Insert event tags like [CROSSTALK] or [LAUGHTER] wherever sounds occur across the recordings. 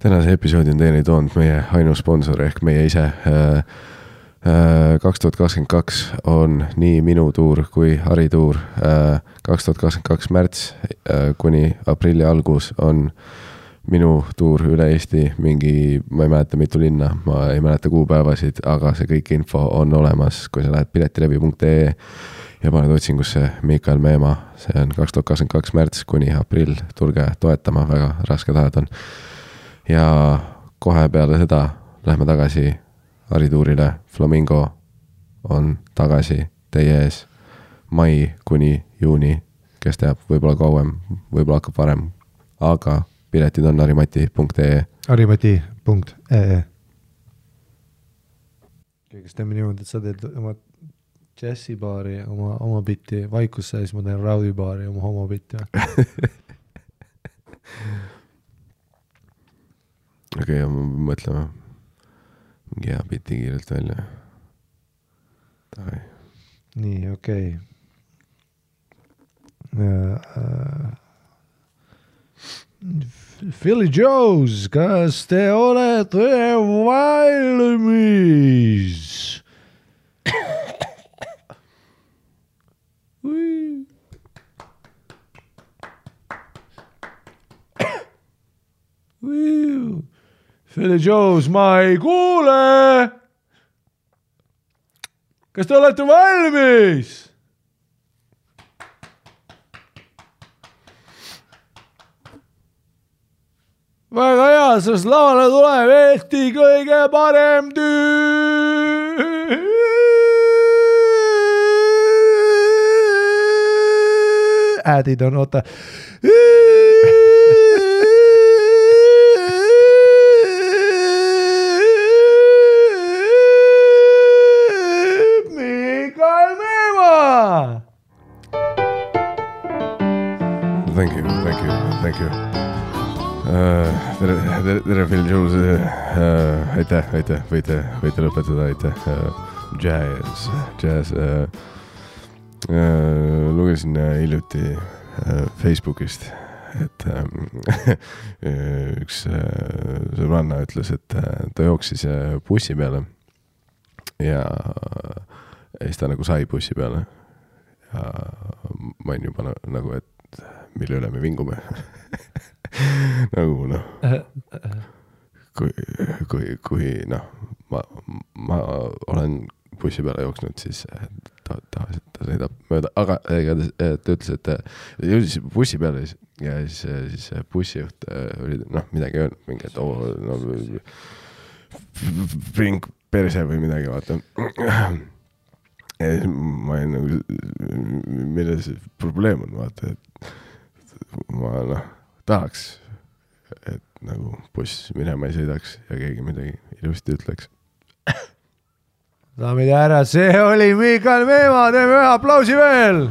tänase episoodi on teieni toonud meie ainus sponsor ehk meie ise. kaks tuhat kakskümmend kaks on nii minu tuur kui Harri tuur. kaks tuhat kakskümmend kaks märts kuni aprilli algus on minu tuur üle Eesti, mingi, ma ei mäleta, mitu linna, ma ei mäleta kuupäevasid, aga see kõik info on olemas, kui sa lähed piletilevi.ee ja paned otsingusse Miikal Meemaa, see on kaks tuhat kakskümmend kaks märts kuni aprill, tulge toetama, väga rasked ajad on ja kohe peale seda lähme tagasi harituurile, Flamingo on tagasi teie ees mai kuni juuni, kes teab, võib-olla kauem, võib-olla hakkab varem, aga piletid on harimati.ee. harimati.ee. kas teeme niimoodi, et sa teed oma džässibaari, oma, oma bitti vaikusse ja siis ma teen raudibaari, oma homobitti või [LAUGHS] okei okay,, mõtleme. mingi hea biti kiirelt välja. nii, okei okay. uh,. Philly Joes, kas te olete valmis? Woo. Philly Joes, ma ei kuule. kas te olete valmis? väga hea, sest lavale tuleb Eesti kõige parem tüü. Ädid on, oota. Thank you, thank you, thank you uh,. tere, tere, tere, Phil Jones uh,. aitäh, aitäh, võite, võite lõpetada, aitäh uh,. Jazz, jazz uh,. Uh, lugesin uh, hiljuti uh, Facebookist, et um, [LAUGHS] üks uh, sõbranna ütles, et uh, ta jooksis uh, bussi peale ja, ja siis ta nagu sai bussi peale. Ja ma olin juba nagu, et mille üle me vingume? [LAUGHS] Nagu noh, kui, kui, kui noh, ma, ma olen bussi peale jooksnud, siis ta, tavaliselt ta sõidab mööda, aga igatahes ta ütles, et jõudis bussi peale siis ja siis, siis bussijuht oli noh, midagi öelnud, mingi, et oo no pring perse või midagi, vaata ma olin nagu, milles probleem on, vaata, et ma noh, tahaks, et nagu buss minema ei sõidaks ja keegi midagi ilusti ütleks. daamid ja härrad, see oli Miikal Meemaa, teeme ühe aplausi veel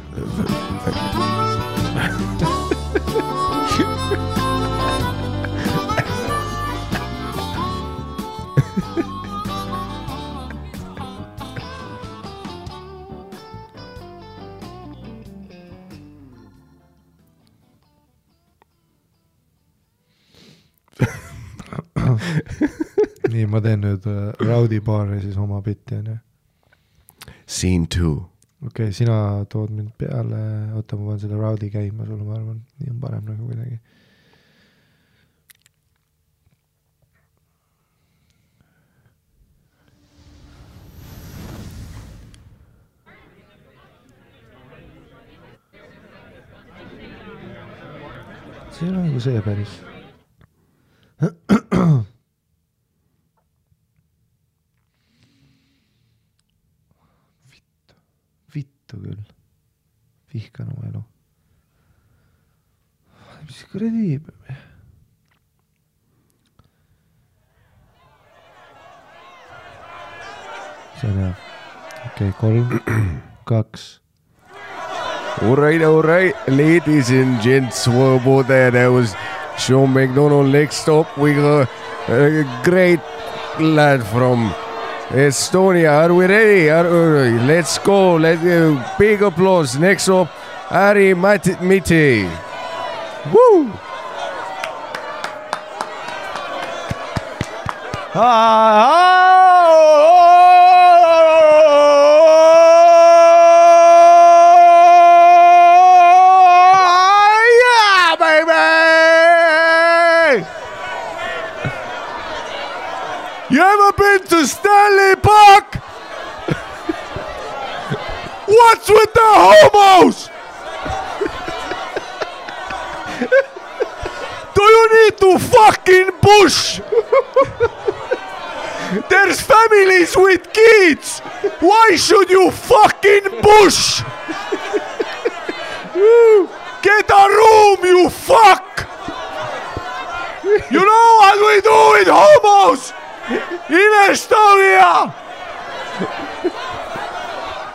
nii, ma teen nüüd äh, Raudi baari siis oma bitti onju. Scene two. okei okay,, sina tood mind peale, oota, ma panen selle Raudi käima sulle, ma arvan, nii on parem nagu kuidagi. see ei ole nagu see päris [CLEARS THROAT] vittu, vittu küll. vihkan oma elu. mis kuradi. see on hea. okei okay,, kolm, [CLEARS THROAT] kaks. Alright, alright, ladies and gents, what that was Sean McDonald next up. We got a great lad from Estonia. Are we ready? Are, uh, let's go. Let's go. Uh, big applause. Next up, Ari Miti. Woo! Yeah, to Stanley Park? What's with the homos? Do you need to fucking push? There's families with kids. Why should you fucking push? Get a room, you fuck! You know what we do with homos in Estonia?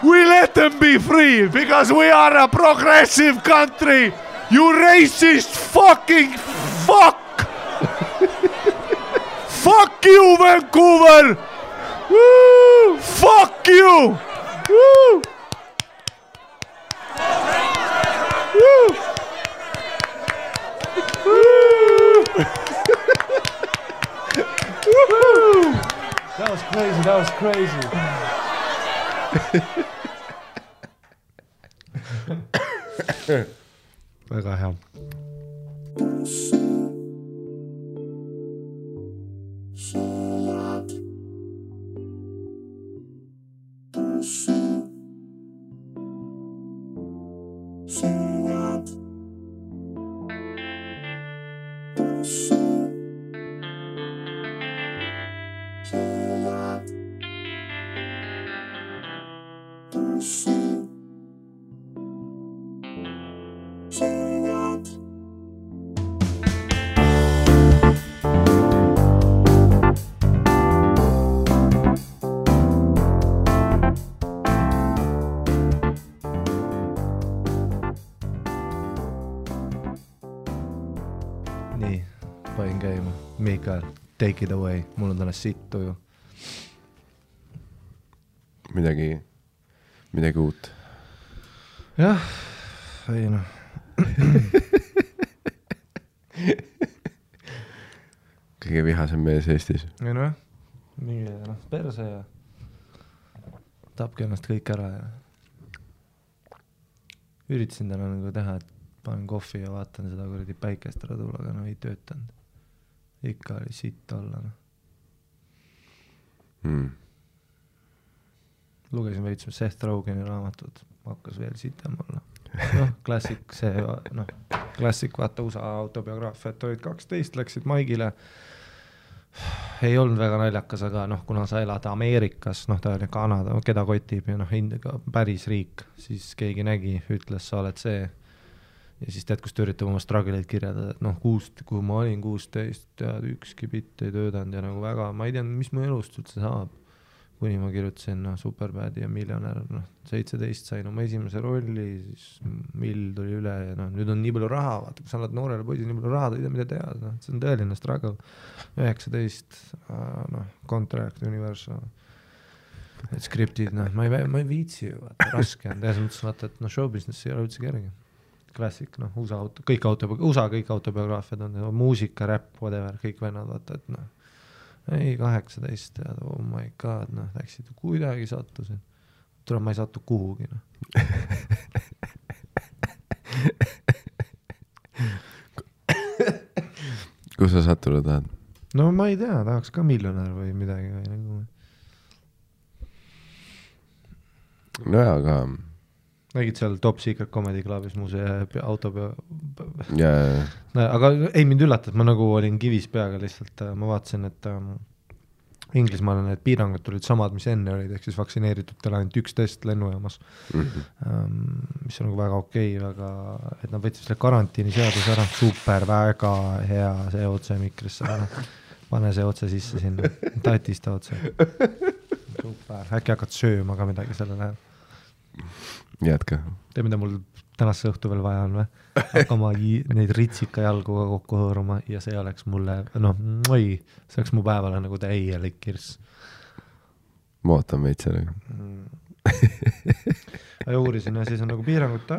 We let them be free because we are a progressive country. You racist fucking fuck! fuck you, Vancouver! Woo! Fuck you! Woo! Woo! Was crazy, that was crazy. väga hea. nii, take it away, mul on täna sitt tuju. midagi, midagi uut. jah, ei noh, kõige vihasem mees Eestis. ei noh, mingi noh, perse ja tapke ennast kõik ära ja. üritasin täna nagu teha, et panen kohvi ja vaatan seda kuradi päikest ära tulla, aga no ei töötanud. Ikka oli sitt olla. Mm. lugesin veits Seth Rogani raamatut, hakkas veel sitem olla. [LAUGHS] noh, klassik, see noh, klassik, vaata USA autobiograafia, et olid kaksteist, läksid Maigile. ei olnud väga naljakas, aga noh, kuna sa elad Ameerikas, noh, ta oli Kanada, keda kotib ja noh, päris riik, siis keegi nägi, ütles, sa oled see. Ja siis tead, kus ta üritab oma struggle eid kirjeldada, et noh, kuust, kui ma olin kuusteist, tead, ükski bitt ei töötanud ja nagu väga, ma ei teadnud, mis mu elust üldse saab kuni ma kirjutasin noh, Superbadi ja Miljonär, noh, seitseteist sain oma esimese rolli, siis mill tuli üle ja noh, nüüd on nii palju raha, vaata, kui sa annad noorele poisile nii palju raha, ta ei tea, mida teha, noh, see on tõeline struggle. üheksateist, noh, Contract, Universal, need skriptid, noh, ma ei, ma ei viitsi ju, raske on, selles mõttes vaata, et noh, show business ei ole üldse kerge. klassik, noh, USA auto, kõik auto, USA kõik autobiograafiad on, muusika, räpp, whatever, kõik vennad, vaata, et noh ei, kaheksateist tead, oh my god, noh, läksid, kuidagi sattusin. tule, ma ei satu kuhugi, noh. [LAUGHS] kus sa sattuda tahad? no ma ei tea, tahaks ka miljonär või midagi või nagu. nojah, aga nägid seal Top Secret Comedy Clubis mu see pe- auto pea, no, aga ei mind üllatas, ma nagu olin kivis peaga lihtsalt, ma vaatasin, et ähm, Inglismaal need piirangud tulid samad, mis enne olid, ehk siis vaktsineeritutel ainult üks test lennujaamas Mhm. ähm,, mis on nagu väga okei okay,, väga, et nad võtsid selle karantiiniseaduse ära, super, väga hea see otse mikrisse ära. pane see otse sisse sinna, tatista otse. super, äkki hakkad sööma ka midagi selle läheb. jätka. tead, mida mul tänase õhtu veel vaja on või? hakkama neid ritsika jalgu ka kokku hõõruma ja see oleks mulle, noh, oi, see oleks mu päevale nagu täielik kirss ma ootan veits sellega. ja uurisin ja siis on nagu piirangud ta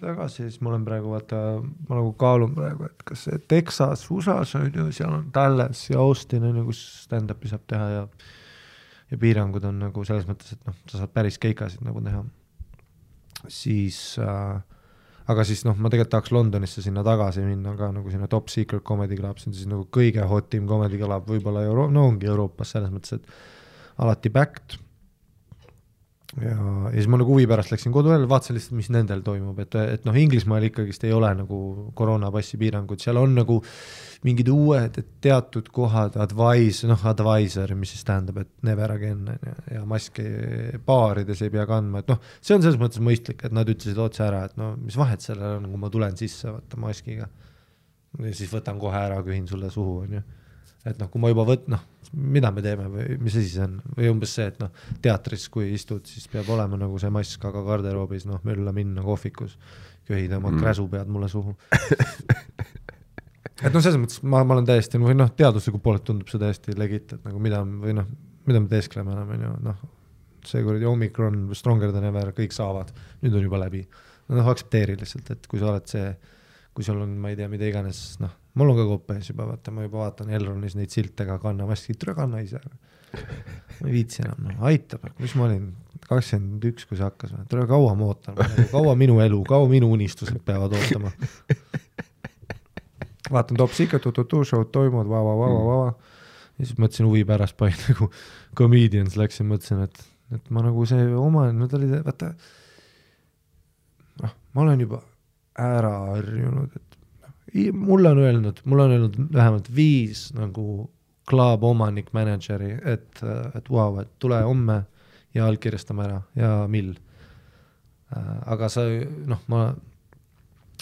tagasi, siis ma olen praegu vaata, ma nagu kaalun praegu, et kas see Texas, USA-s on ju, seal on Dallas ja Austin on ju, kus stand-up'i saab teha ja ja piirangud on nagu selles mõttes, et noh, sa saad päris keikasid nagu teha. Siis äh, aga siis noh, ma tegelikult tahaks Londonisse sinna tagasi minna ka nagu sinna Top Secret Comedy Club, see on siis nagu kõige hotim comedy club võib-olla Euro-, no ongi Euroopas selles mõttes, et alati backed ja, ja siis ma nagu huvi pärast läksin koduõlle, vaatasin lihtsalt, mis nendel toimub, et, et noh, Inglismaal ikkagist ei ole nagu koroonapassi piirangud, seal on nagu mingid uued teatud kohad, advise, noh, advisor, mis siis tähendab, et never again on ju, ja maski baarides ei pea kandma, et noh, see on selles mõttes mõistlik, et nad ütlesid otse ära, et no mis vahet sellel on, kui ma tulen sisse, vaata maskiga. ja siis võtan kohe ära, köhin sulle suhu, on ju et noh, kui ma juba võt-, noh, mida me teeme või mis asi see on või umbes see, et noh, teatris, kui istud, siis peab olema nagu see mask, aga garderoobis noh, mölla minna kohvikus, köhida oma mm. kräsupead mulle suhu [LAUGHS] et noh, selles mõttes ma, ma olen täiesti või noh, teadusliku poolelt tundub see täiesti legit, et nagu mida või noh, mida me teeskleme enam, on ju, noh, see kuradi omikron, stronger than ever, kõik saavad, nüüd on juba läbi. noh, aktsepteeri lihtsalt, et kui sa oled see, kui sul on, ma ei tea, mida iganes, noh mul on ka kopp ees juba, vaata, ma juba vaatan Elronis neid silte ka, kanna maski, tule kanna ise. ma ei viitsi enam, noh, aitab, mis ma olin, kakskümmend üks, kui see hakkas, tule kaua ma ootan, kaua minu elu, kaua minu unistused peavad ootama. vaatan Top Secret tututu show'd toimuvad, va-va-va-va-va. ja siis mõtlesin huvi pärast, panin nagu comedians läksin, mõtlesin, et, et ma nagu see oma, no ta oli, vaata. noh, ma olen juba ära harjunud, et mulle on öelnud, mulle on öelnud vähemalt viis nagu club omanik, mänedžeri, et, et vau wow,, et tule homme ja allkirjastame ära ja mill. aga sa noh, ma,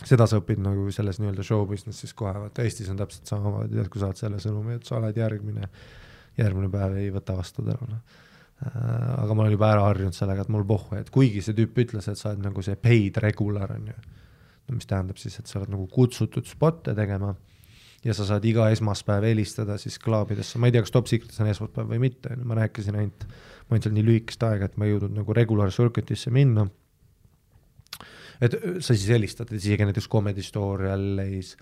seda sa õpid nagu selles nii-öelda show business'is kohe, vaata Eestis on täpselt samamoodi, tead, kui saad selle sõnumi, et sa oled järgmine, järgmine päev ei võta vastu täna, noh aga ma olen juba ära harjunud sellega, et mul pohhu, et kuigi see tüüp ütles, et sa oled nagu see paid regular on ju no mis tähendab siis, et sa oled nagu kutsutud spot'e tegema ja sa saad iga esmaspäev helistada siis klaabidesse, ma ei tea, kas Top Secretis on esmaspäev või mitte, ma rääkisin ainult, ma olin seal nii lühikest aega, et ma ei jõudnud nagu regular circuit'isse minna et sa siis helistad, et isegi näiteks Comedy Store LA-s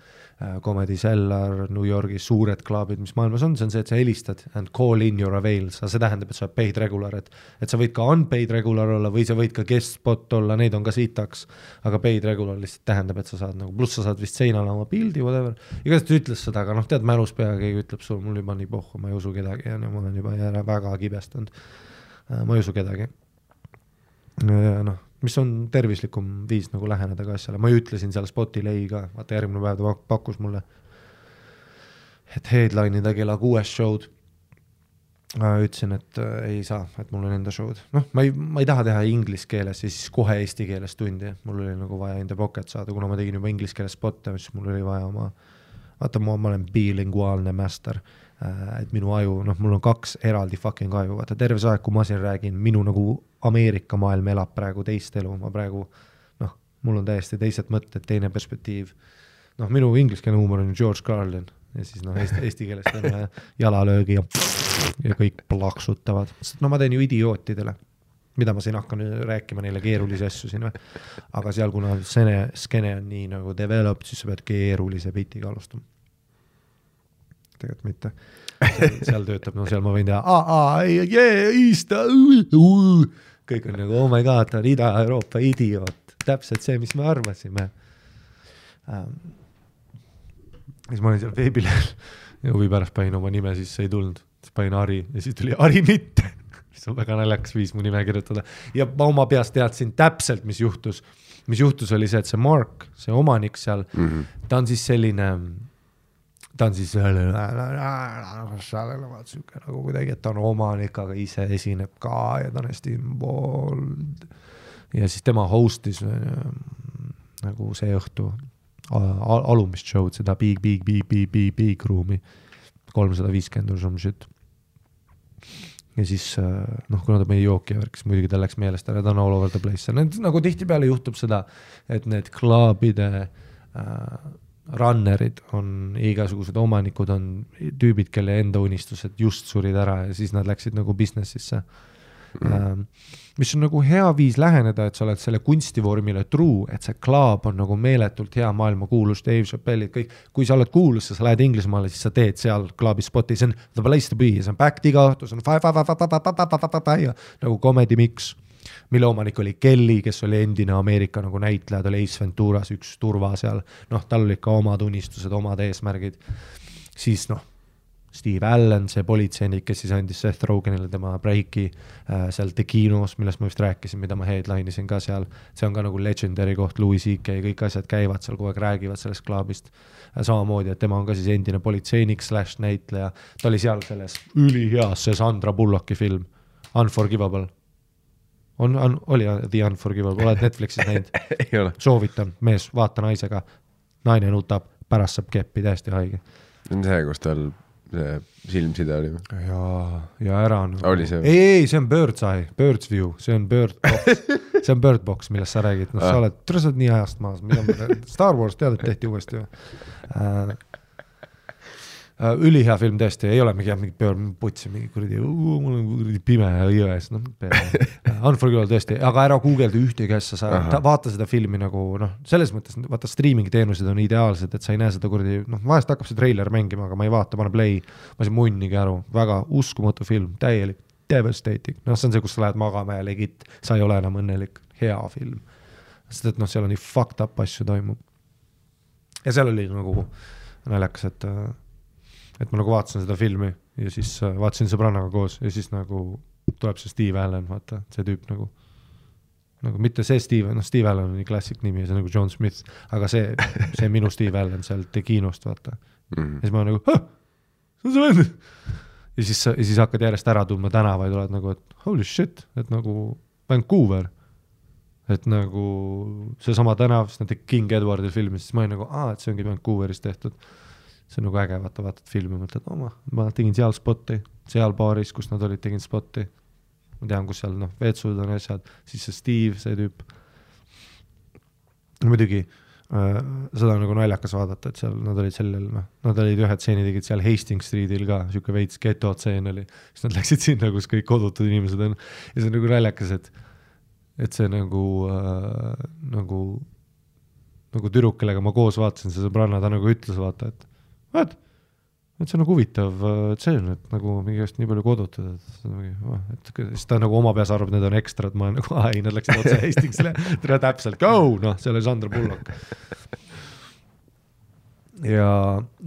äh,, Comedy Cellar New Yorgis, suured klaabid, mis maailmas on, see on see, et sa helistad and call in your avails, aga see tähendab, et sa oled paid regular, et et sa võid ka unpaid regular olla või sa võid ka guest spot olla, neid on ka sitaks, aga paid regular lihtsalt tähendab, et sa saad nagu, pluss sa saad vist seinale oma pildi, whatever, igatahes ta ütles seda, aga noh, tead, mälus peaga keegi ütleb sulle, mul juba nii pohhu, ma ei usu kedagi, on ju, ma olen juba väga kibestunud, äh, ma ei usu kedagi. noh mis on tervislikum viis nagu läheneda ka asjale, ma ju ütlesin seal spotil ei ka, vaata järgmine päev ta pakkus mulle, et headline ida kella kuuest show'd. ütlesin, et äh, ei saa, et mul on enda show'd, noh, ma ei, ma ei taha teha inglise keeles ja siis kohe eesti keeles tundi, mul oli nagu vaja enda pocket saada, kuna ma tegin juba inglise keeles spot'e, siis mul oli vaja oma, vaata, ma olen bilinguaalne master äh, et minu aju, noh, mul on kaks eraldi fucking aju, vaata terve see aeg, kui ma siin räägin, minu nagu Ameerika maailm elab praegu teist elu, ma praegu noh, mul on täiesti teised mõtted, teine perspektiiv. noh, minu ingliskeelne huumor on George Carlin ja siis noh, eesti, eesti keeles teeme jalalöögi ja, ja kõik plaksutavad, sest no ma teen ju idiootidele mida ma siin hakkan rääkima neile keerulisi asju siin või. aga seal, kuna sene, skeene on nii nagu developed, siis sa pead keerulise bitiga alustama. tegelikult mitte. seal töötab, no seal ma võin teha a, a, yeah, east, kõik on nagu oh my god, ta on Ida-Euroopa idioot, täpselt see, mis me arvasime ähm,. siis ma olin seal veebilehel [LAUGHS] ja huvi pärast panin oma nime sisse, ei tulnud, siis panin Ari ja siis tuli Ari mitte [LAUGHS] mis on väga naljakas viis mu nime kirjutada ja ma oma peas teadsin täpselt, mis juhtus. mis juhtus, oli see, et see Mark, see omanik seal mm, -hmm. ta on siis selline ta on siis sihuke nagu kuidagi, et ta on omanik, aga ise esineb ka ja ta on hästi involved. ja siis tema host'is nagu see õhtu al alumist show'd, seda big, big, big, big, big, big ruumi, kolmsada viiskümmend or some shit. ja siis noh, kuna ta meie jookija värk, siis muidugi tal läks meelest ära, ta on all over the place, nagu tihtipeale juhtub seda, et need klaabide äh, runner'id on igasugused omanikud on tüübid, kelle enda unistused just surid ära ja siis nad läksid nagu business'isse. mm.. mis on nagu hea viis läheneda, et sa oled selle kunstivormile true, et see klaab on nagu meeletult hea maailmakuulus, Dave Chappelle'id, kõik. kui sa oled kuulus ja sa lähed Inglismaale, siis sa teed seal klaabi spoti, see on the place to be, see on back iga õhtu, see on ja nagu comedy mix mille omanik oli Kelly, kes oli endine Ameerika nagu näitleja, ta oli Ace Venturas üks turva seal, noh, tal olid ka omad unistused, omad eesmärgid. siis noh, Steve Allan, see politseinik, kes siis andis Seth Rogenile tema breiki äh, seal The Kinos, millest ma vist rääkisin, mida ma headline isin ka seal. see on ka nagu legendary koht, Louis CK, kõik asjad käivad seal kogu aeg, räägivad sellest klaabist äh,. samamoodi, et tema on ka siis endine politseinik slaš näitleja, ta oli seal selles üliheas, see Sandra Bullocki film, Unforgivable. On, on, oli The Unforgivable, oled Netflixis näinud [LAUGHS] soovitan, mees, vaata naisega, naine nutab, pärast saab keppi, täiesti haige see on see, kus tal see silmside oli või? ja, ja ära on. oli see? ei, ei, see on Bird's Eye, Bird's View, see on Bird Box [LAUGHS] see on Bird Box, millest sa räägid, noh, sa Ah. oled, sa oled nii ajast maas, mida ma, Star Wars tead, et tehti uuesti või äh,? Äh, ülihea film tõesti, ei ole mingi, mingi pöör, putsi, mingi kuradi, mul on kuradi pime jões, noh, [LAUGHS] Unforgivable tõesti, aga ära guugelda ühtegi asja, sa Ahah. ta, vaata seda filmi nagu noh, selles mõttes vaata streaming teenused on ideaalsed, et sa ei näe seda kuradi, noh, vahest hakkab see treiler mängima, aga ma ei vaata, panen play, ma ei saa munnigi aru, väga uskumatu film, täielik devastating, noh, see on see, kus sa lähed magama ja legit, sa ei ole enam õnnelik, hea film. sest et noh, seal on nii fucked up asju toimub. ja seal oli nagu naljakas, et äh, et ma nagu vaatasin seda filmi ja siis äh, vaatasin sõbrannaga koos ja siis nagu tuleb see Steve Allan, vaata, see tüüp nagu, nagu mitte see Steve, noh, Steve Allan on nii klassik nimi, see on nagu John Smith, aga see, see minu Steve Allan sealt Kinost, vaata. ja Mhm. siis ma nagu, see on see vend. ja siis, ja siis hakkad järjest ära tundma tänavaid, oled nagu, et holy shit, et nagu Vancouver. et nagu seesama tänav, siis tegid King Edwardi filmi, siis ma olin nagu, aa, et see ongi Vancouveris tehtud see on nagu äge, vaata, vaatad filmi, mõtled, oh ma, ma tegin seal spotti, seal baaris, kus nad olid, tegin spotti. ma tean, kus seal noh, vetsud on asjad, siis see Steve, see tüüp. muidugi äh, seda on nagu naljakas vaadata, et seal nad olid sellel, noh, nad olid ühe stseeni tegid seal Hastings Streetil ka, sihuke veits geto stseen oli. siis nad [LAUGHS] läksid sinna, kus kõik kodutud inimesed on ja see on nagu naljakas, et, et see nagu äh,, nagu, nagu tüdruk, kellega ma koos vaatasin, see sõbranna, ta nagu ütles, vaata, et vaat, et see on nagu huvitav tseen, et nagu mingi eest nii palju kodutud, et see on oh, et siis ta nagu oma peas arvab, need on ekstrad, ma olen nagu, aa ei, nad läksid otse [LAUGHS] Hastingsile, tere täpselt, go, noh, see oli Sandra Bullock. ja,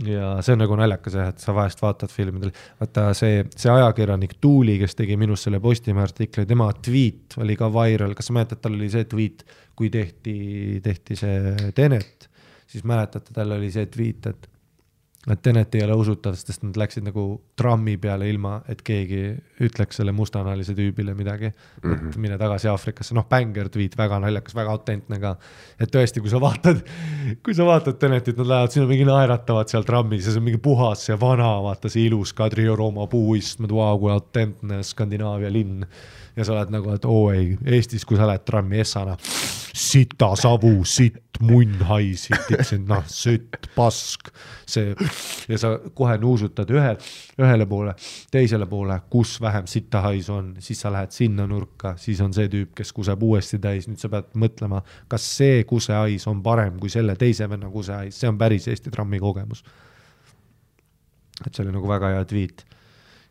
ja see on nagu naljakas jah, et sa vahest vaatad filmidel, vaata see, see ajakirjanik Tuuli, kes tegi minust selle Postimehe artikli, tema tweet oli ka viral, kas sa mäletad, tal oli see tweet, kui tehti, tehti see Tenet, siis mäletate, tal oli see tweet, et et Tenet ei ole usutav, sest nad läksid nagu trammi peale ilma, et keegi ütleks selle mustanahalise tüübile midagi mm. -hmm. et mine tagasi Aafrikasse, noh, bängar tweet, väga naljakas, väga autentne ka. et tõesti, kui sa vaatad, kui sa vaatad Tenetit, nad lähevad sinna mingi naeratavad seal trammis ja see on mingi puhas ja vana, vaata see ilus Kadrioru puuistmed, vau, kui autentne Skandinaavia linn. Ja sa oled nagu, et oo ei, Eestis, kui sa lähed trammi Essana, sita savu, sitt munn hais, noh, sütt, pask, see ja sa kohe nuusutad ühe, ühele poole, teisele poole, kus vähem sitta haisu on, siis sa lähed sinna nurka, siis on see tüüp, kes kuseb uuesti täis, nüüd sa pead mõtlema, kas see kusehais on parem kui selle teise venna kusehais, see on päris Eesti trammi kogemus. et see oli nagu väga hea tweet.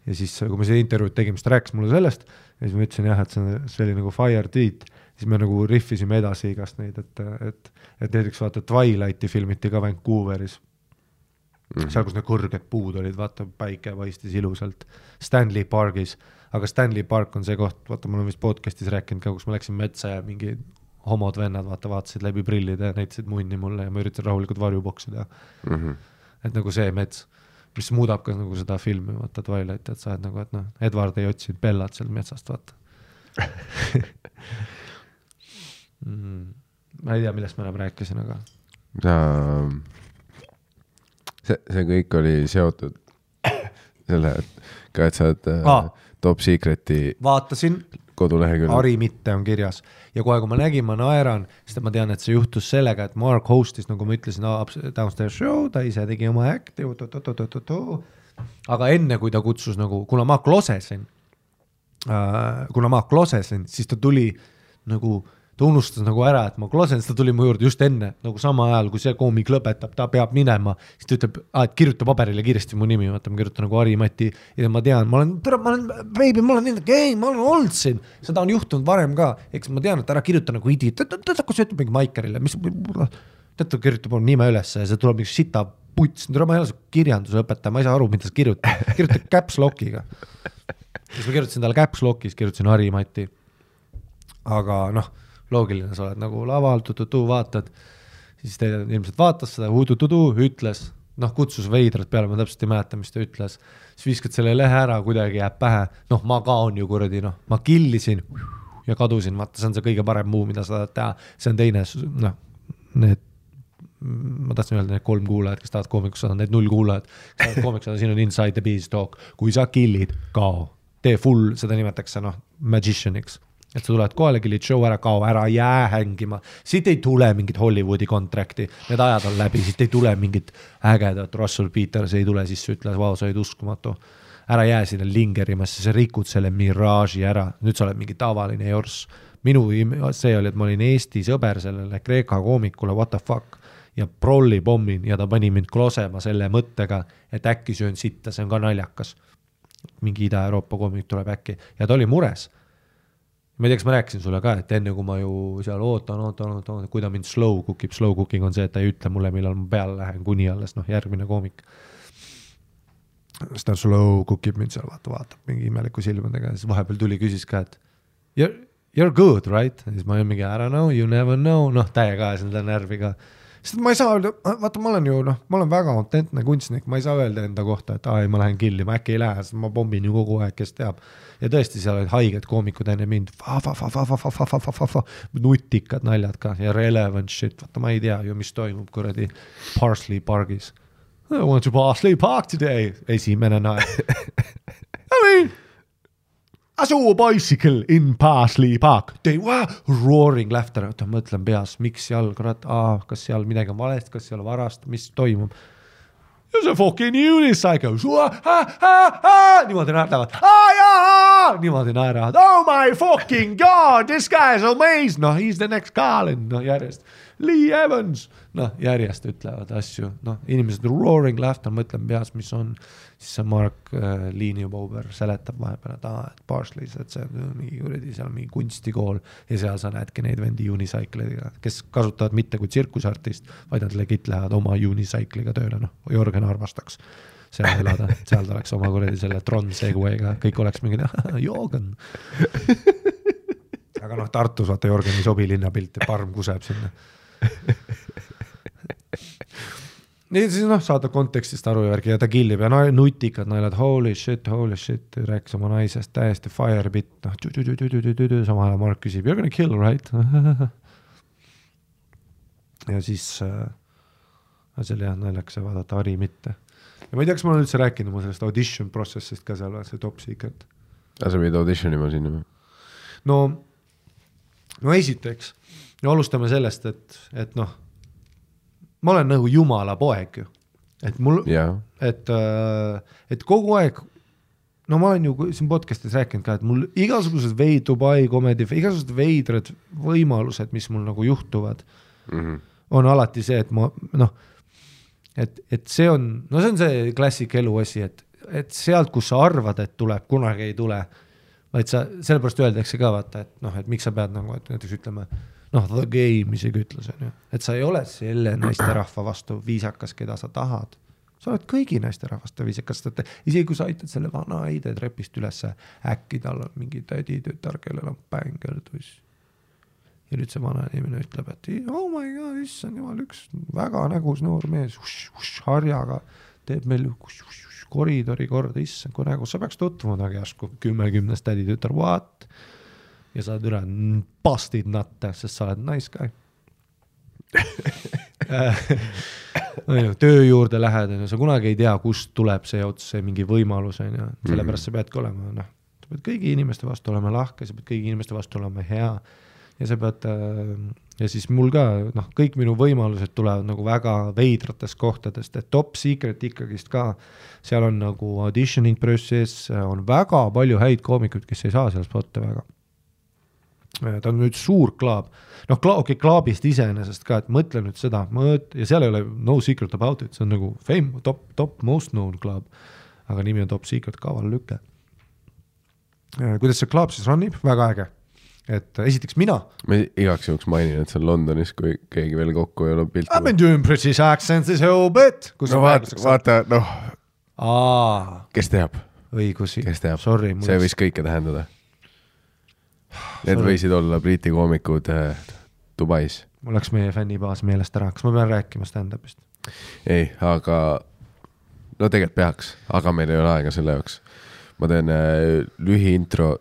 ja siis, kui me seda intervjuud tegime, siis ta rääkis mulle sellest ja siis ma ütlesin jah, et see, see oli nagu fire tweet siis me nagu rihvisime edasi igast neid, et, et, et näiteks vaata Twilighti filmiti ka Vancouveris mm. -hmm. seal, kus need kõrged puud olid, vaata päike paistis ilusalt, Stanley Parkis, aga Stanley Park on see koht, vaata, ma olen vist podcast'is rääkinud ka, kus ma läksin metsa ja mingi homod vennad, vaata, vaatasid läbi prillide ja näitasid munni mulle ja ma üritasin rahulikult varjuboksi teha mm. -hmm. et nagu see mets, mis muudab ka nagu seda filmi, vaata Twilighti, et sa oled nagu, et noh, Edward ei otsinud Bellat sealt metsast, vaata [LAUGHS] mm,. ma ei tea, millest ma enam rääkisin, aga sa, see, see kõik oli seotud [COUGHS] selle, ka et sa oled ah. Top Secreti vaatasin, koduleheküljel. Ari Mitte on kirjas ja kohe, kui ma nägin, ma naeran, sest et ma tean, et see juhtus sellega, et Mark host'is, nagu ma ütlesin, Downstairs Show, ta ise tegi oma act'i, aga enne, kui ta kutsus nagu, kuna ma klosesin, äh, kuna ma klosesin, siis ta tuli nagu ta unustas nagu ära, et ma klosen, siis ta tuli mu juurde just enne, nagu sama ajal, kui see koomik lõpetab, ta peab minema, siis ta ütleb, et kirjuta paberile kiiresti mu nimi, vaata ma kirjutan nagu Harimati ja ma tean, ma olen, ma olen, beebi, ma olen nii, ei, ma olen olnud siin, seda on juhtunud varem ka, eks ma tean, et ära kirjuta nagu idiot, kui sa ütled mingi Maikerile, mis, tead, ta kirjutab mu nime ülesse ja see tuleb mingi sita puts, ma ei ole su kirjandusõpetaja, ma ei saa aru, mida sa kirjutad, kirjuta caps lock'iga. siis ma kirjutasin talle caps lock'is, kirjutasin Harimati. aga noh loogiline, sa oled nagu laval, tututu, vaatad, siis ta ilmselt vaatas seda, tututu, ütles, noh, kutsus veidralt peale, ma täpselt ei mäleta, mis ta ütles, siis viskad selle lehe ära, kuidagi jääb pähe, noh, ma kaon ju kuradi, noh, ma killisin ja kadusin, vaata, see on see kõige parem muu, mida sa tahad teha, see on teine, noh, need ma tahtsin öelda need kolm kuulajat, kes tahavad koomikus saada, need null kuulajat, kes tahavad [LAUGHS] koomikus saada, siin on inside the beanstalk, kui sa kill'id, kao, tee full, seda nimetatakse noh, magician'iks et sa tuled kohale, killid show ära, kao ära, jää hängima, siit ei tule mingit Hollywoodi contract'i, need ajad on läbi, siit ei tule mingit ägedat, Russell Peters ei tule sisse, ütles, vau, sa olid uskumatu. ära jää sinna lingerima, sest sa rikud selle miraaži ära, nüüd sa oled mingi tavaline jorss. minu, see oli, et ma olin Eesti sõber sellele Kreeka koomikule, what the fuck ja prolli pommin ja ta pani mind klosema selle mõttega, et äkki söön sitta, see on ka naljakas. mingi Ida-Euroopa koomik tuleb äkki ja ta oli mures ma ei tea, kas ma rääkisin sulle ka, et enne kui ma ju seal ootan, ootan, ootan, kui ta mind slow cook ib, slow cooking on see, et ta ei ütle mulle, millal ma peale lähen, kuni alles noh, järgmine koomik. siis ta slow cook ib mind seal, vaata, vaatab mingi imeliku silmadega siis vahepeal tuli, küsis ka, et you're, you're good, right? ja siis ma olin mingi I don't know, you never know, noh, täiega ajasin ta närvi ka sest ma ei saa öelda, vaata, ma olen ju noh, ma olen väga autentne kunstnik, ma ei saa öelda enda kohta, et aa ei, ma lähen killi, ma äkki ei lähe, sest ma pommin ju kogu aeg, kes teab. ja tõesti, seal olid haiged koomikud enne mind, nutikad naljad ka ja relevant shit, vaata, ma ei tea ju, mis toimub kuradi Parsley pargis. I want to Parsley Park today, esimene naer [LAUGHS] I mean I saw a bicycle in Parsley Park. They were roaring laughter, oota mõtlen peas, miks jalgratt, kas seal midagi on valesti, kas seal varast, mis toimub. There's a fucking unicycle, niimoodi naerdavad, niimoodi naeravad, oh my fucking god, this guy is amazing, noh, he is the next Carlin, noh järjest Lee Evans, noh, järjest ütlevad asju, noh, inimesed roaring laughter, mõtlen peas, mis on, siis see Mark äh, Liinipauber seletab vahepeal, et aa, et Parsley's, et see on mingi kuradi seal mingi kunstikool ja seal sa näedki neid vendi unicycle'iga, kes kasutavad mitte kui tsirkusartist, vaid nad legit lähevad oma unicycle'iga tööle, noh, Jörgen armastaks seal elada, seal ta oleks oma kuradi selle Tron Segway'ga, kõik oleks mingi Joogen [LAUGHS] aga noh, Tartus vaata Jörgen ei sobi linnapilt parm kuseb sinna nii siis noh, saada kontekstist aru ja värgi ja ta killib ja no nutikad naljad, holy shit, holy shit, rääkis oma naisest täiesti fire bit, noh, samal ajal Mark küsib, you are gonna kill right [LAUGHS] ja siis äh, see oli jah naljakas vaadata Hari mitte. ja ma ei tea, kas ma olen üldse rääkinud oma sellest audition process'ist ka seal, see top secret. aga sa pidid audition ima sinna või? no, no esiteks no alustame sellest, et, et noh, ma olen nagu jumala poeg ju, et mul yeah., et, äh, et kogu aeg no ma olen ju siin podcast'is rääkinud ka, et mul igasugused veid-, Dubai comedy, igasugused veidrad võimalused, mis mul nagu juhtuvad mm, -hmm. on alati see, et ma noh, et, et see on, no see on see klassik elu asi, et, et sealt, kus sa arvad, et tuleb, kunagi ei tule. vaid sa, sellepärast öeldakse ka vaata, et noh, et miks sa pead nagu, et näiteks ütleme noh, The Game isegi ütles, on ju, et sa ei ole selle naisterahva vastu viisakas, keda sa tahad. sa oled kõigi naisterahvaste viisakas, sest isegi kui sa aitad selle vana Heide trepist ülesse, äkki tal on mingi täditütar, kellel on bängeltuss. ja nüüd see vana inimene ütleb, et oh my god, issand jumal, üks väga nägus noor mees, harjaga teeb meil ush, ush, koridori korda, issand kui nägus, sa peaks tutvuma temaga järsku, kümme-kümnes täditütar, what? Ja sa oled üle busted nutte, sest sa oled nice guy. [LAUGHS] On ju, töö juurde lähed, on ju, sa kunagi ei tea, kust tuleb see ots, see mingi võimalus, on ju, sellepärast sa peadki olema, noh, sa pead kõigi inimeste vastu olema lahke, sa pead kõigi inimeste vastu olema hea. Ja sa pead äh, ja siis mul ka noh, kõik minu võimalused tulevad nagu väga veidratest kohtadest, et top secret ikkagist ka, seal on nagu auditioning process, on väga palju häid koomikuid, kes ei saa seal spot'e väga. Ta on nüüd suur klaab, noh, okei okay,, klaabist iseenesest ka, et mõtle nüüd seda, mõt- ja seal ei ole no secret about it, see on nagu fame, top, top most known klaab. aga nimi on top secret, kaval lüke. kuidas see klaab siis run ib, väga äge et esiteks mina. ma igaks juhuks mainin, et see on Londonis, kui keegi veel kokku ei ole pilti. I m been doing British accents this whole bit. no vaata, vaata, noh. kes teab? kes teab? see võis kõike tähendada. Need võisid olla Briti koomikud äh, Dubais. mul läks meie fännibaas meelest ära, kas ma pean rääkima stand-up'ist? ei, aga no tegelikult peaks, aga meil ei ole aega selle jaoks. ma teen äh, lühiintro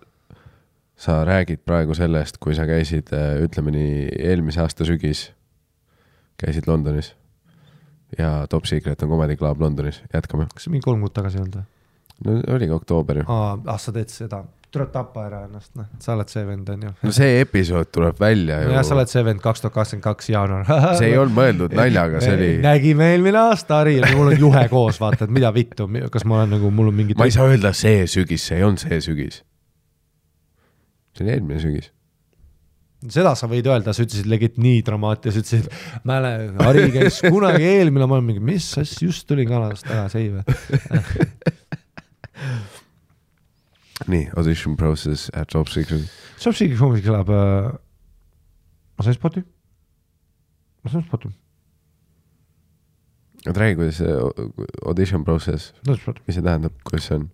sa räägid praegu sellest, kui sa käisid, äh, ütleme nii, eelmise aasta sügis, käisid Londonis ja Top Secret on Comedy Club Londonis, jätkame. kas see mingi kolm kuud tagasi ei olnud või? no oligi oktoober ju. aa, ah sa teed seda, tuleb tappa ära ennast, noh, sa oled see vend, on ju. no see episood tuleb välja ju. jah, sa oled see vend kaks tuhat kakskümmend kaks jaanuar [LAUGHS] see ei olnud mõeldud naljaga, see oli. nägime eelmine aasta, Harri, mul on juhe koos, vaata, et mida vittu, kas ma olen nagu, mul on mingi. ma ei saa öelda see sügis, see ei olnud see sügis see oli eelmine sügis seda sa võid öelda, sa ütlesid legit nii dramaatias, ütlesid, mäle, Harri käis kunagi eelmine, ma olen mingi, mis asja, just tulin Kanadast tagasi, ei või? [LAUGHS] nii, audition process at Job Secret. Job Secret hommikul elab äh,, ma sain spoti, ma sain spoti. oota, räägi, kuidas see audition process, mis see tähendab, kuidas see on?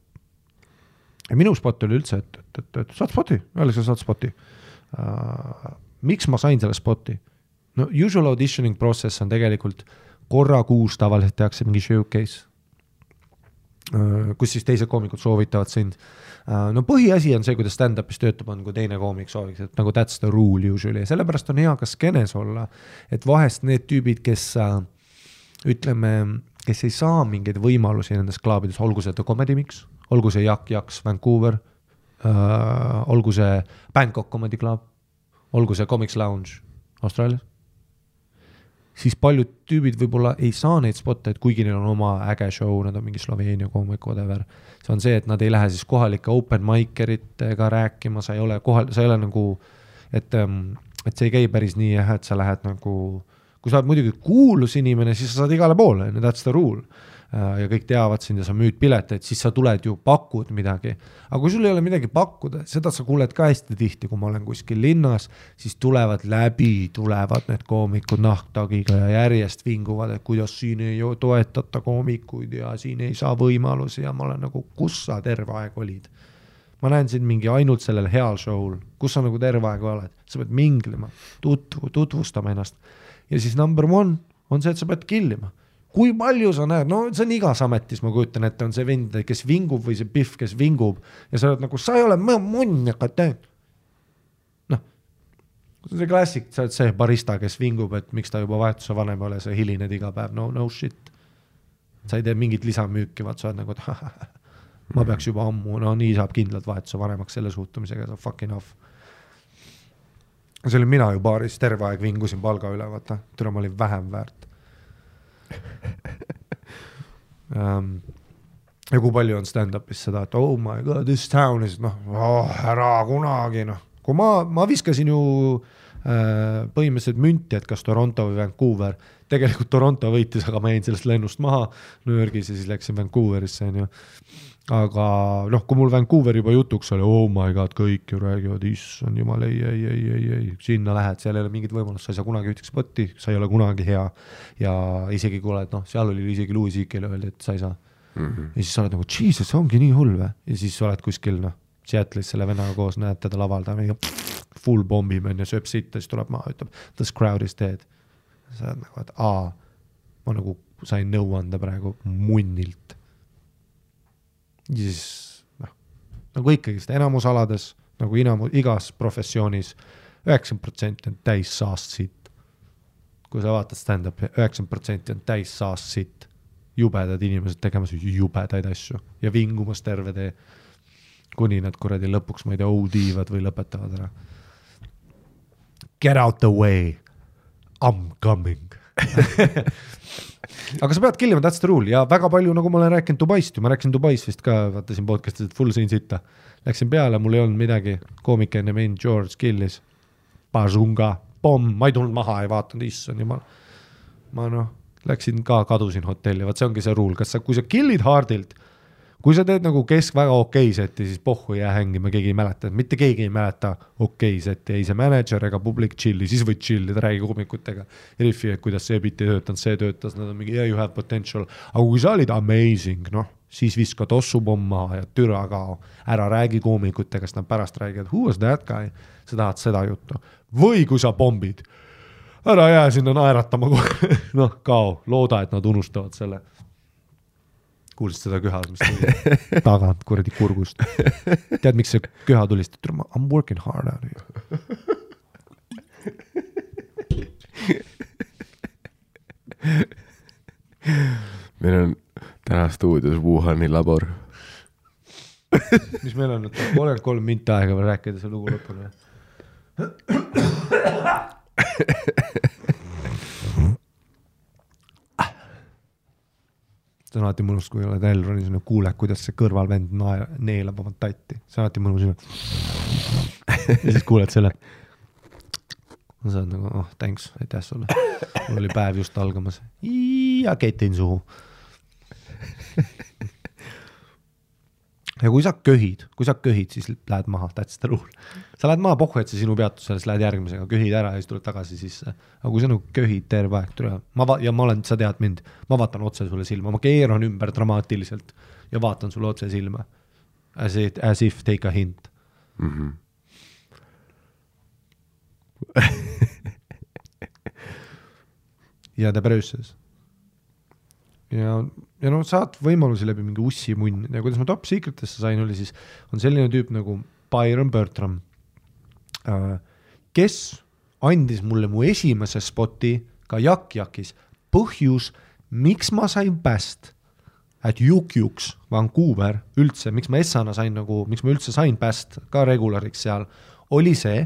minu spot oli üldse, et, et, et, et saad spoti, öelge, sa saad spoti uh,. miks ma sain selle spoti? no usual auditioning process on tegelikult korra kuus tavaliselt tehakse mingi showcase uh,, kus siis teised koomikud soovitavad sind uh,. No põhiasi on see, kuidas stand-up'is töötab, on kui teine koomik sooviks, et nagu that's the rule usually. Ja sellepärast on hea ka skeenes olla, et vahest need tüübid, kes uh, ütleme, kes ei saa mingeid võimalusi nendes klaabides, olgu see The Comedy Mix olgu see Yak Yaks Vancouver äh,, olgu see Bangkok Comedy Club, olgu see Comics Lounge Austraalias, siis paljud tüübid võib-olla ei saa neid spot'e, et kuigi neil on oma äge show, nad on mingi Sloveenia koomik, whatever, see on see, et nad ei lähe siis kohalike open mic eritega rääkima, sa ei ole kohal, sa ei ole nagu, et, ähm, et see ei käi päris nii jah, et sa lähed nagu, kui sa oled muidugi kuulus inimene, siis sa saad igale poole, that's the rule ja kõik teavad sind ja sa müüd pileteid, siis sa tuled ju, pakud midagi. aga kui sul ei ole midagi pakkuda, seda sa kuuled ka hästi tihti, kui ma olen kuskil linnas, siis tulevad läbi, tulevad need koomikud nahktagiga ja järjest vinguvad, et kuidas siin ei toetata koomikuid ja siin ei saa võimalusi ja ma olen nagu, kus sa terve aeg olid ma näen sind mingi ainult sellel heal show'l, kus sa nagu terve aeg oled, sa pead minglema, tutvu, tutvustama ennast. ja siis number one on see, et sa pead kill ima kui palju sa näed, no see on igas ametis, ma kujutan ette, on see vend, kes vingub või see pihv, kes vingub. Ja sa oled nagu, sa ei ole munn, aga teed. noh, see klassik, sa oled see barista, kes vingub, et miks ta juba vahetuse vanem ei ole, sa hilined iga päev, no no shit. sa ei tee mingit lisamüüki, vaat sa oled nagu, et [LAUGHS] ma peaks juba ammu, no nii saab kindlalt vahetuse vanemaks selle suhtumisega, sa fucking off see olin mina ju baaris terve aeg vingusin palga üle, vaata, türa ma olin vähem väärt um, [LAUGHS] ja kui palju on stand-up'is seda, et oh my god, this town is noh oh,, ära kunagi noh, kui ma, ma viskasin ju äh, põhimõtteliselt münti, et kas Toronto või Vancouver. tegelikult Toronto võitis, aga ma jäin sellest lennust maha New Yorgis ja siis läksin Vancouverisse onju aga noh, kui mul Vancouver juba jutuks oli, oh my god, kõik ju räägivad, issand jumal, ei, ei, ei, ei, ei, sinna lähed, seal ei ole mingit võimalust, sa ei saa kunagi ühtegi spotti, sa ei ole kunagi hea. ja isegi kui oled, noh, seal oli isegi Louis CK-le öeldi, et sa ei saa mm. -hmm. ja siis sa oled nagu, jesus, ongi nii hull või? ja siis oled kuskil, noh, Seattle'is selle vennaga koos, näed teda laval, ta mingi full pommib onju, sööb sitta, siis tuleb maha, ütleb this crowd is dead. sa oled nagu, et aa, ma nagu sain nõu anda praegu munnilt ja siis noh, nagu ikkagist enamus alades nagu inamu-, igas professioonis üheksakümmend protsenti on täis saast sitt. kui sa vaatad stand-up'i, üheksakümmend protsenti on täis saast sitt. jubedad inimesed tegemas jubedaid asju ja vingumas terve tee. kuni nad kuradi lõpuks, ma ei tea, OD-vad või lõpetavad ära. Get out the way, I m coming [LAUGHS] aga sa pead kill ima, that's the rule ja väga palju, nagu ma olen rääkinud Dubaist ju, ma rääkisin Dubais vist ka, vaatasin podcast'is, et full sõin sitta. Läksin peale, mul ei olnud midagi, koomik enne mind, George killis. Bazunga, pomm, ma ei tulnud maha, ei vaadanud, issand jumal. ma noh, läksin ka, kadusin hotelli, vot see ongi see rule, kas sa, kui sa kill'id hard'ilt kui sa teed nagu kesk väga okei seti, siis pohhu jää hängima, keegi ei mäleta, mitte keegi ei mäleta okei seti, ei see mänedžer ega public chill'i, siis võid chill ida, räägi koomikutega. Riffi, et kuidas see bitt ei töötanud, see töötas, nad on mingi yeah you have potential, aga kui sa olid amazing, noh, siis viska tossupomm maha ja türa kao. ära räägi koomikutega, sest nad pärast räägivad, who was that guy, sa tahad seda juttu. või kui sa pommid, ära jää sinna naeratama kohe [LAUGHS] noh, kao, looda, et nad unustavad selle kuulsid seda köha, mis tuli [LAUGHS] tagant kuradi kurgust. tead, miks see köha tuli, sest I m working hard out here. meil on täna stuudios Wuhani labor mis meil on kolmkümmend kolm minti aega veel rääkida see lugu lõpuni see on alati mõnus, kui oled Elronis ja kuuled, kuidas see kõrvalvend nae-, neelab oma tatti, see on alati mõnus. ja siis kuuled selle. sa oled nagu, oh thanks, aitäh sulle. mul oli päev just algamas ja ketin suhu ja kui sa köhid, kui sa köhid, siis lähed maha, that's the rule. sa lähed maha, pohhu, et see sinu peatusele, siis lähed järgmisega, köhid ära ja siis tuled tagasi sisse. aga kui sa nagu köhid terve aeg, tule, ma va-, ja ma olen, sa tead mind, ma vaatan otse sulle silma, ma keeran ümber dramaatiliselt ja vaatan sulle otse silma. As it, as if take a hint mm. -hmm. [LAUGHS] ja ta pröösas ja, ja noh, saad võimalusi läbi mingi ussimunn ja kuidas ma Top Secretesse sain, oli siis, on selline tüüp nagu Byron Bertram, äh, kes andis mulle mu esimese spoti ka Yak-Jakis. põhjus, miks ma sain Bast at Juk-Juks, Vancouver üldse, miks ma Essana sain nagu, miks ma üldse sain Bast ka regulariks seal, oli see,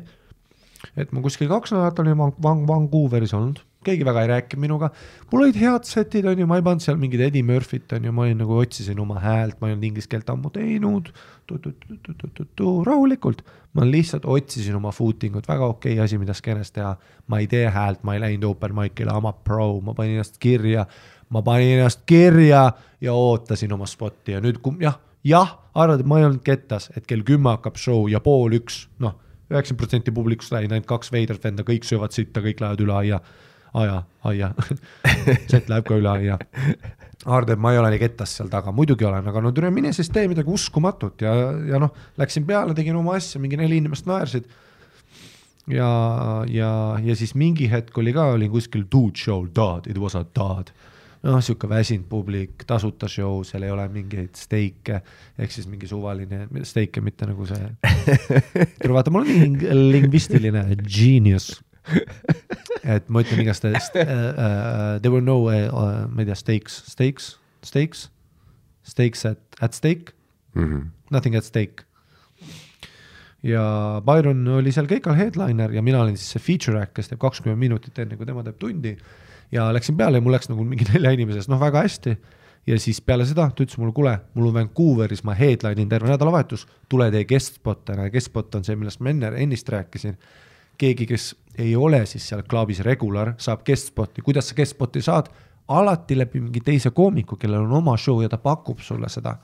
et ma kuskil kaks nädalat olin Van-, Vancouveris olnud keegi väga ei rääkinud minuga, mul olid head setid, on ju, ma ei pannud seal mingit Eddie Murphy't, on ju, ma olin nagu otsisin oma häält, ma ei olnud inglise keelt ammu teinud, rahulikult. ma lihtsalt otsisin oma footing ut, väga okei okay asi, mida skeenes teha. ma ei tee häält, ma ei läinud open mic'ile, I m a pro, ma panin ennast kirja, ma panin ennast kirja ja ootasin oma spotti ja nüüd, kui jah, jah, arvad, et ma ei olnud kettas, et kell kümme hakkab show ja pool üks, noh, üheksakümmend protsenti publikust läinud, ainult kaks veidrat venda, kõik söövad sitta, kõik lähevad üle aia aia, [LAUGHS] aia Jet läheb ka üle aia. Teeb, ma ei ole nii kettas seal taga, muidugi olen, aga no tule mine siis tee midagi uskumatut ja, ja noh, läksin peale, tegin oma asja, mingi neli inimest naersid. ja, ja, ja siis mingi hetk oli ka, olin kuskil dude show, dad, it was a dad noh, sihuke väsinud publik, tasuta show, seal ei ole mingeid steike, ehk siis mingi suvaline steike, mitte nagu see. [LAUGHS] vaata, mul on ling lingvistiline genius [LAUGHS] et ma ütlen igast uh, uh, there were no uh,, ma ei tea, stakes, stakes, stakes, stakes at, at stake mm, -hmm. nothing at stake. ja Byron oli seal keikal headliner ja mina olin siis see feature act, kes teeb kakskümmend minutit enne, kui tema teeb tundi. ja läksin peale ja mul läks nagu mingi nelja inimesest, noh, väga hästi ja siis peale seda ta ütles mulle, kuule, mul on Vancouveris, ma headline in terve nädalavahetus, tule tee guest spot ära ja guest spot on see, millest ma enne, ennist rääkisin keegi, kes ei ole siis seal klaabis regular, saab guest spot'i, kuidas sa guest spot'i saad? alati läbi mingi teise koomiku, kellel on oma show ja ta pakub sulle seda.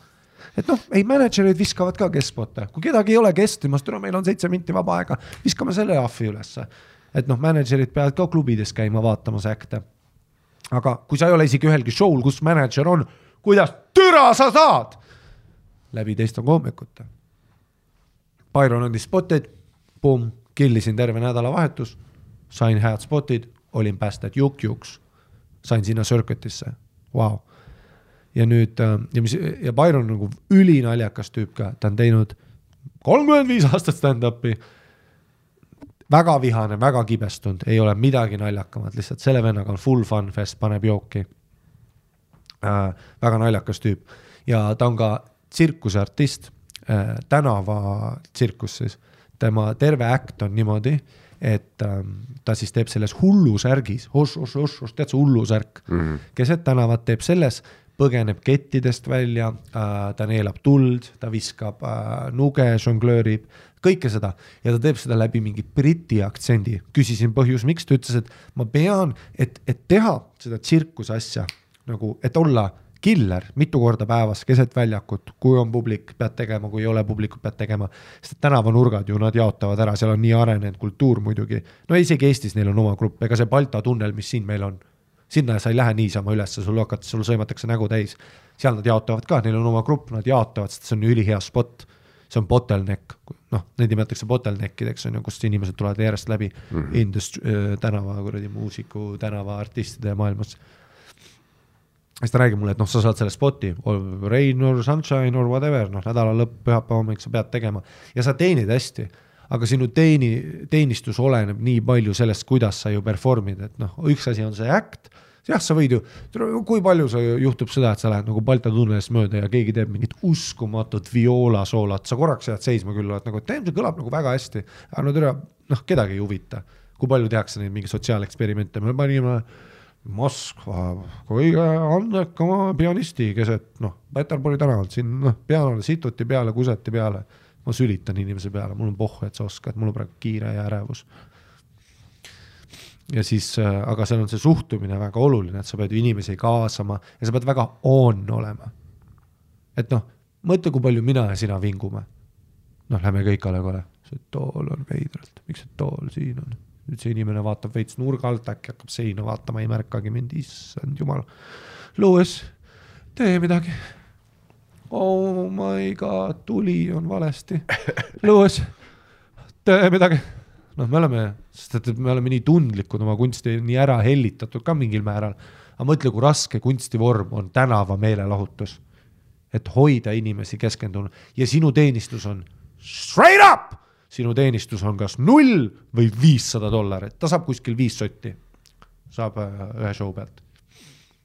et noh, ei mänedžerid viskavad ka guest spot'e, kui kedagi ei ole guest imas, tule meil on seitse minti vaba aega, viskame selle ahvi ülesse. et noh, mänedžerid peavad ka klubides käima vaatamas äkte. aga kui sa ei ole isegi ühelgi show'l, kus mänedžer on, kuidas türa sa saad? läbi teiste koomikute. Byron andis spot'eid, pumm killisin terve nädalavahetus, sain head spotid, olin päästet juk-juks, sain sinna circuit'isse, vau. ja nüüd äh, ja mis ja Byron on nagu ülinaljakas tüüp ka, ta on teinud kolmkümmend viis aastat stand-up'i. väga vihane, väga kibestunud, ei ole midagi naljakamat, lihtsalt selle vennaga on full fun fest, paneb jooki. Äh,. väga naljakas tüüp. Ja ta on ka tsirkuseartist äh,, tänavatsirkus siis tema terve äkt on niimoodi, et ähm, ta siis teeb selles hullusärgis, oss-oss-oss-oss, tead see hullusärk mm -hmm. keset tänavat teeb selles, põgeneb kettidest välja äh,, ta neelab tuld, ta viskab äh, nuge, žonglöörib, kõike seda ja ta teeb seda läbi mingi briti aktsendi. küsisin põhjus, miks, ta ütles, et ma pean, et, et teha seda tsirkuse asja nagu, et olla killer mitu korda päevas keset väljakut, kui on publik, pead tegema, kui ei ole publikut, pead tegema. sest et tänavanurgad ju nad jaotavad ära, seal on nii arenenud kultuur muidugi. no isegi Eestis neil on oma grupp, ega see Balta tunnel, mis siin meil on, sinna sa ei lähe niisama ülesse, sul hakatakse, sul sõimatakse nägu täis. seal nad jaotavad ka, neil on oma grupp, nad jaotavad, sest see on ülihea spot. see on bottleneck, noh, neid nimetatakse bottleneck ideks on ju, kust inimesed tulevad järjest läbi mm -hmm. indust- äh,, tänava kuradi muusiku, tänavaartistide maailmas siis ta räägib mulle, et noh, sa saad selle spoti, rain or sunshine or whatever, noh, nädala lõpp, pühapäeva hommik sa pead tegema ja sa teenid hästi. aga sinu teeni, teenistus oleneb nii palju sellest, kuidas sa ju perform'id, et noh, üks asi on see act, jah, sa võid ju, kui palju sa juhtub seda, et sa lähed nagu Balti tunnelist mööda ja keegi teeb mingit uskumatut vioolasoolat, sa korraks jääd seisma küll, oled nagu, et see kõlab nagu väga hästi, aga no tere, noh, kedagi ei huvita. kui palju tehakse neid mingeid sotsiaaleksperimente, me panime Moskva kõige andekama pianisti keset noh, Peterburi tänavalt siin noh, peale situti peale, kuseti peale. ma sülitan inimese peale, mul on pohhu, et sa oskad, mul on praegu kiire ja ärevus. ja siis, äh, aga seal on see suhtumine väga oluline, et sa pead inimesi kaasama ja sa pead väga on olema. et noh, mõtle, kui palju mina ja sina vingume. noh, lähme kõik A Le Coq'le, see tool on veidralt, miks see tool siin on nüüd see inimene vaatab veits nurga alt, äkki hakkab seina vaatama, ei märkagi mind, issand jumal. Lewis, tee midagi. Oh my god, tuli on valesti. [LAUGHS] Lewis, tee midagi. noh, me oleme, sest et me oleme nii tundlikud oma kunsti, nii ära hellitatud ka mingil määral. aga mõtle, kui raske kunstivorm on tänava meelelahutus. et hoida inimesi keskendunud ja sinu teenistus on straight up sinu teenistus on kas null või viissada dollarit, ta saab kuskil viis sotti, saab äh, ühe show pealt.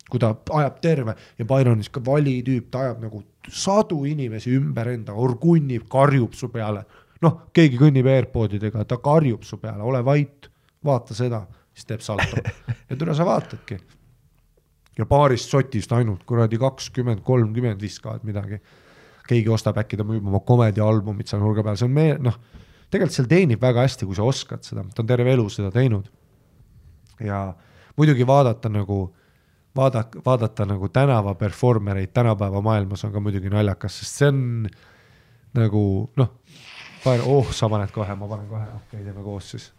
kui ta ajab terve ja Byron on sihuke vali tüüp, ta ajab nagu sadu inimesi ümber enda, orgunnib, karjub su peale. noh, keegi kõnnib AirPodidega, ta karjub su peale, ole vait, vaata seda, siis teeb salto [LAUGHS] ja tule sa vaatadki. ja paarist sotist ainult kuradi kakskümmend, kolmkümmend viskavad midagi keegi ostab, äkki ta müüb oma komediaalbumit seal nurga peal, see on meie, noh, tegelikult seal teenib väga hästi, kui sa oskad seda, ta on terve elu seda teinud. ja muidugi vaadata nagu, vaadata, vaadata nagu tänava performer eid tänapäeva maailmas on ka muidugi naljakas, sest see on nagu noh, oh, sa paned kohe, ma panen kohe, okei okay,, teeme koos siis. [LAUGHS]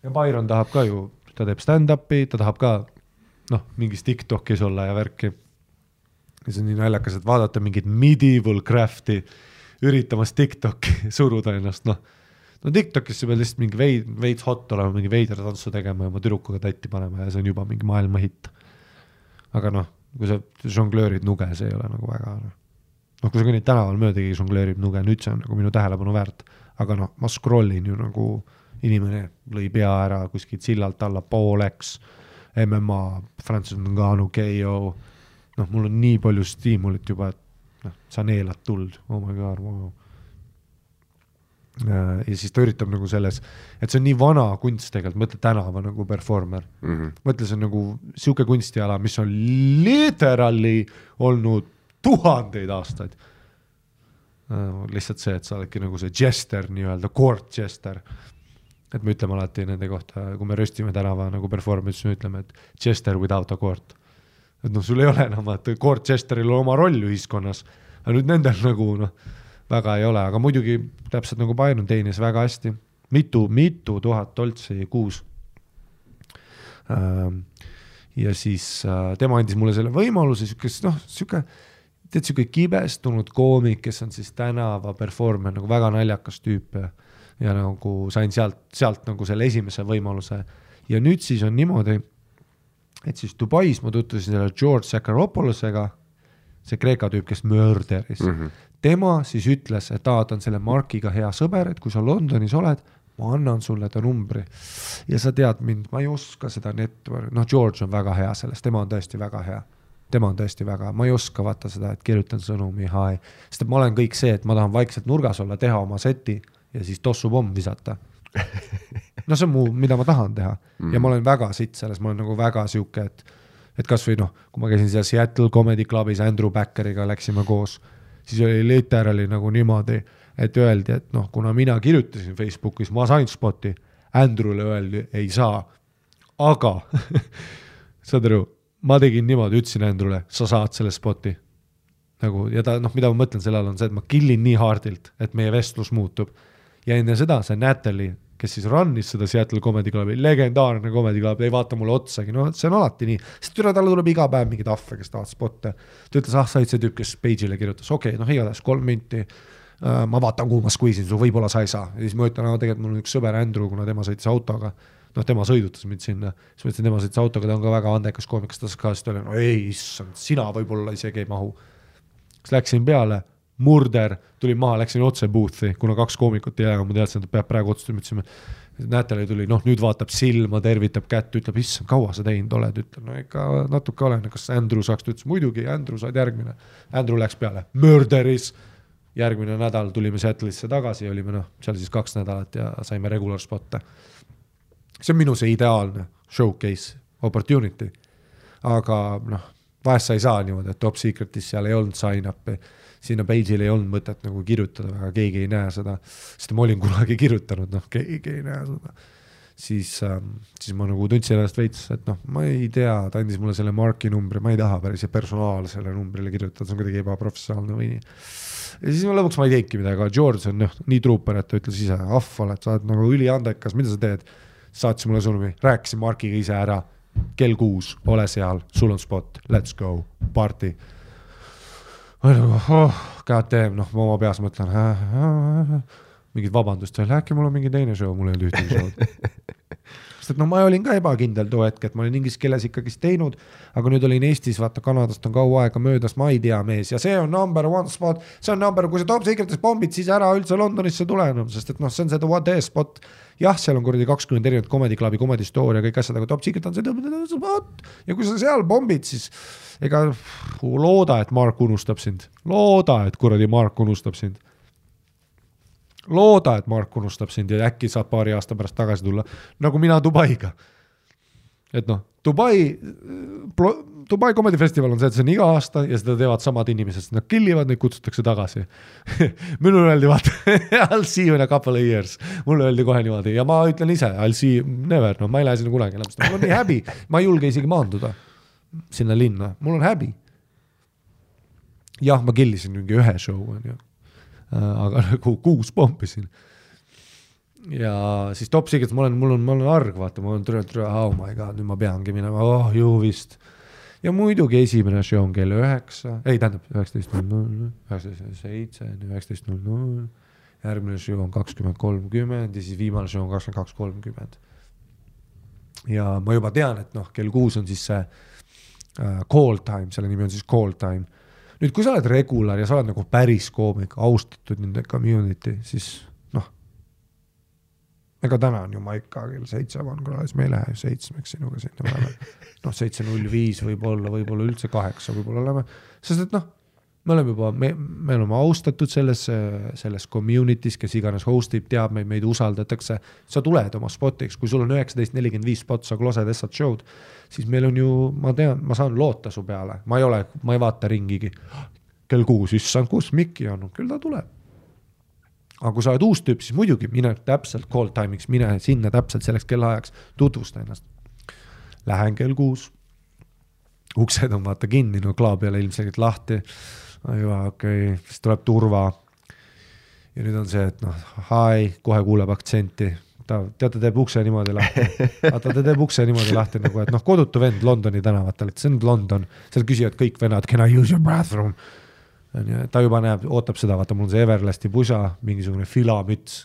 Ja Byron tahab ka ju, ta teeb stand-up'i, ta tahab ka noh, mingis Tiktokis olla ja värki ja see on nii naljakas, et vaadata mingit medieval craft'i üritamas Tiktoki [LAUGHS] suruda ennast, noh. no Tiktokis sa pead lihtsalt mingi veid, veits hot olema, mingi veidra tantsu tegema ja oma tüdrukuga tatti panema ja see on juba mingi maailma hitt. aga noh, kui sa žonglöörid nuge, see ei ole nagu väga noh. noh, kui sa kõnnid tänaval mööda, keegi žonglöörib nuge, nüüd see on nagu minu tähelepanu väärt. aga noh, ma scroll in ju nagu inimene lõi pea ära kuskilt sillalt alla pooleks. MMA, Francis Ngannou, KO noh, mul on nii palju stiimulit juba, et noh, sa neelad tuld, oh my god wow., ja siis ta üritab nagu selles, et see on nii vana kunst tegelikult, mõtle tänava nagu performer mm. -hmm. mõtle, see on nagu sihuke kunstiala, mis on literally olnud tuhandeid aastaid uh,. lihtsalt see, et sa oledki nagu see jester nii-öelda, court jester. et me ütleme alati nende kohta, kui me röstime tänava nagu performance'is, me ütleme, et jester without a court et noh, sul ei ole enam vaata, Court Chesteril on oma roll ühiskonnas, aga nüüd nendel [LAUGHS] nagu noh, väga ei ole, aga muidugi täpselt nagu Byron teenis väga hästi, mitu, mitu tuhat toltsi kuus. Ähm, ja siis äh, tema andis mulle selle võimaluse, siukest noh, sihuke tead, sihuke kibestunud koomik, kes on siis tänava performer, nagu väga naljakas tüüp ja, ja nagu sain sealt, sealt nagu selle esimese võimaluse. ja nüüd siis on niimoodi et siis Dubais ma tutvusin selle George Sakaropolosega, see Kreeka tüüp, kes mörderis mm. -hmm. tema siis ütles, et aa, ta on selle Markiga hea sõber, et kui sa Londonis oled, ma annan sulle ta numbri. ja sa tead mind, ma ei oska seda network, noh, George on väga hea selles, tema on tõesti väga hea. tema on tõesti väga, ma ei oska vaata seda, et kirjutan sõnumi hi, sest et ma olen kõik see, et ma tahan vaikselt nurgas olla, teha oma seti ja siis tossupomm visata [LAUGHS] no see on mu, mida ma tahan teha mm. ja ma olen väga sitt selles, ma olen nagu väga sihuke, et, et kasvõi noh, kui ma käisin seal Seattle Comedy Clubis Andrew Backeriga läksime koos, siis oli literally nagu niimoodi, et öeldi, et noh, kuna mina kirjutasin Facebookis, ma sain spoti, Andrewle öeldi ei saa, aga [LAUGHS] saad aru, ma tegin niimoodi, ütlesin Andrewle, sa saad selle spoti nagu ja ta noh, mida ma mõtlen selle all on see, et ma killin nii hardilt, et meie vestlus muutub. ja enne seda see Natalie kes siis run'is seda Seattle Comedy Clubi, legendaarne Comedy Club, ei vaata mulle otsagi, no see on alati nii, sest üle talle tuleb iga päev mingeid ahve, kes tahavad spotte. ta ütles, ah, sa olid see tüüp, kes page'ile kirjutas, okei okay,, noh, igatahes kolm minti. Uh,. ma vaatan, kuhu ma squeeze in su, võib-olla sa ei saa. Ja siis ma ütlen, no tegelikult mul on üks sõber Andrew, kuna tema sõitis autoga. Noh, tema sõidutas mind sinna, siis ma ütlesin, tema sõitis autoga, ta on ka väga andekas koomik, kes ta ka siis oli, no ei, issand, sina võib-olla isegi ei mahu. siis läksin peale murder, tulin maha, läksin otse booth'i, kuna kaks koomikut ei jää, ma teadsin, et ta peab praegu otsustama, ütlesime. Natalja tuli, noh nüüd vaatab silma, tervitab kätt, ütleb, issand, kaua sa teinud oled, ütlen, no ikka natuke olen, kas Andrew saaks, ta ütles muidugi, Andrew saad järgmine. Andrew läks peale, murderis. järgmine nädal tulime Seattle'isse tagasi olime noh, seal siis kaks nädalat ja saime regular spot'e. see on minu see ideaalne showcase opportunity. aga noh, vahest sa ei saa niimoodi, et top secret'is seal ei olnud sign-up'i sinna page'ile ei olnud mõtet nagu kirjutada, väga keegi ei näe seda, sest ma olin kunagi kirjutanud, noh, keegi ei näe seda. siis ähm,, siis ma nagu tundsin ennast veits, et noh, ma ei tea, ta andis mulle selle marki numbri, ma ei taha päris personaalsele numbrile kirjutada, see on kuidagi ebaprofessionaalne või nii ja siis ma lõpuks ma ei teinudki midagi, aga George on noh, nii truuper, et ta ütles ise, ahv oled, sa oled nagu üliandekas, mida sa teed. saatis mulle sõnumi, rääkisin Markiga ise ära, kell kuus, ole seal, sul on spot, let's go, party ma olin nagu oh, god damn, noh, ma oma peas mõtlen äh,, äh, mingit vabandust veel, äkki mul on mingi teine show, mul ei olnud ühtegi show'd [LAUGHS] sest et noh, ma olin ka ebakindel too hetk, et ma olin inglise keeles ikkagist teinud, aga nüüd olin Eestis, vaata Kanadast on kaua aega möödas, ma ei tea, mees, ja see on number one spot, see on number, kui sa top secret'is pommid, siis ära üldse Londonisse tule enam, sest et noh, see on see what is spot. jah, seal on kuradi kakskümmend erinevat comedy club'i, comedy store'i ja kõik asjad, aga top secret on see spot ja kui sa seal pommid, siis ega looda, et Mark unustab sind, looda, et kuradi Mark unustab sind. Looda, et Mark unustab sind ja äkki saab paari aasta pärast tagasi tulla, nagu mina Dubaiga. et noh, Dubai, Dubai Comedy Festival on see, et see on iga aasta ja seda teevad samad inimesed, nad kill ivad, neid kutsutakse tagasi [LAUGHS] minule öeldi, vaata [LAUGHS] I will see you in a couple of years, mulle öeldi kohe niimoodi ja ma ütlen ise, I will see you never, no ma ei lähe sinna kunagi enam, sest mul on nii häbi, ma ei julge isegi maanduda sinna linna, mul on häbi. jah, ma killisin mingi ühe show, on ju. Äh, aga [LAUGHS] nagu kuus pompisin. ja siis Top Secret, ma olen, mul on, ma olen arg, vaata, ma olen türa, türa, oh my god, nüüd ma peangi minema, oh ju vist. ja muidugi esimene show on kell üheksa, ei tähendab üheksateist null null, üheksateist seitse, üheksateist null null. järgmine show on kakskümmend kolmkümmend ja siis viimane show on kakskümmend kaks kolmkümmend. ja ma juba tean, et noh, kell kuus on siis see uh, call time, selle nimi on siis call time. Nüüd, kui sa oled regular ja sa oled nagu päris koomik, austatud nende community, siis noh, ega täna on ju maik ka kell seitse vangraadis, me ei lähe ju seitsmeks sinuga sinna, me oleme noh, seitse null viis võib-olla, võib-olla üldse kaheksa võib-olla oleme, sest et noh me oleme juba, me, me oleme austatud selles, selles community's, kes iganes host ib, teab meid, meid usaldatakse. sa tuled oma spot'iks, kui sul on üheksateist, nelikümmend viis spot, sa klosed essad show'd, siis meil on ju, ma tean, ma saan loota su peale, ma ei ole, ma ei vaata ringigi. kell kuus, issand, kus Mikki on, küll ta tuleb. aga kui sa oled uus tüüp, siis muidugi mine täpselt call time'iks, mine sinna täpselt selleks kellaajaks, tutvusta ennast. Lähen kell kuus uksed on vaata kinni, no klaab ei ole ilmselgelt lahti juba okei okay., siis tuleb turva. ja nüüd on see, et noh, hi, kohe kuuleb aktsenti. ta, tead, ta teeb ukse niimoodi lahti. [LAUGHS] vaata, ta teeb ukse niimoodi lahti nagu, et noh, kodutu vend Londoni tänavatel, et see on London. seal küsivad kõik vennad, can I use your bathroom? onju, ta juba näeb, ootab seda, vaata, mul on see Everlasti pusa, mingisugune filamüts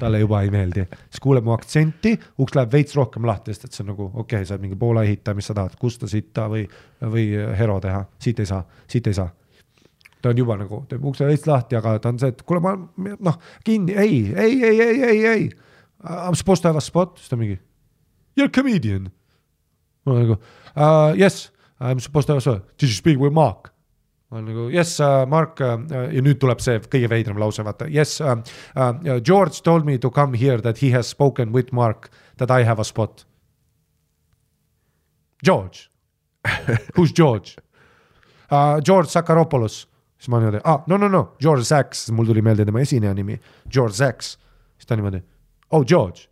talle juba ei meeldi, siis kuuleb mu aktsenti, uks läheb veits rohkem lahti, sest et see on nagu okei okay,, sa oled mingi Poola ehitaja, mis sa tahad, kusta sitta või, või hero teha, siit ei saa, siit ei saa ta on juba nagu, teeb ukse veits lahti, aga ta on see, et kuule, ma noh, kinni, ei, ei, ei, ei, ei, ei. I m supposed to have a spot, siis ta mingi, you are comedian. ma nagu uh,, yes I m supposed to have a, did you speak with Mark? ma olen nagu yes uh,, Mark uh, ja nüüd tuleb see kõige veidram lause, vaata, yes uh, uh, George told me to come here that he has spoken with Mark that I have a spot. George [LAUGHS] Who's George uh,? George Sakaropoulos. Siis ma niimoodi, ah, no, no, no, George Sachs, mul tuli meelde tema esineja nimi, George Sachs. siis ta niimoodi, oh George.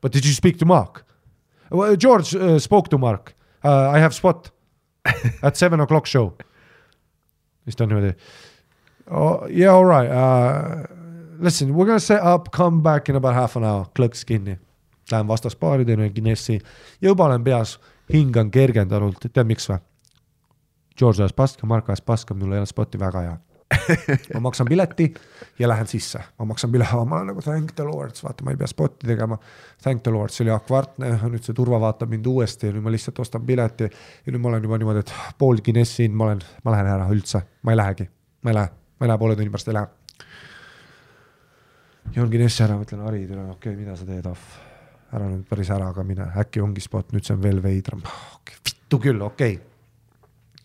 But did you speak to Mark? George uh, spoke to Mark uh,. I have spot [LAUGHS] at seven o'clock show. siis ta niimoodi oh,. Yeah, all right uh,. Listen, we are gonna set up, come back in about half an hour, klõks kinni. Lähen vastasbaari, teen ühe Guinessi ja juba olen peas hingan kergendanult, tead miks või? George ajas paska, Mark ajas paska, mul ei ole spotti väga hea. ma maksan pileti ja lähen sisse, ma maksan pileti, ma olen nagu thank the lord, vaata, ma ei pea spotti tegema. Thank the lord, see oli Jaak Vartne, nüüd see turva vaatab mind uuesti ja nüüd ma lihtsalt ostan pileti. ja nüüd ma olen juba niimoodi, et pool Guinessi hind, ma olen, ma lähen ära üldse, ma ei lähegi, ma ei lähe, ma ei lähe poole tunni pärast ei lähe. joon Guinessi ära, mõtlen, Harri, okei okay,, mida sa teed, ahv ära nüüd päris ära ka mine, äkki ongi spot, nüüd see on veel veidram. vittu küll, okei okay.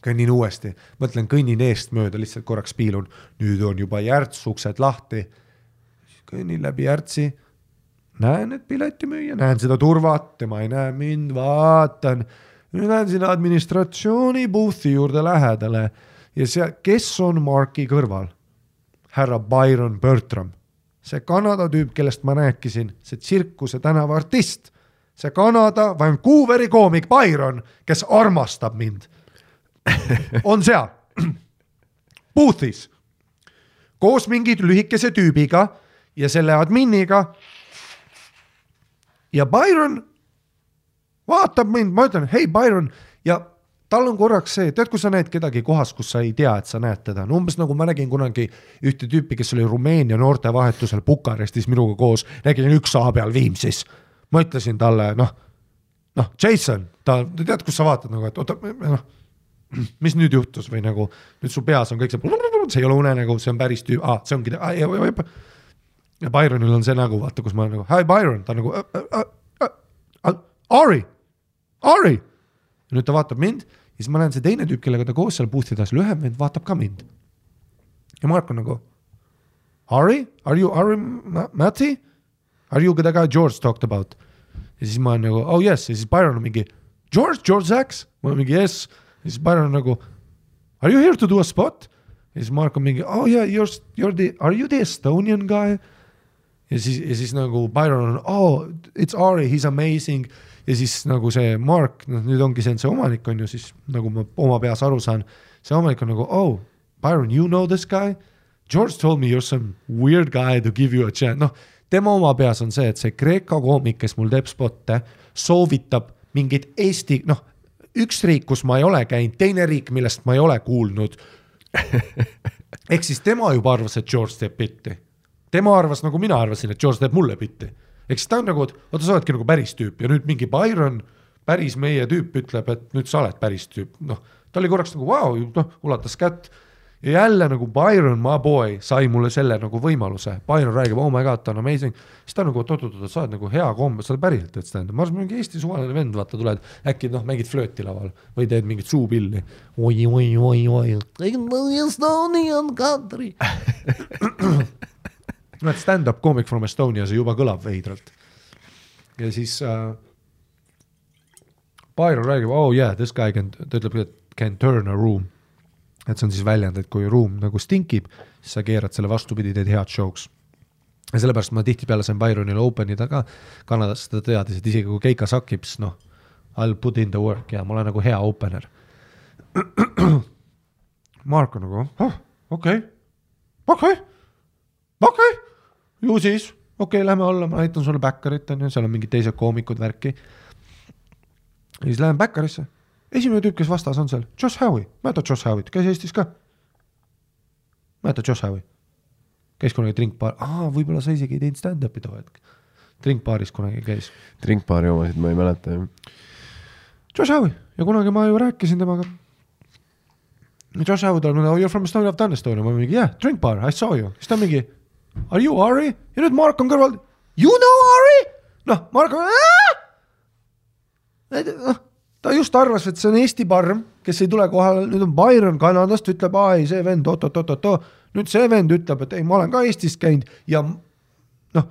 Kõnnin uuesti, mõtlen, kõnnin eestmööda, lihtsalt korraks piilun, nüüd on juba järts, uksed lahti. kõnnin läbi järtsi, näen, et piletimüüja, näen seda turvat, tema ei näe mind, vaatan. nüüd lähen sinna administratsiooni booth'i juurde lähedale. Ja seal, kes on Marki kõrval? härra Byron Bertram. See Kanada tüüp, kellest ma rääkisin, see tsirkuse tänava artist, see Kanada Vancouveri koomik Byron, kes armastab mind, on seal. Booth'is. Koos mingi lühikese tüübiga ja selle adminiga. ja Byron vaatab mind, ma ütlen, hei Byron. Ja tal on korraks see, tead, kui sa näed kedagi kohas, kus sa ei tea, et sa näed teda, no umbes nagu ma nägin kunagi ühte tüüpi, kes oli Rumeenia noortevahetusel Bukarestis minuga koos, nägin üksa peal Viimsis. ma ütlesin talle, noh, noh, Jason, ta, tead, kus sa vaatad nagu, et oota, noh, [CLEARS THROAT] mis nüüd juhtus või nagu nüüd su peas on kõik see, [LAUGHS] see ei ole unenägu, see on päris tüüp ah,, see ongi ah,, ja Byronil on see nägu, vaata, kus ma olen nagu, hi Byron, ta on nagu uh, uh, uh, uh, Ari, Ari ja nüüd ta vaatab mind ja siis ma näen see teine tüüp, kellega ta koos seal boost'i taas, lühem vend vaatab ka mind. ja Mark on nagu, Harry, are you Harry Mati? Are you the guy George talked about? ja siis ma olen nagu, oh yes, ja siis Byron on mingi, George, George Sachs? ma olen mingi yes, ja siis Byron on nagu, are you here to do a spot? ja siis Mark on mingi, oh yeah, you are, you are the, are you the Estonian guy? ja siis, ja siis nagu Byron on, oh, it's Ari, he is amazing ja siis nagu see Mark, noh nüüd ongi see, see omanik on ju siis nagu ma oma peas aru saan, see omanik on nagu oh, Byron, you know this guy? George told me you are some weird guy to give you a chance, noh tema oma peas on see, et see Kreeka koomik, kes mul teeb spotte, soovitab mingit Eesti, noh, üks riik, kus ma ei ole käinud, teine riik, millest ma ei ole kuulnud. [LAUGHS] ehk siis tema juba arvas, et George teeb bitti. tema arvas, nagu mina arvasin, et George teeb mulle bitti ehk siis ta on nagu, et oota, sa oledki nagu päris tüüp ja nüüd mingi Byron, päris meie tüüp ütleb, et nüüd sa oled päris tüüp, noh, ta oli korraks nagu vau wow,, noh, ulatas kätt. Ja jälle nagu Byron, my boy, sai mulle selle nagu võimaluse, Byron räägib, oh my god, ta on amazing. siis ta nagu, oot-oot-oot, sa oled nagu hea kombe, sa oled päriselt teed stand-up'i, ma arvasin, mingi Eesti suvaline vend, vaata, tuled äkki noh, mängid flööti laval või teed mingit suupilli oi, oi, oi, oi, Estonian country [CLEARS THROAT] noh, et stand-up comic from Estonia, see juba kõlab veidralt. ja siis äh, Byron räägib, oh yeah, this guy can, ta ütleb, can turn a room. Et see on siis väljend, et kui ruum nagu stinkib, siis sa keerad selle vastupidi, teed head show'ks. ja sellepärast ma tihtipeale sain Byronile open'ida ka Kanadas, ta teadis, et isegi kui keika sakib, siis noh, I will put in the work ja ma olen nagu hea opener. [CLEARS THROAT] Mark on nagu, oh, okei okei okei ju siis, okei okay,, lähme alla, ma näitan sulle Backerit, on ju, seal on mingid teised koomikud, värki. ja siis lähen Backerisse, esimene tüüp, kes vastas, on seal Josh Howie, mäletad Josh Howie't, käis Eestis ka. mäletad Josh Howie? käis kunagi drinkbaar, aa, võib-olla sa isegi ei teinud stand-up'i too hetk. drinkbaaris kunagi käis. drinkbaari omasid ma ei mäleta, jah. Josh Howie ja kunagi ma ju rääkisin temaga. Josh Howie tuleb, oh you are from Estonia, I have done Estonia, ma mingi yeah, drink bar, I saw you, siis ta mingi Are you Ari? ja nüüd Mark on kõrval. You know Ari? noh, Mark on. noh, ta just arvas, et see on Eesti parm, kes ei tule kohale, nüüd on Byron Kanadast, ütleb, aa ei, see vend oot-oot-oot-oot, nüüd see vend ütleb, et ei, ma olen ka Eestis käinud ja noh,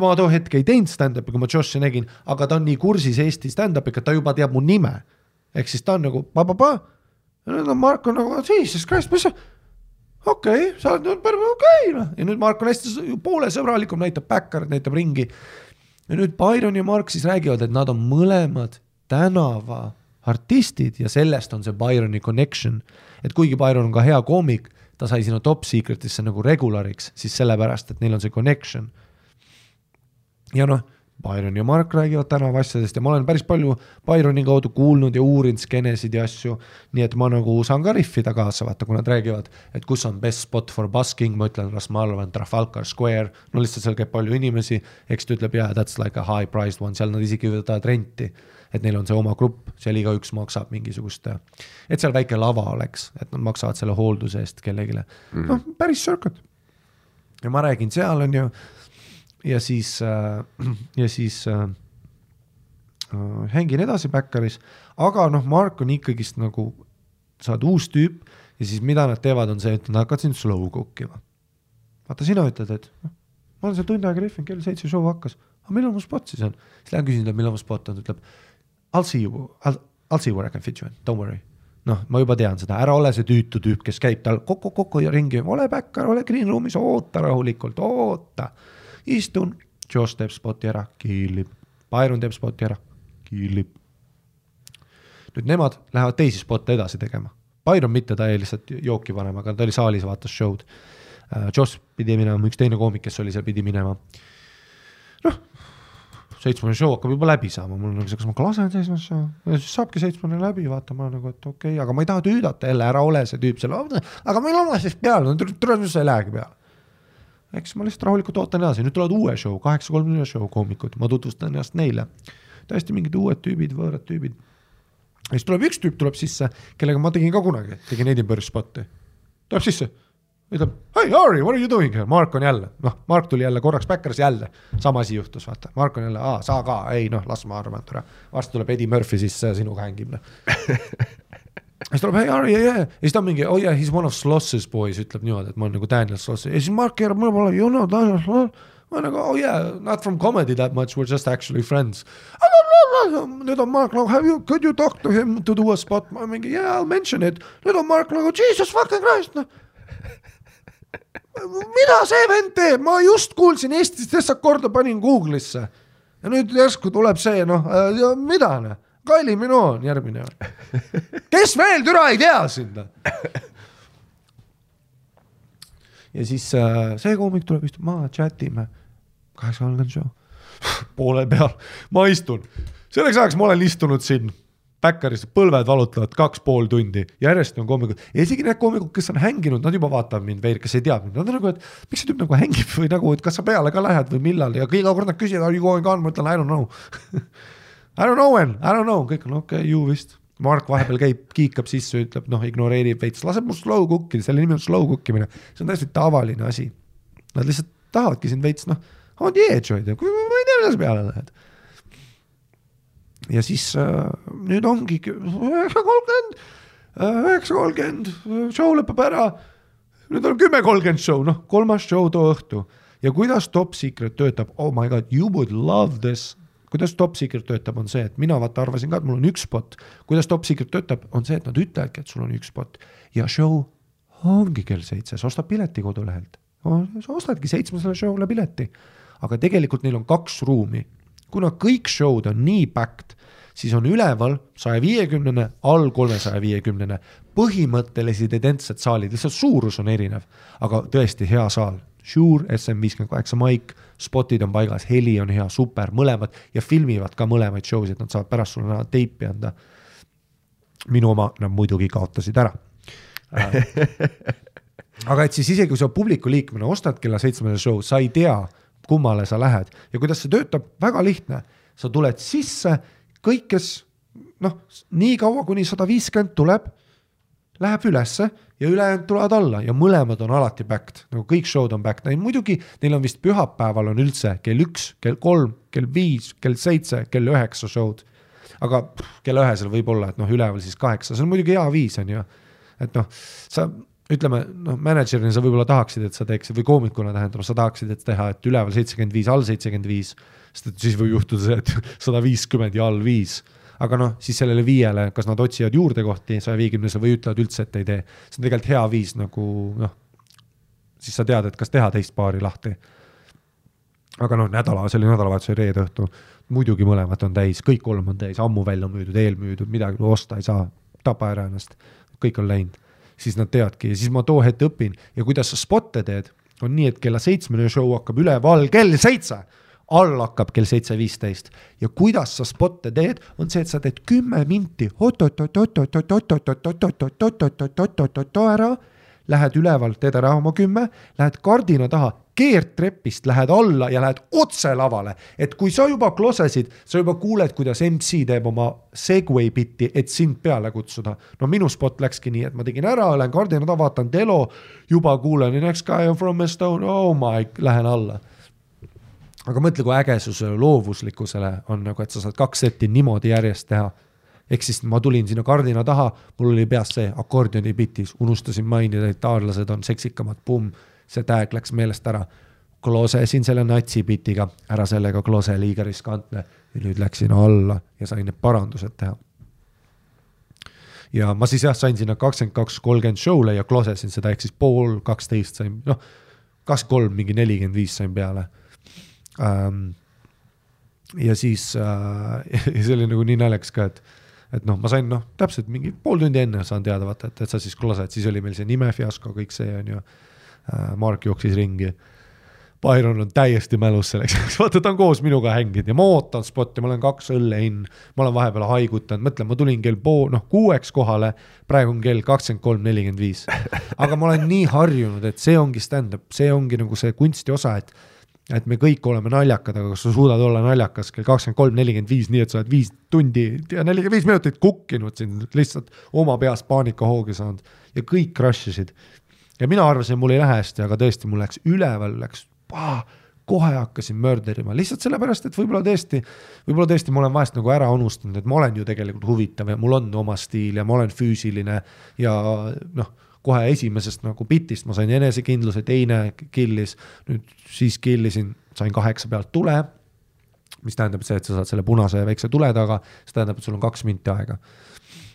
ma too hetk ei teinud stand-up'i, kui ma Joshi nägin, aga ta on nii kursis Eesti stand-up'iga, ta juba teab mu nime. ehk siis ta on nagu pa-pa-pa, nüüd on Marko nagu, jesus christ, mis sa, okei okay,, sa oled nüüd päris okei okay, noh, ja nüüd Mark on hästi poole sõbralikum, näitab backyard, näitab ringi. ja nüüd Byron ja Mark siis räägivad, et nad on mõlemad tänavaartistid ja sellest on see Byroni connection. et kuigi Byron on ka hea koomik, ta sai sinna Top Secretisse nagu regulariks, siis sellepärast, et neil on see connection. ja noh Byron ja Mark räägivad tänavaasjadest ja ma olen päris palju Byroni kaudu kuulnud ja uurinud skeenesid ja asju, nii et ma nagu saan ka riffida kaasa, vaata, kui nad räägivad, et kus on best spot for busking, ma ütlen, kas ma arvan, Trafalgar Square, no lihtsalt seal käib palju inimesi, eks ta ütleb, yeah, that's like a high priced one, seal nad isegi võtavad renti, et neil on see oma grupp, seal igaüks maksab mingisugust, et seal väike lava oleks, et nad maksavad selle hoolduse eest kellelegi mm -hmm., noh, päris circuit. ja ma räägin seal, on ju ja siis äh,, [CLEARS THROAT] ja siis äh, äh, hängin edasi Backeris, aga noh, Mark on ikkagist nagu, sa oled uus tüüp ja siis mida nad teevad, on see, et nad hakkavad sind slow cook ima. vaata, sina ütled, et noh, ma olen seal tund aega rihvinud, kell seitse show hakkas, aga millal mu spot siis on? siis lähen küsin talt, millal mu spot on, ta ütleb I will see you, I will see where I can fit you in, don't worry noh, ma juba tean seda, ära ole see tüütu tüüp, kes käib tal kokku-kokku ja ringi, ole backer, ole green room'is, oota rahulikult, oota istun, Josh teeb spoti ära, killib, Byron teeb spoti ära, killib. nüüd nemad lähevad teisi spotte edasi tegema. Byron mitte, ta jäi lihtsalt jooki panema, aga ta oli saalis, vaatas show'd. Äh, Josh pidi minema, üks teine koomik, kes oli seal, pidi minema. noh, seitsmene show hakkab juba läbi saama, mul on nagu see, kas ma ka lasen seitsmest show? Ja siis saabki seitsmene läbi, vaata ma nagu, et okei okay,, aga ma ei taha tüüdata jälle, ära ole see tüüp seal, aga meil on siis peale, no tule, mis sa ei lähegi peale. Eks ma lihtsalt rahulikult ootan edasi, nüüd tulevad uue show, kaheksa kolmekümne show koomikud, ma tutvustan ennast neile. täiesti mingid uued tüübid, võõrad tüübid. ja siis tuleb üks tüüp tuleb sisse, kellega ma tegin ka kunagi, tegin Edinburgh'is spotti. tuleb sisse, ütleb, hey Harry, what are you doing here, Mark on jälle, noh, Mark tuli jälle korraks backer'is jälle, sama asi juhtus, vaata, Mark on jälle, aa, sa ka, ei noh, las ma arvan, tore. varsti tuleb Eddie Murphy sisse sinuga hängib, noh [LAUGHS] siis tuleb, hey Harry, yeah, yeah. ja siis ta on mingi, oh yeah, he is one of Sloss's boys, ütleb niimoodi, et ma olen nagu Daniel Sloss ja siis Mark keerab mulle poole, you know Daniel Sloss. ma nagu, oh yeah, not from comedy that much, we are just actually friends. nüüd on Mark nagu, have you, could you talk to him to do a spot, ma mingi, yeah, I will mention it. nüüd on Mark nagu, jesus fucking christ, noh mida see vend teeb, ma just kuulsin Eestist lihtsalt korda panin Google'isse ja nüüd järsku tuleb see noh, mida noh Kylie Minogue on järgmine. kes veel türa ei tea sind? ja siis äh, see koomik tuleb, istub maha, chat ime. kaheksa kolmkümmend show. poole peal, ma istun, selleks ajaks ma olen istunud siin Backeris, põlved valutavad kaks pool tundi, järjest on koomikud. Ja isegi need koomikud, kes on hänginud, nad juba vaatavad mind veel, kes ei tea mind, nad on nagu, et miks see tüüp nagu hängib või nagu, et kas sa peale ka lähed või millal? Ja iga kord nad küsivad, are you going on, ma ütlen I don't know. [LAUGHS] I don't know when, I don't know, kõik on okei okay,, ju vist. Mark vahepeal käib, kiikab sisse, ütleb noh, ignoreerib veits, laseb mul slow cook ida, selle nimi on slow cook imine, see on täiesti tavaline asi. Nad lihtsalt tahavadki sind veits noh, on the edge hoida, ma ei tea, mida sa peale lähed. Ja siis äh, nüüd ongi üheksa kolmkümmend, äh, üheksa kolmkümmend, show lõpeb ära. nüüd on kümme kolmkümmend show, noh, kolmas show too õhtu ja kuidas Top Secret töötab, oh my god, you would love this kuidas Top Secret töötab, on see, et mina vaata arvasin ka, et mul on üks spot. kuidas Top Secret töötab, on see, et nad ütlevadki, et sul on üks spot ja show ongi kell seitse, sa ostad pileti kodulehelt. sa ostadki seitsmesele show'le pileti. aga tegelikult neil on kaks ruumi. Kuna kõik show'd on nii packed, siis on üleval saja viiekümnene, all kolmesaja viiekümnene. põhimõtteliselt identsed saalid, lihtsalt suurus on erinev, aga tõesti hea saal Shure SM viiskümmend kaheksa maik, spotid on paigas, heli on hea, super, mõlemad ja filmivad ka mõlemaid show sid, nad saavad pärast sulle teipi anda. minu oma nad muidugi kaotasid ära [LAUGHS] aga et siis isegi kui sa publiku liikmena ostad kella seitsmele show, sa ei tea, kummale sa lähed ja kuidas see töötab, väga lihtne. sa tuled sisse, kõik, kes noh, nii kaua, kuni sada viiskümmend tuleb, läheb ülesse ja ülejäänud tulevad alla ja mõlemad on alati backed, nagu kõik show'd on backed, muidugi neil on vist pühapäeval on üldse kell üks, kell kolm, kell viis, kell seitse, kell üheksa show'd. aga pff, kella ühesel võib-olla, et noh, üleval siis kaheksa, see on muidugi hea viis, on ju. et noh, sa ütleme noh, mänedžerina sa võib-olla tahaksid, et sa teeksid või koomikuna tähendab, sa tahaksid, et teha, et üleval seitsekümmend viis, all seitsekümmend viis. sest et siis võib juhtuda see, et [LAUGHS] sada viiskümmend ja all viis aga noh, siis sellele viiele, kas nad otsivad juurdekohti saja viiekümnesele või ütlevad üldse, et ei tee. see on tegelikult hea viis nagu noh, siis sa tead, et kas teha teist paari lahti. aga noh, nädala, see oli nädalavahetuse reede õhtu, muidugi mõlemad on täis, kõik kolm on täis, ammu välja müüdud, eelmüüdud, midagi osta ei saa, tapa ära ennast, kõik on läinud. Siis nad teadki ja siis ma too hetk õpin ja kuidas sa spot'e teed, on nii, et kella seitsmene show hakkab üleval kell seitse all hakkab kell seitse viisteist ja kuidas sa spot'e teed, on see, et sa teed kümme minti ära, lähed üleval, teed ära oma kümme, lähed kardina taha, keerd trepist, lähed alla ja lähed otse lavale. et kui sa juba klosesid, sa juba kuuled, kuidas MC teeb oma segway bit'i, et sind peale kutsuda. no minu spot läkski nii, et ma tegin ära, lähen kardina taha, vaatan Delo, juba kuulen next guy from Estonia, oh my, lähen alla aga mõtle, kui ägesusele, loovuslikkusele on nagu, et sa saad kaks setti niimoodi järjest teha. ehk siis ma tulin sinna kardina taha, mul oli peas see akordioni bitis, unustasin mainida, et taarlased on seksikamad, pumm, see tag läks meelest ära. klosesin selle natsi bitiga, ära sellega klose, liiga riskantne ja nüüd läksin alla ja sain need parandused teha. ja ma siis jah, sain sinna kakskümmend kaks, kolmkümmend show'le ja klosesin seda, ehk siis pool kaksteist sain, noh, kakskümmend kolm, mingi nelikümmend viis sain peale ähm,. ja siis äh, [LAUGHS] ja see oli nagu nii naljakas ka, et, et noh, ma sain noh, täpselt mingi pool tundi enne saan teada, vaata, et, et sa siis klosed, siis oli meil see nimefiasko, kõik see on ju äh,. Mark jooksis ringi. Byron on täiesti mälus selleks, [LAUGHS] vaata ta on koos minuga hänginud ja ma ootan spotti, ma olen kaks õlle in, ma olen vahepeal haigutanud, mõtle, ma tulin kell pool, noh kuueks kohale, praegu on kell kakskümmend kolm, nelikümmend viis. [LAUGHS] aga ma olen nii harjunud, et see ongi stand-up, see ongi nagu see kunsti osa, et et me kõik oleme naljakad, aga kas sa suudad olla naljakas kell kakskümmend kolm, nelikümmend viis, nii et sa oled viis tundi ja nelikümmend viis minutit kukkinud siin, lihtsalt oma peas paanikahoogi saanud. Ja kõik crush isid. Ja mina arvasin, mul ei lähe hästi, aga tõesti, mul läks üleval, läks pah, kohe hakkasin mörderima, lihtsalt sellepärast, et võib-olla tõesti, võib-olla tõesti ma olen vahest nagu ära unustanud, et ma olen ju tegelikult huvitav ja mul on oma stiil ja ma olen füüsiline ja noh kohe esimesest nagu bitist ma sain enesekindluse, teine killis, nüüd siis killisin, sain kaheksa pealt tule. mis tähendab see, et sa saad selle punase väikse tule taga, see tähendab, et sul on kaks minti aega.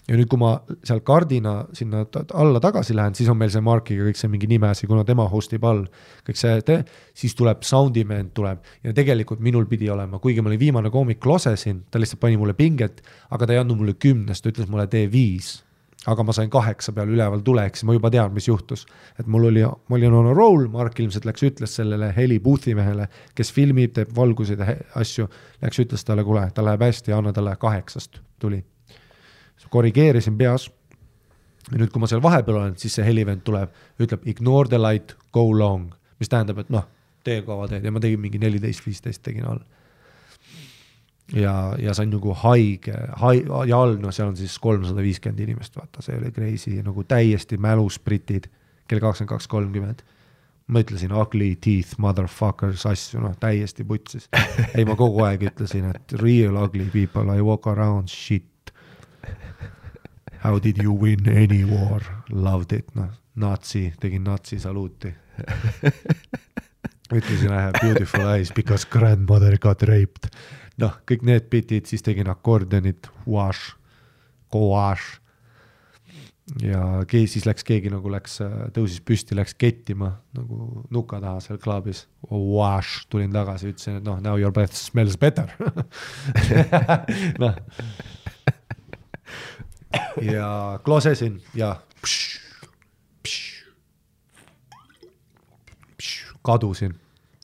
Ja nüüd, kui ma seal kardina sinna alla tagasi lähen, siis on meil see Markiga kõik see mingi nimeasi, kuna tema host ib all. kõik see, siis tuleb sound'iman tuleb ja tegelikult minul pidi olema, kuigi ma olin viimane koomik losesin, ta lihtsalt pani mulle pinget, aga ta ei andnud mulle kümnest, ta ütles mulle tee viis aga ma sain kaheksa peal üleval tuleks, ma juba tean, mis juhtus. et mul oli, ma olin on a roll, Mark ilmselt läks, ütles sellele heli booth'i mehele, kes filmib, teeb valguseid ja asju, läks, ütles talle, kuule, tal läheb hästi, anna talle kaheksast, tuli. Korrigeerisin peas. ja nüüd, kui ma seal vahepeal olen, siis see helivend tuleb, ütleb ignore the light, go long, mis tähendab, et noh, tee kaua teed ja ma tegin mingi neliteist, viisteist tegin all ja, ja see on nagu haige, hai-, ja all, noh, seal on siis kolmsada viiskümmend inimest, vaata, see oli crazy, nagu täiesti mälus britid, kell kakskümmend kaks kolmkümmend. ma ütlesin ugly teeth motherfuckers asju, noh, täiesti putsis. ei, ma kogu aeg ütlesin, et real ugly people, I walk around shit. How did you win any war? Loved it, noh, natsi, tegin natsi saluuti [LAUGHS] ütlesin I have beautiful eyes because grandmother got raped noh, kõik need bitid, siis tegin akordionit, wash, go-wash. ja keegi, siis läks keegi nagu läks, tõusis püsti, läks kettima nagu nuka taha seal klubis, wash, tulin tagasi, ütlesin, et noh, now your breath smells better [LAUGHS] [LAUGHS] noh. Ja klosesin ja. Pš, pš, pš, kadusin,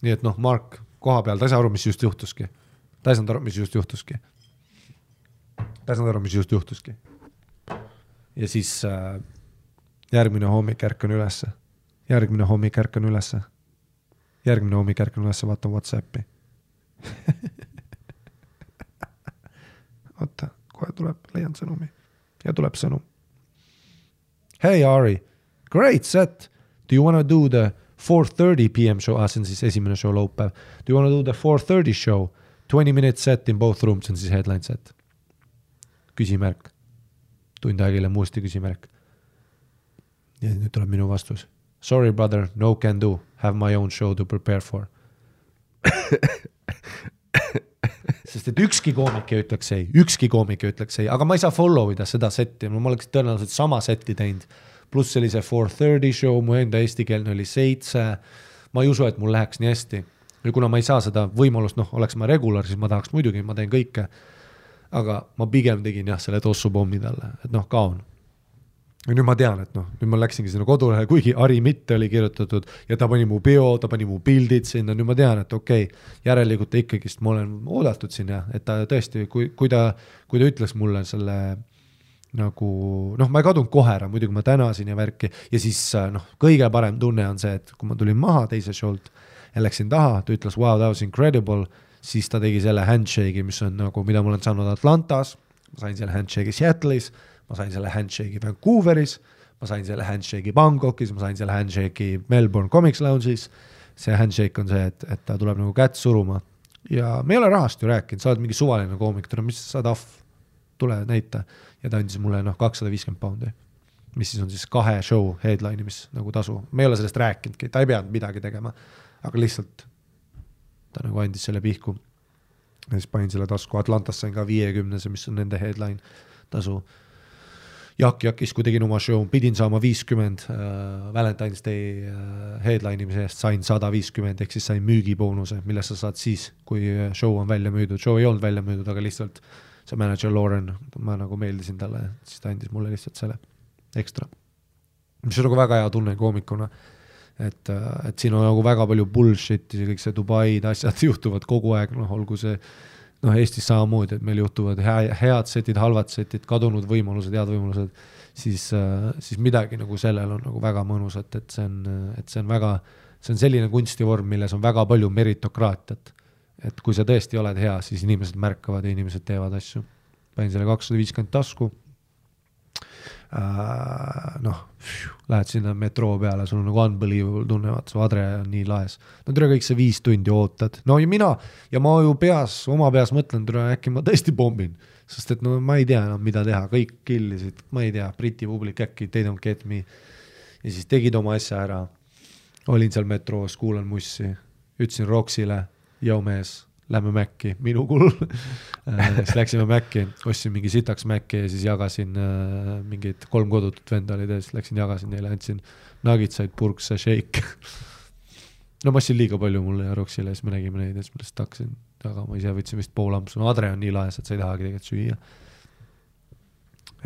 nii et noh, Mark koha peal, ta ei saa aru, mis just juhtuski. Ta ei saanud aru, mis just juhtuski. ta ei saanud aru, mis just juhtuski. ja siis äh, järgmine hommik ärkan ülesse, järgmine hommik ärkan ülesse, järgmine hommik ärkan ülesse, vaatan Whatsappi. [LAUGHS] Oota, kohe tuleb, leian sõnumi ja tuleb sõnum. Hey Ari, great set, do you wanna do the four thirty PM show, ah see on siis esimene show laupäev. Do you wanna do the four thirty show? Twenty minute set in both rooms on siis headline set. küsimärk. tund aega hiljem uuesti küsimärk. ja nüüd tuleb minu vastus. Sorry brother, no can do, have my own show to prepare for sest et ükski koomik ei ütleks ei, ükski koomik ei ütleks ei, aga ma ei saa follow ida seda setti, ma oleks tõenäoliselt sama setti teinud. pluss see four thirty show, mu enda eestikeelne oli seitse. ma ei usu, et mul läheks nii hästi. ja kuna ma ei saa seda võimalust, noh, oleks ma regular, siis ma tahaks muidugi, ma teen kõike. aga ma pigem tegin jah, selle tossupommi talle, et noh, kaon ja nüüd ma tean, et noh, nüüd ma läksingi sinna kodulehele, kuigi Ari Mitte oli kirjutatud ja ta pani mu peo, ta pani mu pildid sinna, nüüd ma tean, et okei okay,, järelikult ikkagist, ma olen oodatud siin ja et ta tõesti, kui, kui ta, kui ta ütles mulle selle nagu noh, ma ei kadunud kohe ära, muidugi ma tänasin ja värki ja siis noh, kõige parem tunne on see, et kui ma tulin maha teise show'lt ja läksin taha, ta ütles wow, that was incredible, siis ta tegi selle handshake'i, mis on nagu, mida ma olen saanud Atlantas, ma sain selle handshake'i Seattle'is ma sain selle handshake'i Vancouveris, ma sain selle handshake'i Bangkokis, ma sain selle handshake'i Melbourne Comics Lounge'is. see handshake on see, et, et ta tuleb nagu kätt suruma ja me ei ole rahast ju rääkinud, sa oled mingi suvaline koomik, tule, mis sa tahv, tule näita. ja ta andis mulle noh, kakssada viiskümmend poundi, mis siis on siis kahe show headline imis nagu tasu, me ei ole sellest rääkinudki, ta ei pidanud midagi tegema, aga lihtsalt ta nagu andis selle pihku. ja siis panin selle tasku, Atlantas sain ka viiekümnese, mis on nende headline tasu Jaak Jakis, kui tegin oma show, pidin saama viiskümmend äh, Valentine's Day äh, headline imise eest, sain sada viiskümmend, ehk siis sain müügiboonuse, mille sa saad siis, kui äh, show on välja müüdud, show ei olnud välja müüdud, aga lihtsalt see mänedžer Lauren, ma nagu meeldisin talle, siis ta andis mulle lihtsalt selle ekstra. mis on nagu väga hea tunne koomikuna, et, äh, et siin on nagu väga palju bullshit'i, kõik see Dubaid asjad [LAUGHS] juhtuvad kogu aeg, noh, olgu see noh, Eestis samamoodi, et meil juhtuvad hea, head setid, halvad setid, kadunud võimalused, head võimalused, siis, äh, siis midagi nagu sellel on nagu väga mõnus, et, see on, et see on väga, see on selline kunstivorm, milles on väga palju meritokraatiat. et kui sa tõesti oled hea, siis inimesed märkavad ja inimesed teevad asju. panin selle kakssada viiskümmend tasku noh, lähed sinna metroo peale, sul on nagu unbelievable tunne, vaata su adre on nii laes. no tere, kõik see viis tundi ootad, no ja mina ja ma ju peas, oma peas mõtlen, tere äkki ma tõesti pommin. sest et no ma ei tea enam, mida teha, kõik killisid, ma ei tea, Briti publik äkki, they don't get me. ja siis tegid oma asja ära. olin seal metroos, kuulan mussi, ütlesin Roksile, joo mees lähme Maci, minu kulul äh, siis läksime Maci, ostsin mingi sitaks Maci ja siis jagasin äh, mingid kolm kodutut venda olid ees, läksin jagasin neile, andsin. Nugitsaid, purkse, shake. No ma ostsin liiga palju mulle ja Roksile, siis me nägime neid ja siis ma lihtsalt hakkasin jagama, ise võtsin vist pool ampsu, no Adre on nii laes, et sa ei tahagi tegelikult süüa.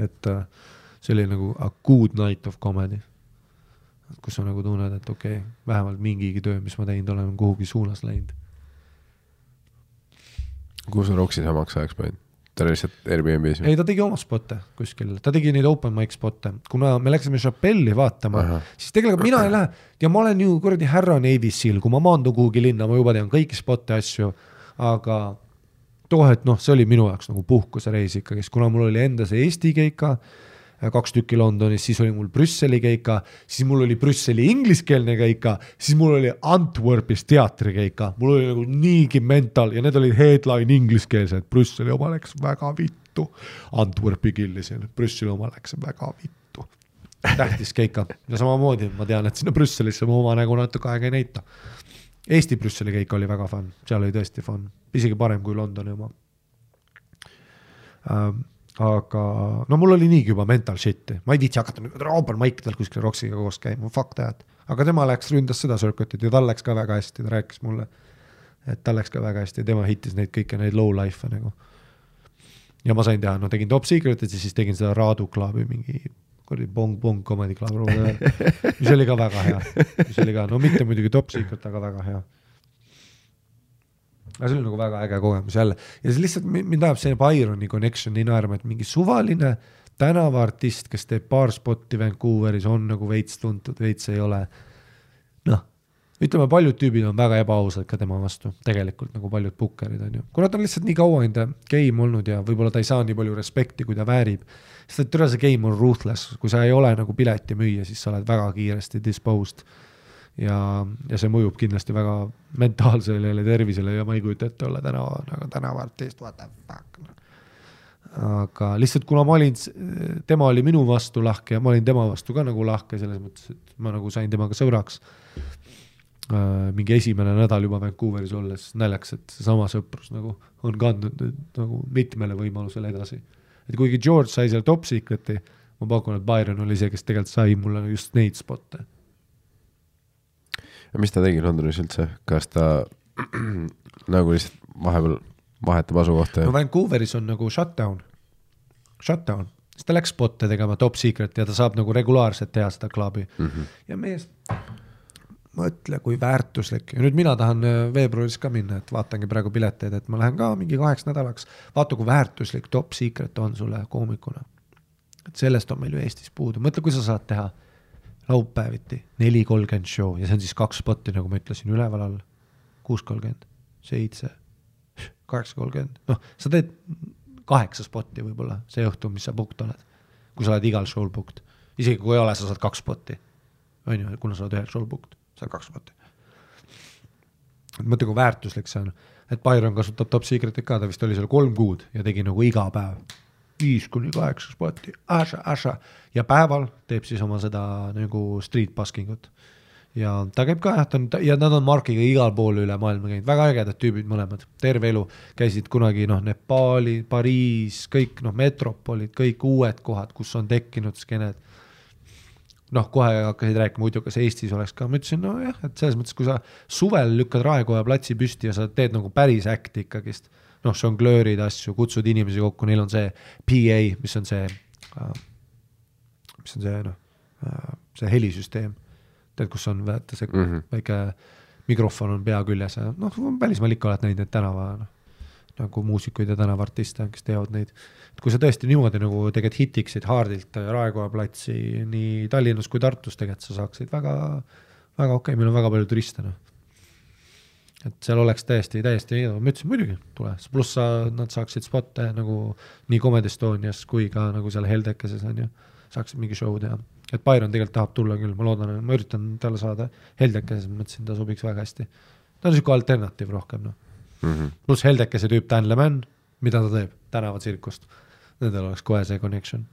et äh, see oli nagu a good night of comedy. kus sa nagu tunned, et okei okay,, vähemalt mingigi töö, mis ma teinud olen, on kuhugi suunas läinud kuhu sa Roksi samaks ajaks panid? ta lihtsalt Airbnb-s? ei, ta tegi oma spotte kuskil, ta tegi neid open mic spotte, kuna me läksime Chappelle'i vaatama, siis tegelikult mina ei lähe ja ma olen ju kuradi härra Navy Seal, kui ma maandun kuhugi linna, ma juba tean kõiki spotte, asju, aga too hetk, noh, see oli minu jaoks nagu puhkusereis ikkagist, kuna mul oli enda see Eesti keika kaks tükki Londonis, siis oli mul Brüsseli keika, siis mul oli Brüsseli ingliskeelne keika, siis mul oli Antwerpis teatrikeika, mul oli nagu niigi mental ja need olid headline ingliskeelsed, Brüsseli oma läks väga vittu. Antwerpi killisin, Brüsseli oma läks väga vittu. tähtis keika ja samamoodi ma tean, et sinna Brüsselisse ma oma nägu natuke aega ei näita. Eesti Brüsseli keik oli väga fun, seal oli tõesti fun, isegi parem kui Londoni oma um, aga no mul oli niigi juba mental shit'i, ma ei viitsi hakata open mic del kuskil Roksiga koos käima, fuck that. aga tema läks, ründas seda circuit'it ja tal läks ka väga hästi, ta rääkis mulle. et tal läks ka väga hästi, tema hittis neid kõiki neid low life'e nagu. ja ma sain teha, no tegin Top Secret'it ja siis tegin seda Raadu Clubi mingi kuradi Bong Bong Comedy Club, mis oli ka väga hea, mis oli ka, no mitte muidugi Top Secret, aga väga hea aga see oli nagu väga äge kogemus jälle ja siis lihtsalt mind ajab see Byroni connection nii naerma, et mingi suvaline tänavaartist, kes teeb paar spotti Vancouveris, on nagu veits tuntud, veits ei ole. noh, ütleme, paljud tüübid on väga ebaausad ka tema vastu, tegelikult nagu paljud bukkerid on ju, kuna ta on lihtsalt nii kaua enda game olnud ja võib-olla ta ei saa nii palju respekti, kui ta väärib. sest et türa see game on ruthless, kui sa ei ole nagu piletimüüja, siis sa oled väga kiiresti disposed ja, ja see mõjub kindlasti väga mentaalsele tervisele ja ma ei kujuta ette olla tänava, nagu tänavaartist, what the fuck no.. aga lihtsalt kuna ma olin, tema oli minu vastu lahke ja ma olin tema vastu ka nagu lahke selles mõttes, et ma nagu sain temaga sõbraks äh, mingi esimene nädal juba Vancouveris olles naljakas, et seesama sõprus nagu on kandnud nüüd nagu mitmele võimalusele edasi. et kuigi George sai seal top secret'i, ma pakun, et Byron oli see, kes tegelikult sai mulle just neid spot'e. Mis ta tegi Londonis üldse, kas ta [CLEARS THROAT] nagu lihtsalt vahepeal vahetab asukohta ja? no Vancouveris on nagu shutdown, shutdown, siis ta läks spot'e tegema top secret ja ta saab nagu regulaarselt teha seda klubi mm. -hmm. ja mees, mõtle, kui väärtuslik ja nüüd mina tahan äh, veebruaris ka minna, et vaatangi praegu pileteid, et ma lähen ka mingi kaheks nädalaks. vaata, kui väärtuslik top secret on sulle koomikuna. et sellest on meil ju Eestis puudu, mõtle, kui sa saad teha laupäeviti neli kolmkümmend show ja see on siis kaks spotti, nagu ma ütlesin, üleval all, kuus kolmkümmend, seitse kaheksa kolmkümmend, noh, sa teed kaheksa spotti võib-olla see õhtu, mis sa booked oled. kui sa oled igal show'l booked, isegi kui ei ole, sa saad kaks spotti. on ju, kuna sa oled ühel show'l booked, saad kaks spotti. mõtle, kui väärtuslik see on, et Byron kasutab top secret'it ka, ta vist oli seal kolm kuud ja tegi nagu iga päev viis kuni kaheksa spotti, asja, asja ja päeval teeb siis oma seda nagu street busking ut ja ta käib ka jah, ta on ja nad on Markiga igal pool üle maailma käinud, väga ägedad tüübid mõlemad, terve elu käisid kunagi noh, Nepaali, Pariis, kõik noh, metropolid, kõik uued kohad, kus on tekkinud skeened. noh, kohe hakkasid rääkima, muidu kas Eestis oleks ka, ma ütlesin nojah, et selles mõttes, kui sa suvel lükkad Raekoja platsi püsti ja sa teed nagu päris äkki ikkagist, noh, žonglöörid asju, kutsud inimesi kokku, neil on see PA, mis on see, mis on see noh, see helisüsteem tead, kus on vaata see mm -hmm. väike mikrofon on pea küljes ja noh, välismaal ikka oled näinud neid tänava noh, nagu muusikuid ja tänavaartiste, kes teevad neid. et kui sa tõesti niimoodi nagu tegelikult hitiksid Hardilt Raekoja platsi nii Tallinnas kui Tartus, tegelikult sa saaksid väga, väga okei okay,, meil on väga palju turiste noh. Et seal oleks täiesti, täiesti, ma ütlesin muidugi, tule, pluss sa, nad saaksid spot'e nagu nii Comedy Estonias kui ka nagu seal Heldekeses on ju, saaksid mingi show teha et Byron tegelikult tahab tulla küll, ma loodan, ma üritan talle saada Heldekeses, mõtlesin, ta sobiks väga hästi. ta on niisugune alternatiiv rohkem, noh mm -hmm.. pluss Heldekese tüüp Dan Leman, mida ta teeb, tänavatsirkust. Nendel oleks kohe see connection.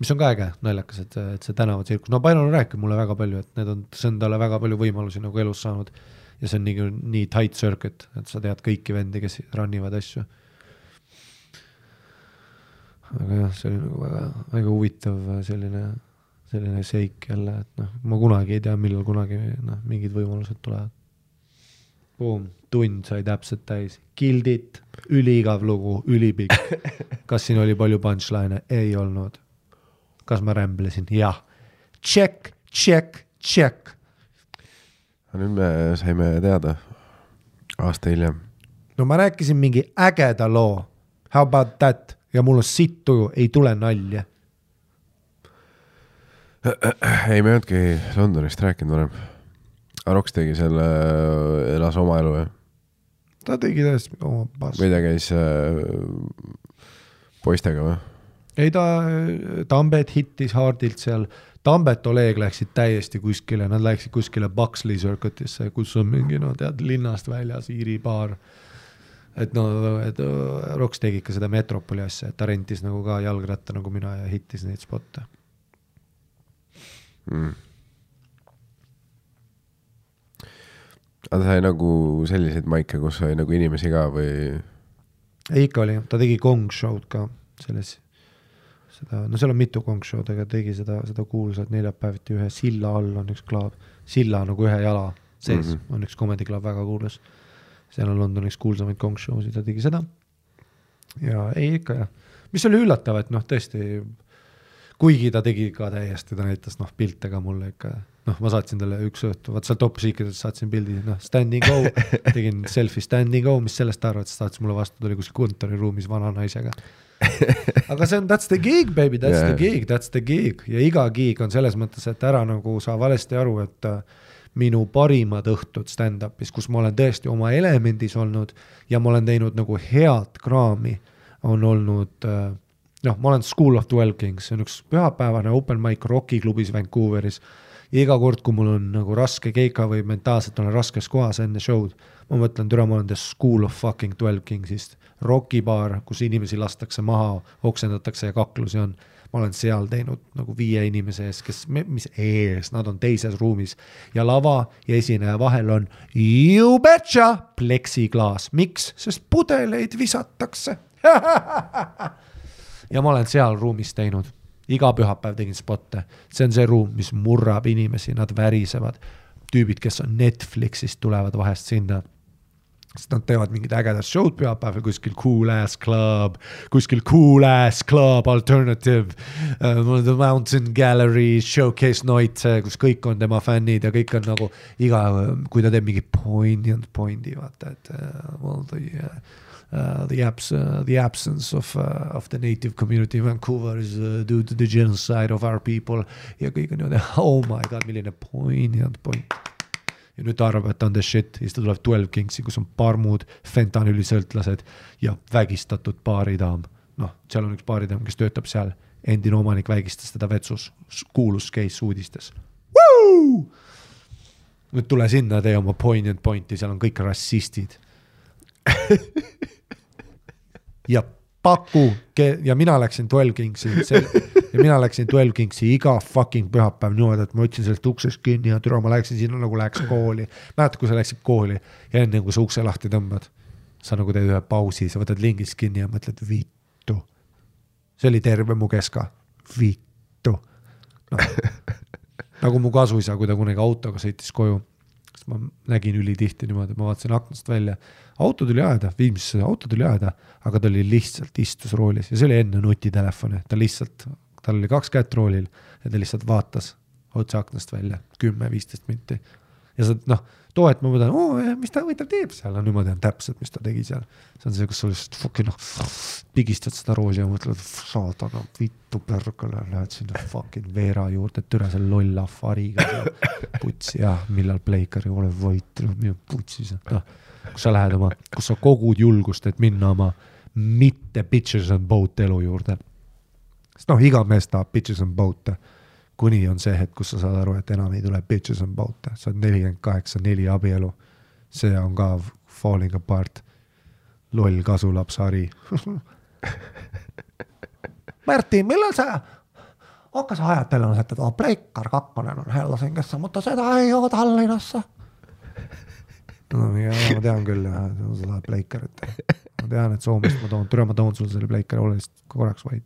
Mis on ka äge, naljakas, et, et see tänavatsirkus, no Byron on rääkinud mulle väga palju, et need on, see on talle väga palju võimalusi nagu elus saanud. ja see on nii, nii tight circuit, et sa tead kõiki vendi, kes run ivad asju aga jah, see oli nagu väga, väga huvitav selline, selline seik jälle, et noh, ma kunagi ei tea, millal kunagi noh, mingid võimalused tulevad. Boom, tund sai täpselt täis, killed it, üliigav lugu, ülipikk. [LAUGHS] kas siin oli palju punchline'e? ei olnud. Kas ma rämblesin? jah. Check, check, check. nüüd me saime teada aasta hiljem. no ma rääkisin mingi ägeda loo. How about that? ja mul on sitt tuju, ei tule nalja. ei, me ei olnudki Londonist rääkinud varem. Roks tegi selle, elas oma elu, jah? ta tegi täiesti oma baas. või ta käis äh, poistega või? Ei, ta, Tambet hittis Hardilt seal, Tambet, Oleg läksid täiesti kuskile, nad läksid kuskile Buxley Circuit'isse, kus on mingi no tead, linnast väljas Iiri baar. Et no, et äh, Roks tegi ikka seda Metropoli asja, et ta rentis nagu ka jalgratta nagu mina ja hittis neid spotte. Mm.. aga ta sai nagu selliseid maike, kus oli nagu inimesi ka või? ei, ikka oli, ta tegi Gong show'd ka selles, seda, no seal on mitu show'd, aga tegi seda, seda kuulsat neljapäeviti ühe silla all on üks klaab, silla nagu ühe jala sees mm -hmm. on üks comedy club väga kuulus. Seal on Londonis kuulsamaid gong show sid, ta tegi seda. ja ei ikka jah, mis oli üllatav, et noh, tõesti, kuigi ta tegi ka täiesti, ta näitas noh, pilte ka mulle ikka, noh, ma saatsin talle üks õhtu, vaat sealt Secret'ist saatsin pildi, noh, standing go, [LAUGHS] tegin selfie standing go, mis sellest arvad, siis saatis mulle vastu, ta oli kuskil kontoriruumis vana naisega aga see on, that's the gig, baby, that's yeah. the gig, that's the gig ja iga gig on selles mõttes, et ära nagu saa valesti aru, et äh, minu parimad õhtud stand-up'is, kus ma olen tõesti oma elemendis olnud ja ma olen teinud nagu head kraami, on olnud äh, noh, ma olen School of Dwell Kings, see on üks pühapäevane open mic Rocki klubis Vancouveris iga kord, kui mul on nagu raske keika või mentaalselt olen raskes kohas enne show'd, ma mõtlen, türa, ma olen the school of fucking twelve kings'ist. rokibaar, kus inimesi lastakse maha, oksendatakse ja kaklusi on. ma olen seal teinud nagu viie inimese ees, kes, mis ees, nad on teises ruumis. Ja lava ja esineja vahel on you betcha! Pleksiklaas, miks, sest pudeleid visatakse. [LAUGHS] Ja ma olen seal ruumis teinud, iga pühapäev tegin spotte, see on see ruum, mis murrab inimesi, nad värisevad. tüübid, kes on Netflixist, tulevad vahest sinna sest nad teevad mingid ägedad show'd pühapäeval kuskil cool ass club, kuskil cool ass club alternative uh,, The Mountain Gallery showcase night, kus kõik on tema fännid ja kõik on nagu iga, kui ta teeb mingi poignant point'i, vaata, et uh, well the uh, Uh, the abs uh, the absence of uh, of the native community in Vancouver is uh, due to the genocide of our people ja kõik on niimoodi, oh my god, milline poignant point. Ja nüüd ta arvab, et ta on the shit siis ta tuleb Twelve Kingsi, kus on parmud, fentanüülisõltlased ja vägistatud baaridaam. noh, seal on üks baaridaam, kes töötab seal, endine omanik vägistas teda vetsus, kuulus case uudistes. nüüd tule sinna, tee oma poignant pointi, seal on kõik rassistid [LAUGHS] ja paku ja mina läksin Twelve Kingsi ja mina läksin Twelve Kingsi iga fucking pühapäev niimoodi, et ma võtsin sellest uksest kinni ja türa, ma läksin sinna nagu läheks kooli. mäletad, kui sa läksid kooli ja enne kui sa ukse lahti tõmbad, sa nagu teed ühe pausi, sa võtad lingist kinni ja mõtled vittu. see oli terve mu keska, vittu no.. nagu mu kasuisa, kui ta kunagi autoga sõitis koju, siis ma nägin ülitihti niimoodi, ma vaatasin aknast välja auto tuli ajada, Viimsisse auto tuli ajada, aga ta oli lihtsalt istus roolis ja see oli enne nutitelefoni, ta lihtsalt, tal oli kaks kätt roolil ja ta lihtsalt vaatas otse aknast välja kümme-viisteist minti. ja sa noh, too hetk ma mõtlen, oo, mis ta huvitav teeb seal, no niimoodi on täpselt, mis ta tegi seal. see on see, kus sa lihtsalt fucking noh, pigistad seda rooli ja mõtled, saatana, vittu pärkale, lähed sinna fucking Veera juurde, türa seal lolla fariga, putsi, jah, millal Pleikari ole vait, mine putsi, noh kus sa lähed oma, kus sa kogud julgust, et minna oma mitte bitches and boat elu juurde. sest noh, iga mees tahab bitches and boat'e, kuni on see hetk, kus sa saad aru, et enam ei tule bitches and boat'e, sa oled nelikümmend kaheksa, neli abielu. see on ka falling apart. loll kasulaps Hari Märti, millal sa hakkas ajattelemaan, että tuo Pleikkar 2 on Helsingissa, mutta seda ei ole Tallinnassa no ja ma tean küll jah, sa tahad pleikarit. ma tean, et Soomest ma toon, türa ma toon sulle selle pleikari, ole lihtsalt korraks vait.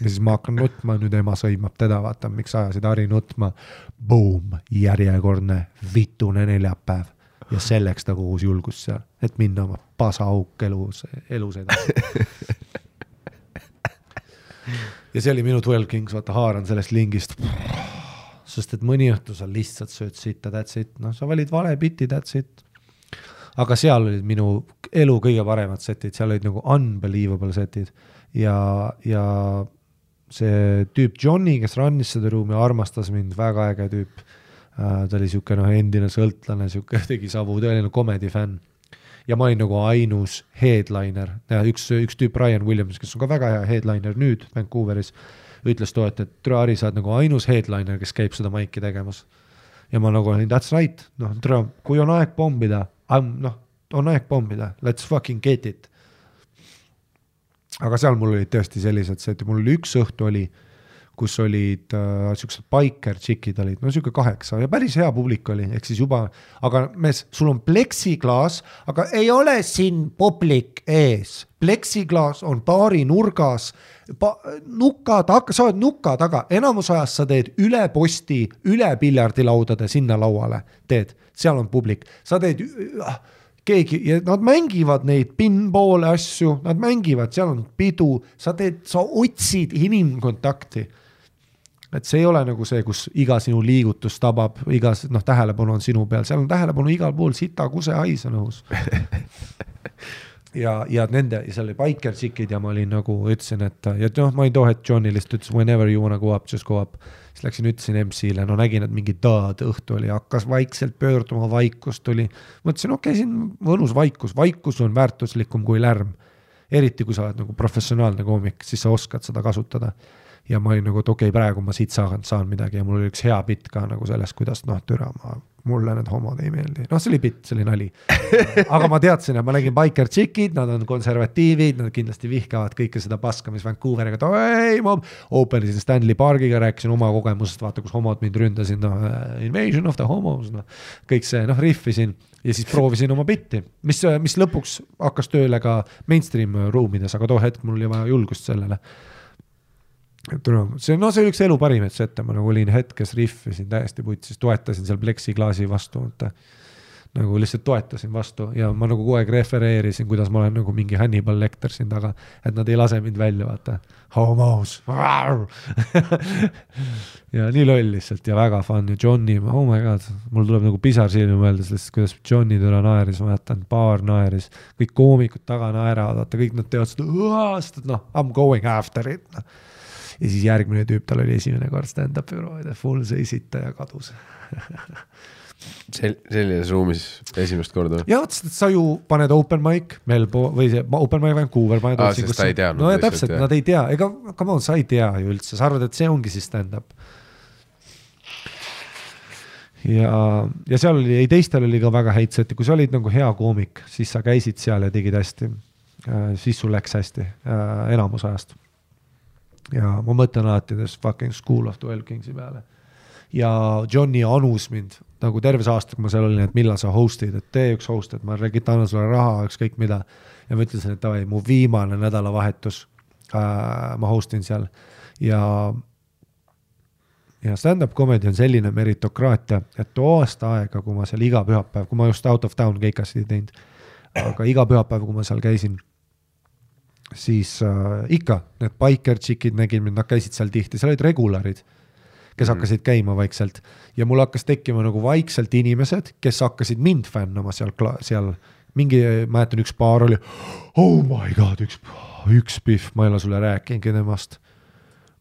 ja siis ma hakkan nutma, nüüd ema sõimab teda, vaata, miks ajasid Harri nutma. Boom, järjekordne vitune neljapäev ja selleks ta kogus julgust seal, et minna oma pasaauk elus, elus edasi. ja see oli minu Twelve Kings, vaata haaran sellest lingist sest et mõni õhtu sa lihtsalt sööd sitta, that's it, noh, sa valid vale biti, that's it. aga seal olid minu elu kõige paremad setid, seal olid nagu unbelievable setid ja, ja see tüüp Johnny, kes run'is seda ruumi, armastas mind, väga äge tüüp uh,. ta oli sihuke noh, endine sõltlane, sihuke [LAUGHS] tegi savu, tõeline comedy fänn ja ma olin nagu ainus headliner, üks, üks tüüp, Ryan Williams, kes on ka väga hea headliner nüüd Vancouveris ütles too hetk, et tere, Ari, sa oled nagu ainus headliner, kes käib seda maiki tegemas. ja ma nagu olin, that's right, noh, tere, kui on aeg pommida, noh, on aeg pommida, let's fucking get it. aga seal mul olid tõesti sellised, see, et mul oli üks õhtu oli kus olid äh, siuksed biker tšikid olid, no sihuke kaheksa ja päris hea publik oli, ehk siis juba, aga mees, sul on pleksiklaas, aga ei ole siin publik ees. pleksiklaas on baari nurgas. Pa,, nuka taga, sa oled nuka taga, enamus ajast sa teed üle posti, üle piljardilaudade sinna lauale, teed, seal on publik, sa teed äh, keegi ja nad mängivad neid pinball'e asju, nad mängivad, seal on pidu, sa teed, sa otsid inimkontakti et see ei ole nagu see, kus iga sinu liigutus tabab, igas noh, tähelepanu on sinu peal, seal on tähelepanu igal pool, sita, kuse, hais on õhus [LAUGHS] ja, ja nende, seal oli biker tšikid ja ma olin nagu, ütlesin, et ja noh, ma olin too hetk Johnny lihtsalt ütles whenever you wanna go up, just go up. siis läksin, ütlesin MC-le, no nägin, et mingi taad õhtu oli, hakkas vaikselt pöörduma, vaikus tuli. mõtlesin, okei okay,, siin mõnus vaikus, vaikus on väärtuslikum kui lärm. eriti kui sa oled nagu professionaalne koomik, siis sa oskad seda kasutada ja ma olin nagu, et okei okay,, praegu ma siit saan, saan midagi ja mul oli üks hea bitt ka nagu sellest, kuidas noh, türa, ma, mulle need homod ei meeldi, noh, see oli bitt, see oli nali. [LAUGHS] aga ma teadsin, et ma nägin biker tšikid, nad on konservatiivid, nad kindlasti vihkavad kõike seda paska, mis Vancouveriga, et ei, ma open isin Stanley Parkiga, rääkisin oma kogemusest, vaata, kus homod mind ründasid, noh, invasion of the homos, noh. kõik see, noh, rihvisin ja siis proovisin oma bitti, mis, mis lõpuks hakkas tööle ka mainstream ruumides, aga too hetk mul oli vaja julgust sellele tule, see, no see oli üks elu parimaid sette, ma nagu olin hetkes, rihvisin täiesti putsis, toetasin seal pleksiklaasi vastu, vaata. nagu lihtsalt toetasin vastu ja ma nagu kogu aeg refereerisin, kuidas ma olen nagu mingi Hannibal Lecter siin taga, et nad ei lase mind välja, vaata. homos [LAUGHS] ja nii loll lihtsalt ja väga fun ja Johnny, oh my god, mul tuleb nagu pisar silma mõeldes lihtsalt, kuidas Johnny täna naeris, ma mäletan, baar naeris, kõik koomikud taga naeravad, vaata kõik nad teevad seda, sest noh, I m going after it noh ja siis järgmine tüüp, tal oli esimene kord stand-up'i proovida, full see esitaja kadus Sel-, sellises ruumis esimest korda? jah, sest sa ju paned open mic Melbo- või see open mic Vancouver paned aa, sest ta ei teadnud. no ja täpselt, nad ei tea, ega come on, sa ei tea ju üldse, sa arvad, et see ongi siis stand-up. ja, ja seal oli, ei teistel oli ka väga häid sette, kui sa olid nagu hea koomik, siis sa käisid seal ja tegid hästi. siis sul läks hästi, enamus ajast ja ma mõtlen alati this fucking School of Twelve Kingsi peale. ja Johnny anus mind nagu terve see aasta, kui ma seal olin, et millal sa host'id, et tee üks host, et ma räägin, annan sulle raha, ükskõik mida. ja ma ütlesin, et davai, mu viimane nädalavahetus äh,, ma host in seal ja ja stand-up comedy on selline meritokraatia, et too aasta aega, kui ma seal iga pühapäev, kui ma just out of town keikasid ei teinud, aga iga pühapäev, kui ma seal käisin siis äh, ikka need biker tšikid nägin mind, nad käisid seal tihti, seal olid regularid, kes mm. hakkasid käima vaikselt ja mul hakkas tekkima nagu vaikselt inimesed, kes hakkasid mind fännama seal, seal mingi, mäletan, üks paar oli, oh my god, üks, üks pihv, ma ei ole sulle rääkinudki temast.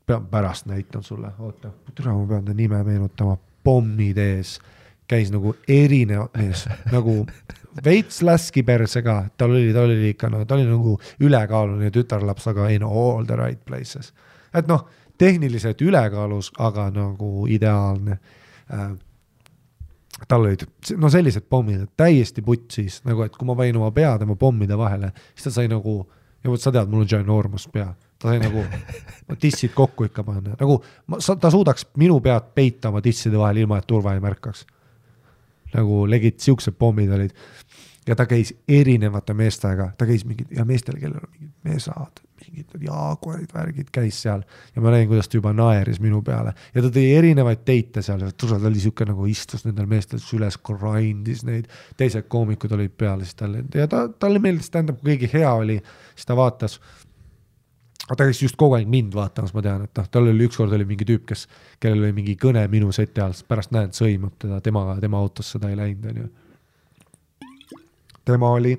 pean pärast näitan sulle, oota, tere, ma pean ta nime meenutama, pommid ees, käis nagu erinev ees, nagu veits laski perse ka, tal oli, ta oli ikka no ta oli nagu ülekaaluline tütarlaps, aga in all the right places. et noh, tehniliselt ülekaalus, aga nagu ideaalne äh, tal olid no sellised pommid, täiesti putsis, nagu et kui ma panin oma pea tema pommide vahele, siis ta sai nagu, ja vot sa tead, mul on ginormous pea, ta sai nagu tissid kokku ikka panna, nagu ma, ta suudaks minu pead peita oma tisside vahel, ilma et turva ei märkaks. Nagu legit siuksed pommid olid. Ja ta käis erinevate meestega, ta käis mingid ja meestel, kellel on mingid mesad, mingid jaaguarid, värgid, käis seal. Ja ma nägin, kuidas ta juba naeris minu peale. Ja ta tõi erinevaid teite seal. Ja tule, ta oli sihuke nagu istus nendel meestel süles, grind'is neid, teised koomikud olid peal siis talle ja ta, talle meeldis, tähendab, kui keegi hea oli, siis ta vaatas aga ta käis just kogu aeg mind vaatamas, ma tean, et noh, tal oli ükskord oli mingi tüüp, kes, kellel oli mingi kõne minu seti all, pärast näen, sõimab teda, temaga, tema autosse ta ei läinud, onju tema oli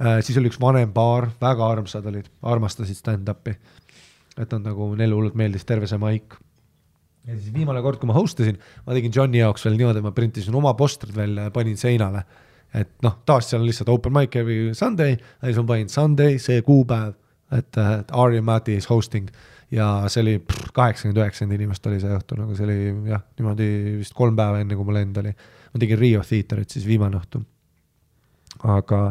äh,. siis oli üks vanem paar, väga armsad olid, armastasid stand-up'i. et nad nagu, neile hullult meeldis terve see maik. ja siis viimane kord, kui ma host isin, ma tegin Johni jaoks veel niimoodi, ma printisin oma postrid välja ja panin seinale. et noh, taas seal on lihtsalt open mic every Sunday siis ma panin Sunday, see kuupäev, et, et Ari Mati is hosting ja see oli kaheksakümmend, üheksakümmend inimest oli see õhtu, nagu see oli jah, niimoodi vist kolm päeva enne, kui mu lend oli. ma tegin Rio Theaterit siis viimane õhtu aga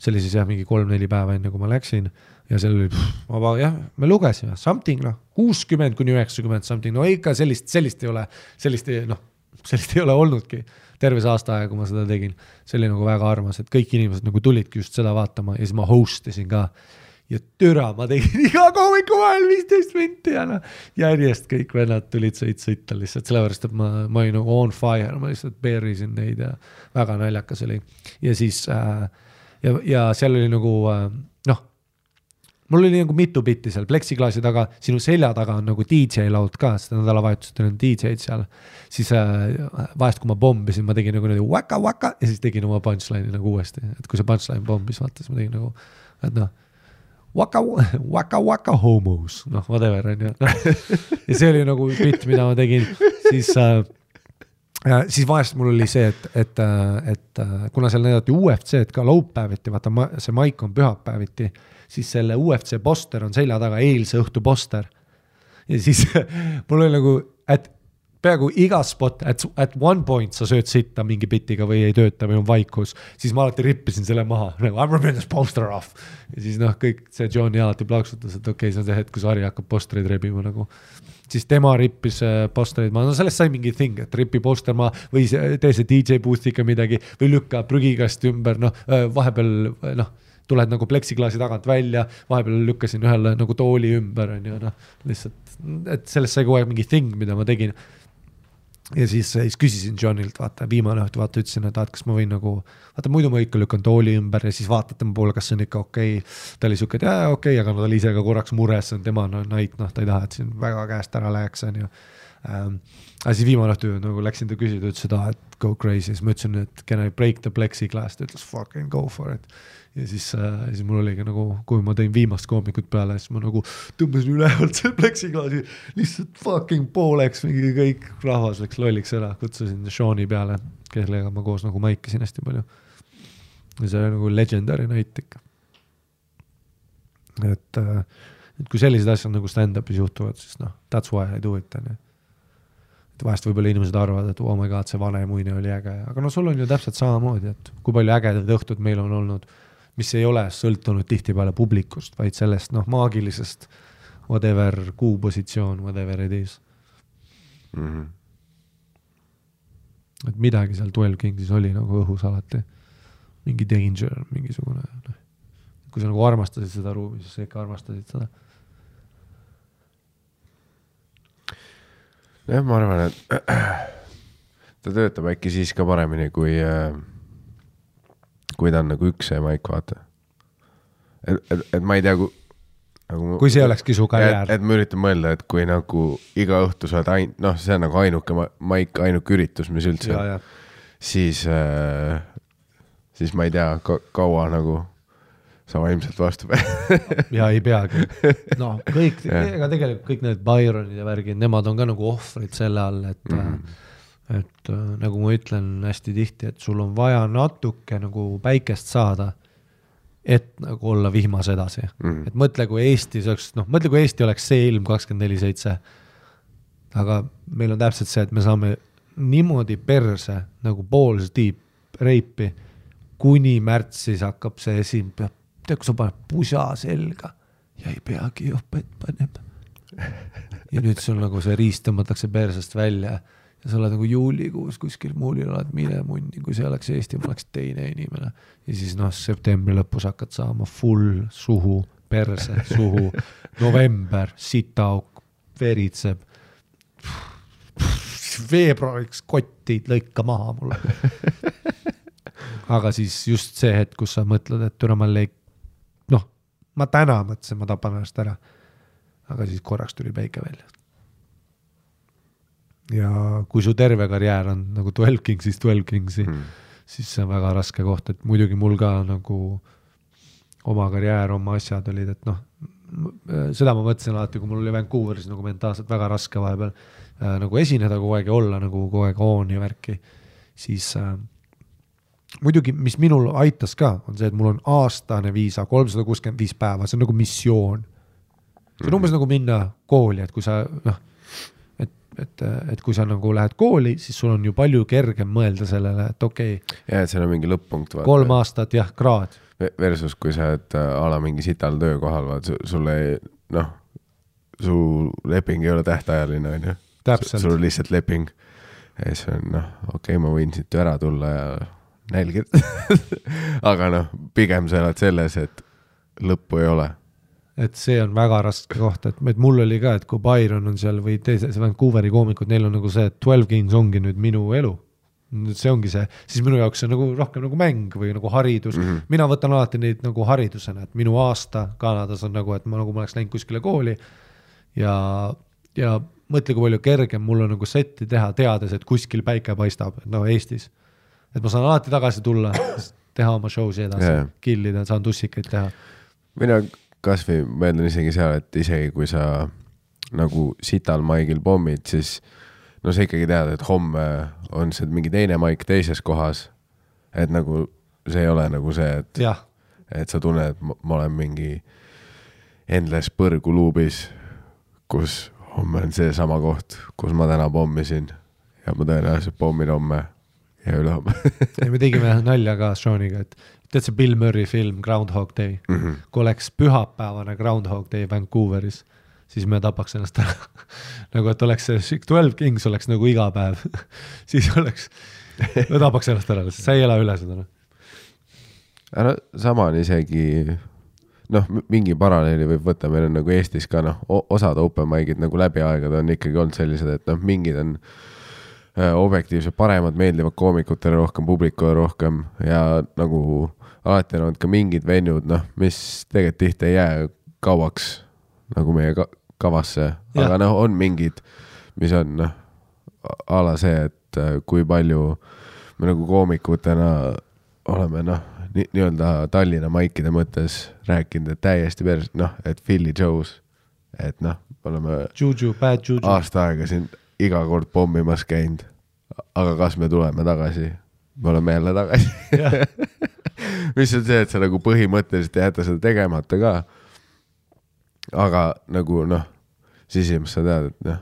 see oli siis jah, mingi kolm-neli päeva enne, kui ma läksin ja seal oli, ma jah, me lugesime something noh, kuuskümmend kuni üheksakümmend something, no ikka sellist, sellist ei ole, sellist ei noh, sellist ei ole olnudki terve see aasta aega, kui ma seda tegin. see oli nagu väga armas, et kõik inimesed nagu tulidki just seda vaatama ja siis ma host isin ka ja türa, ma tegin [LAUGHS] iga koomiku vahel viisteist minti ja noh, järjest kõik vennad tulid sõit sõita lihtsalt sellepärast, et ma, ma olin nagu on fire, ma lihtsalt beerisin neid ja väga naljakas oli. ja siis äh, ja, ja seal oli nagu äh, noh, mul oli nagu mitu bitti seal pleksiklaasi taga, sinu selja taga on nagu DJ laud ka, sest nädalavahetustel on DJ-d seal. siis äh, vahest, kui ma pommisin, ma tegin nagu niimoodi waka-waka ja siis tegin oma punchline'i nagu uuesti, et kui see punchline pommis, vaata siis ma tegin nagu, et noh waka, [LAUGHS] waka, waka homos, noh, whatever on ju. [LAUGHS] ja see oli nagu bitt, mida ma tegin, siis äh,, siis vahest mul oli see, et, et, äh, et äh, kuna seal näidati UFC-d ka laupäeviti, vaata see maik on pühapäeviti, siis selle UFC poster on selja taga, eilse õhtu poster. Ja siis [LAUGHS] mul oli nagu, et peaaegu iga spot, at, at one point sa sööd sitta mingi bitiga või ei tööta või on vaikus, siis ma alati rippisin selle maha, [LAUGHS] nagu I m ripping this poster off. ja siis noh, kõik see Johnny alati plaksutas, et okei okay,, see on see hetk, kus Harri hakkab postreid rebima nagu. siis tema rippis äh, postereid maha, no sellest sai mingi thing, et ripi poster maha või tee see DJ boost'iga midagi või lükka prügikasti ümber, noh äh, vahepeal noh tuled nagu pleksiklaasi tagant välja, vahepeal lükkasin ühele nagu tooli ümber, on ju, noh, lihtsalt, et sellest sai kogu aeg mingi thing, mida ma tegin ja siis, siis küsisin Johnilt, vaata viimane õhtu, vaata ütlesin, et vaata, kas ma võin nagu, vaata muidu ma ikka lükkan tooli ümber ja siis vaatad tema poole, kas see on ikka okei. Okay.. ta oli sihuke, et jaa, okei okay,, aga no ta oli ise ka korraks mures, see on tema no, night, noh, ta ei taha, et siin väga käest ära läheks, on ju ähm,. aga siis viimane õhtu nagu läksin ta küsida, ütles, aa, et go crazy, siis ma ütlesin, et can I break the plexiglass, ta ütles fucking go for it ja siis äh,, siis mul oligi nagu, kui ma tõin viimast koomikut peale, siis ma nagu tõmbasin ülevalt selle pleksiklaasi lihtsalt fucking pooleks, mingi kõik rahvas läks lolliks ära, kutsusin Sean'i peale, kellega ma koos nagu maikisin hästi palju. ja see oli nagu legendary night ikka. et äh,, et kui sellised asjad nagu stand-up'is juhtuvad, siis noh, that's why I do it on ju et vahest võib-olla inimesed arvavad, et oh my god, see Vanemuine oli äge, aga no sul on ju täpselt samamoodi, et kui palju ägedaid õhtud meil on olnud mis ei ole sõltunud tihtipeale publikust, vaid sellest noh, maagilisest whatever kuupositsioon, whatever it is mm. -hmm. et midagi seal Twelve Kingsis oli nagu õhus alati, mingi danger, mingisugune noh, kui sa nagu armastasid seda ruumi, siis sa ikka armastasid seda. Jah, ma arvan, et [CLEARS THROAT] ta töötab äkki siis ka paremini, kui äh kui ta on nagu üks see maik, vaata. et, et, et ma ei tea, kui nagu. kui see olekski su karjäär. et ma üritan mõelda, et kui nagu iga õhtu sa oled ain-, noh, see on nagu ainuke maik, ainuke üritus, mis üldse on. siis äh,, siis ma ei tea ka, kaua nagu sa vaimselt vastu [LAUGHS] ja ei peagi. noh, kõik, [LAUGHS] ega tegelikult kõik need Byronid ja värgid, nemad on ka nagu ohvrid selle all, et mm. -hmm et äh, nagu ma ütlen hästi tihti, et sul on vaja natuke nagu päikest saada, et nagu olla vihmas edasi mm. -hmm. et mõtle, kui Eestis oleks, noh, mõtle, kui Eesti oleks see ilm kakskümmend neli seitse. aga meil on täpselt see, et me saame niimoodi perse nagu pool tiib reipi, kuni märtsis hakkab see esim, tead, kui sa paned pusa selga ja ei peagi jopet panema. ja nüüd sul nagu see riist tõmmatakse persest välja ja sa oled nagu juulikuus kuskil muulil oled, mine munni, kui see oleks Eesti, ma oleks teine inimene. ja siis noh, septembri lõpus hakkad saama full suhu, perse, suhu, november, sitaauk, veritseb. veebruariks kotti lõika maha mulle. aga siis just see hetk, kus sa mõtled, et türa ma leik-, ma täna mõtlesin, ma tapan ennast ära. aga siis korraks tuli päike välja ja kui su terve karjäär on nagu Twelve Kings'is Twelve Kingsi mm., siis see on väga raske koht, et muidugi mul ka nagu oma karjäär, oma asjad olid, et noh, seda ma mõtlesin alati, kui mul oli Vancouveris nagu mentaalselt väga raske vahepeal äh, nagu esineda kogu aeg ja olla nagu kogu aeg on ja värki, siis äh, muidugi, mis minul aitas ka, on see, et mul on aastane viisa, kolmsada kuuskümmend viis päeva, see on nagu missioon. see on umbes nagu minna kooli, et kui sa noh et, et kui sa nagu lähed kooli, siis sul on ju palju kergem mõelda sellele, et okei okay,. ja, et seal on mingi lõpp-punkt. kolm aastat jah, kraad. Versus, kui sa oled äh, a la mingi sital töökohal, vaat sul ei, noh, su leping ei ole tähtajaline, on ju. sul on lihtsalt leping. ja siis on noh, okei okay,, ma võin siit ära tulla ja nälgida [LAUGHS] aga noh, pigem sa elad selles, et lõppu ei ole et see on väga raske koht, et, et mul oli ka, et kui Byron on seal või teised Vancouveri koomikud, neil on nagu see, et Twelve Kings ongi nüüd minu elu. see ongi see, siis minu jaoks see on nagu rohkem nagu mäng või nagu haridus mm, -hmm. mina võtan alati neid nagu haridusena, et minu aasta Kanadas on nagu, et ma nagu ma oleks läinud kuskile kooli ja, ja mõtle, kui palju kergem mul on nagu setti teha, teades, et kuskil päike paistab, no Eestis. Et ma saan alati tagasi tulla, teha oma show'si edasi yeah., kill ida, saan tussikaid teha. mina kasvõi mõeldan isegi seal, et isegi kui sa nagu sital maigil pommid, siis no sa ikkagi tead, et homme on see mingi teine maik teises kohas. et nagu see ei ole nagu see, et, et sa tunned, et ma olen mingi endless põrguluubis, kus homme on seesama koht, kus ma täna pommisin ja ma tõenäoliselt pommin homme ja ülehomme [LAUGHS] ja me tegime nalja ka Seaniga, et tead see Bill Murray film Groundhog Day, kui oleks pühapäevane Groundhog Day Vancouveris, siis me tapaks ennast ära. [LAUGHS] nagu, et oleks see Twelve Kings oleks nagu iga päev, [LAUGHS] siis oleks, me tapaks ennast ära, sa ei ela üle seda. noh. ära, sama on isegi noh, mingi paralleeli võib võtta, meil on nagu Eestis ka noh, osad open mic'id nagu läbi aegade on ikkagi olnud sellised, et noh, mingid on objektiivselt paremad, meeldivad koomikutele rohkem, publikule rohkem ja nagu alati on olnud ka mingid venued, noh, mis tegelikult tihti ei jää kauaks nagu meie ka kavasse, aga noh, on mingid, mis on noh, a la see, et äh, kui palju me nagu koomikutena oleme noh, nii- nii-öelda Tallinna maikide mõttes rääkinud, et täiesti pers-, noh, et Philly Joe's, et noh, me oleme Juju, bad juju. aasta aega siin iga kord pommimas käinud. aga kas me tuleme tagasi? me oleme jälle tagasi. [LAUGHS] mis on see, et sa nagu põhimõtteliselt ei jäta seda tegemata ka. aga nagu noh, sisimas sa tead, et noh,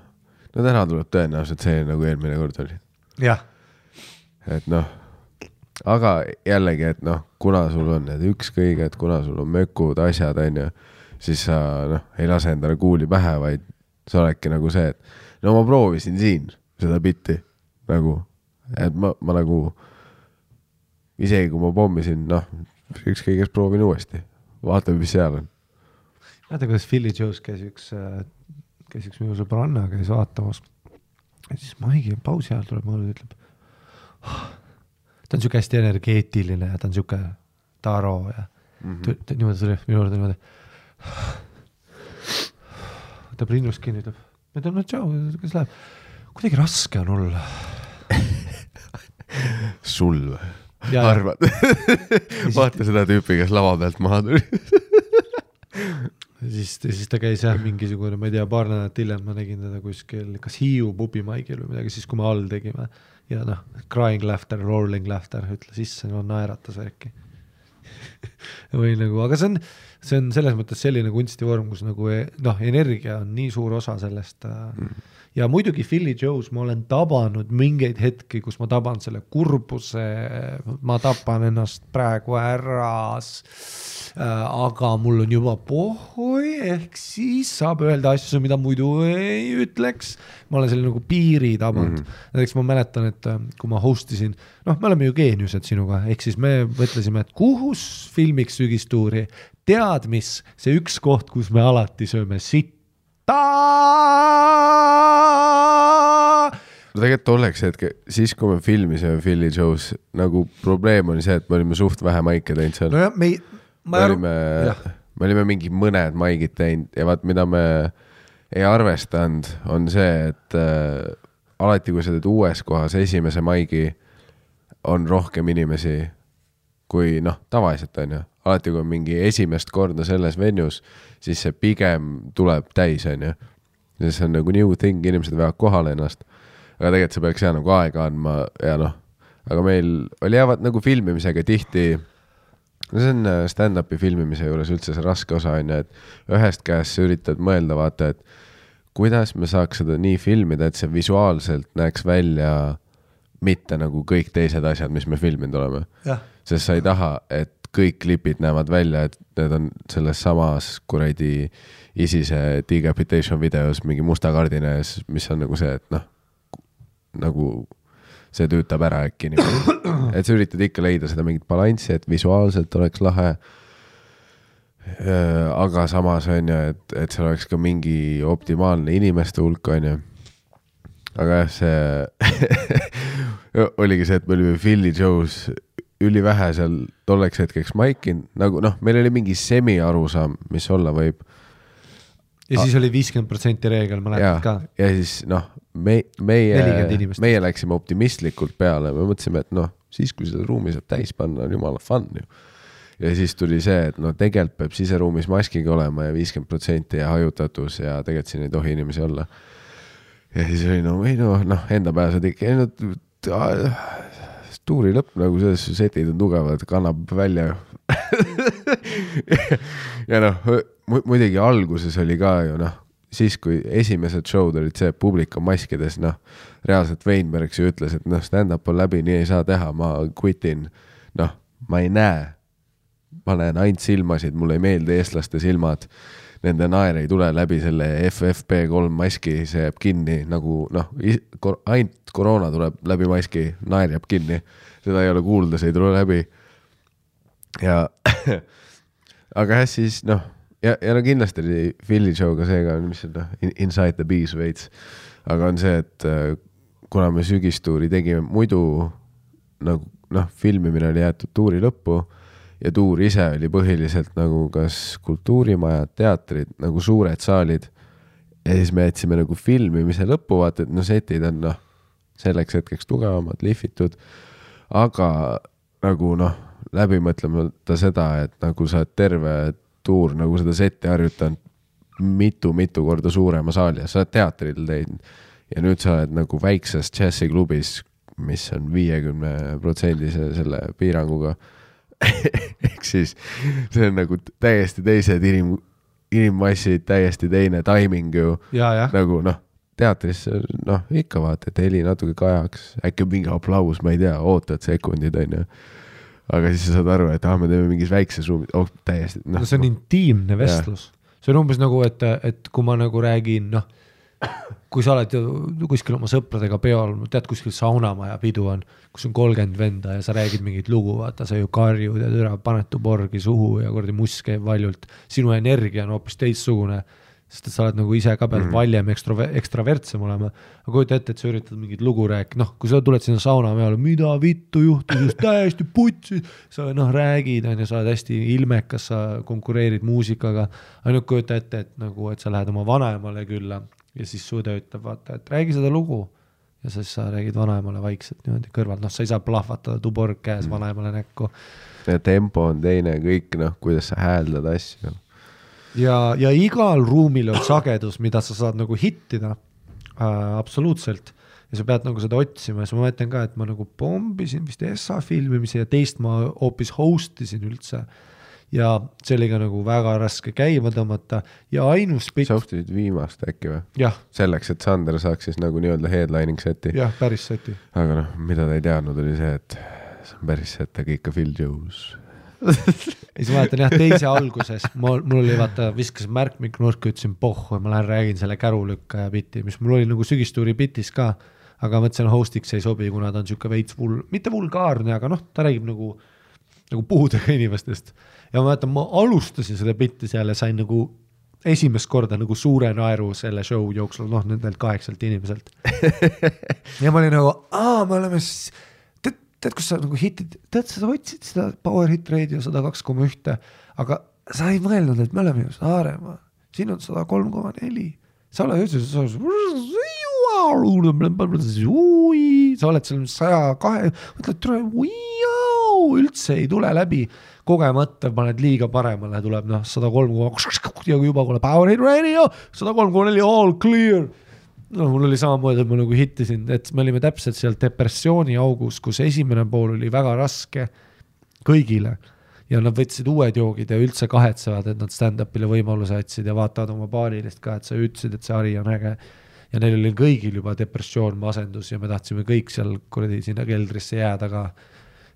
no täna tuleb tõenäoliselt see nagu eelmine kord oli, jah, et noh, aga jällegi, et noh, kuna sul on need ükskõiged, kuna sul on mökud, asjad, onju, siis sa noh, ei lase endale kuuli pähe, vaid sa oledki nagu see, et no ma proovisin siin seda bitti nagu, et ma, ma nagu isegi kui ma pommisin, noh, ükskõiges proovin uuesti, vaatame, mis seal on. mäletad, kuidas Philly Joe's käis üks, käis üks minu sõbranna käis vaatamas. ja siis Maigi pausi ajal tuleb mulle ütleb. ta on siuke hästi energeetiline ja ta on siuke taro ja mm -hmm. niimoodi tuli minu juurde niimoodi. võtab rinnust kinni, ütleb, ma ütlen, no tšau, kuidas läheb? kuidagi raske on olla. [LAUGHS] sul või? Arvad? [LAUGHS] vaata seda tüüpi, kes lava pealt maha tuli. [LAUGHS] siis, siis ta käis jah, mingisugune, ma ei tea, paar nädalat hiljem ma nägin teda kuskil, kas Hiiu pubimaigil või midagi, siis kui me all tegime ja noh, crying laughter, rolling laughter ütles issand, no naeratas värki. või nagu, aga see on, see on selles mõttes selline kunstivorm, kus nagu e- noh, energia on nii suur osa sellest mm.. ja muidugi Philly Joe's ma olen tabanud mingeid hetki, kus ma taban selle kurbuse, ma tapan ennast praegu ära Äh, aga mul on juba pohhoi, ehk siis saab öelda asju, mida muidu ei ütleks. ma olen selle nagu piiri tabanud mm. näiteks ma mäletan, et äh, kui ma host isin, noh, me oleme ju geeniused sinuga, ehk siis me mõtlesime, et kus filmiks sügistuuri, tead mis, see üks koht, kus me alati sööme sitta. no tegelikult tolleks hetke, siis kui me filmisime Philly Joe's, nagu probleem oli see, et me olime suht vähe maike teinud seal. nojah, me ei, me ma ei aru, olime jah., me olime mingi mõned maigid teinud ja vaat, mida me ei arvestanud, on see, et äh, alati, kui sa teed uues kohas esimese maigi, on rohkem inimesi kui noh, tavaliselt on ju. alati, kui on mingi esimest korda selles venues, siis see pigem tuleb täis, on ju. ja see on nagu new thing, inimesed veavad kohale ennast. aga tegelikult see peaks jah nagu aega andma ja noh, aga meil oli jah, vaat nagu filmimisega tihti no see on äh, stand-up'i filmimise juures üldse see raske osa on ju, et ühest käest sa üritad mõelda, vaata, et kuidas me saaks seda nii filmida, et see visuaalselt näeks välja mitte nagu kõik teised asjad, mis me filminud oleme. sest sa ei taha, et kõik klipid näevad välja, et need on selles samas kuradi ISISe decapitation videos mingi musta kardina ees, mis on nagu see, et noh, nagu see töötab ära äkki niimoodi. [CLEARS THROAT] et sa üritad ikka leida seda mingit balanssi, et visuaalselt oleks lahe. aga samas on ju, et, et seal oleks ka mingi optimaalne inimeste hulk, on ju. aga jah, see [LAUGHS] oligi see, et me olime Philly Joe's ülivähe seal tolleks hetkeks maikinud, nagu noh, meil oli mingi semi-arusaam, mis olla võib ja siis oli viiskümmend protsenti reegel, mäletad ka?, ja siis noh, me, meie 40 inimest., meie läksime optimistlikult peale, me mõtlesime, et noh, siis kui seda ruumi saab täis panna, on jumala fun ju. ja siis tuli see, et no tegelikult peab siseruumis maskiga olema ja viiskümmend protsenti ja hajutatus ja tegelikult siin ei tohi inimesi olla. ja siis oli no või noh, noh enda pääsed ikka, ei no tuuri lõpp nagu selles suhtes setid on tugevad, kannab välja. Ja noh, muidugi alguses oli ka ju noh, siis, kui esimesed show'd olid see, publik on maskides, noh, reaalselt Weinberg ju ütles, et noh, stand-up on läbi, nii ei saa teha, ma quit in. noh, ma ei näe, ma näen ainult silmasid, mulle ei meeldi eestlaste silmad nende naer ei tule läbi selle FFP3 maski, see jääb kinni nagu noh, ainult koroona tuleb läbi maski, naer jääb kinni, seda ei ole kuulda, see ei tule läbi. ja [CLEARS THROAT] aga jah, siis noh, ja, ja no kindlasti oli Philly show'ga see ka, mis on noh, Inside the Bees veits, aga on see, et äh, kuna me sügistuuri tegime muidu nagu noh, filmimine oli jäetud tuuri lõppu ja tuur ise oli põhiliselt nagu kas kultuurimajad, teatrid, nagu suured saalid. ja siis me jätsime nagu filmimise lõppu, vaata, et no setid on noh, selleks hetkeks tugevamad, lihvitud. aga nagu noh, läbi mõtlemata seda, et nagu sa oled terve tuur nagu seda setti harjutanud mitu-mitu korda suurema saali ja sa oled teatril teinud. ja nüüd sa oled nagu väikses džässiklubis, mis on viiekümne protsendise selle piiranguga [LAUGHS] ehk siis see on nagu täiesti teised inim, inimmassid, täiesti teine taiming ju nagu noh, teatris noh, ikka vaata, et heli natuke kajaks, äkki mingi aplaus, ma ei tea, ootad sekundid, onju. aga siis sa saad aru, et ah, me teeme mingis väikses ruumis, oh täiesti noh no see on intiimne vestlus. see on umbes nagu, et, et kui ma nagu räägin, noh, kui sa oled ju kuskil oma sõpradega peol, tead kuskil saunamaja pidu on, kus on kolmkümmend venda ja sa räägid mingit lugu, vaata, sa ju karjud ja türa paned tuborgi suhu ja kuradi must käib valjult. sinu energia on hoopis teistsugune, sest et sa oled nagu ise ka pead mm valjem ekstrove-, ekstravertsem olema. aga kujuta ette, et sa üritad mingit lugu rääkida, noh, kui sa tuled sinna saunamäele, mida vittu juhtus, täiesti putsi, sa noh, räägid, on ju, sa oled hästi ilmekas, sa konkureerid muusikaga, ainult kujuta ette, et nagu, et sa lähed oma vanaemale külla ja siis su õde ütleb, vaata, et räägi seda lugu. ja siis sa räägid vanaemale vaikselt niimoodi kõrvalt, noh, sa ei saa plahvatada tuborg käes mm. vanaemale näkku. ja tempo on teine, kõik noh, kuidas sa hääldad asju. ja, ja igal ruumil on sagedus, mida sa saad nagu hittida äh,. absoluutselt ja sa pead nagu seda otsima ja siis ma mäletan ka, et ma nagu pommisin vist ESA filmimise ja teist ma hoopis host isin üldse. Ja see oli ka nagu väga raske käima tõmmata ja ainus pikk sa, ostisid viimast äkki või? selleks, et Sander saaks siis nagu nii-öelda headlining seti. jah, päris seti. aga noh, mida ta ei teadnud, oli see, et see on päris set, aga ikka Phil Jones. [LAUGHS] ja siis mäletan jah, teise alguses mul, mul oli vaata, viskasin märkmik nurka, ütlesin pohhu ja ma lähen räägin selle kärulükkaja biti, mis mul oli nagu sügistuuri bitis ka. aga mõtlesin, host'iks ei sobi, kuna ta on sihuke veits vul-, mitte vulgaarne, aga noh, ta räägib nagu, nagu puudega inimestest. Ja ma mäletan, ma alustasin seda bitti seal ja sain nagu esimest korda nagu suure naeru selle show jooksul, noh nendelt kaheksalt inimeselt. [LAUGHS] ja ma olin nagu, aa, me oleme siis, tead, tead, kus sa nagu hitid, tead, sa otsid seda Power Hit Radio sada kaks koma ühte, aga sa ei mõelnud, et me oleme ju Saaremaa, siin on sada kolm koma neli. sa oled, sa oled seal saja kahe, mõtled, üldse ei tule läbi kogemata paned liiga paremale, tuleb noh, sada kolm koma ja juba kuule Power Hit Radio, sada kolm koma neli all clear. No mul oli samamoodi, et ma nagu hittisin, et me olime täpselt seal depressiooni augus, kus esimene pool oli väga raske kõigile. Ja nad võtsid uued joogid ja üldse kahetsevad, et nad stand-up'ile võimaluse andsid ja vaatavad oma paarilist ka, et sa ütlesid, et see hari on äge. ja neil oli kõigil juba depressioon, masendus ja me tahtsime kõik seal kuradi sinna keldrisse jääda ka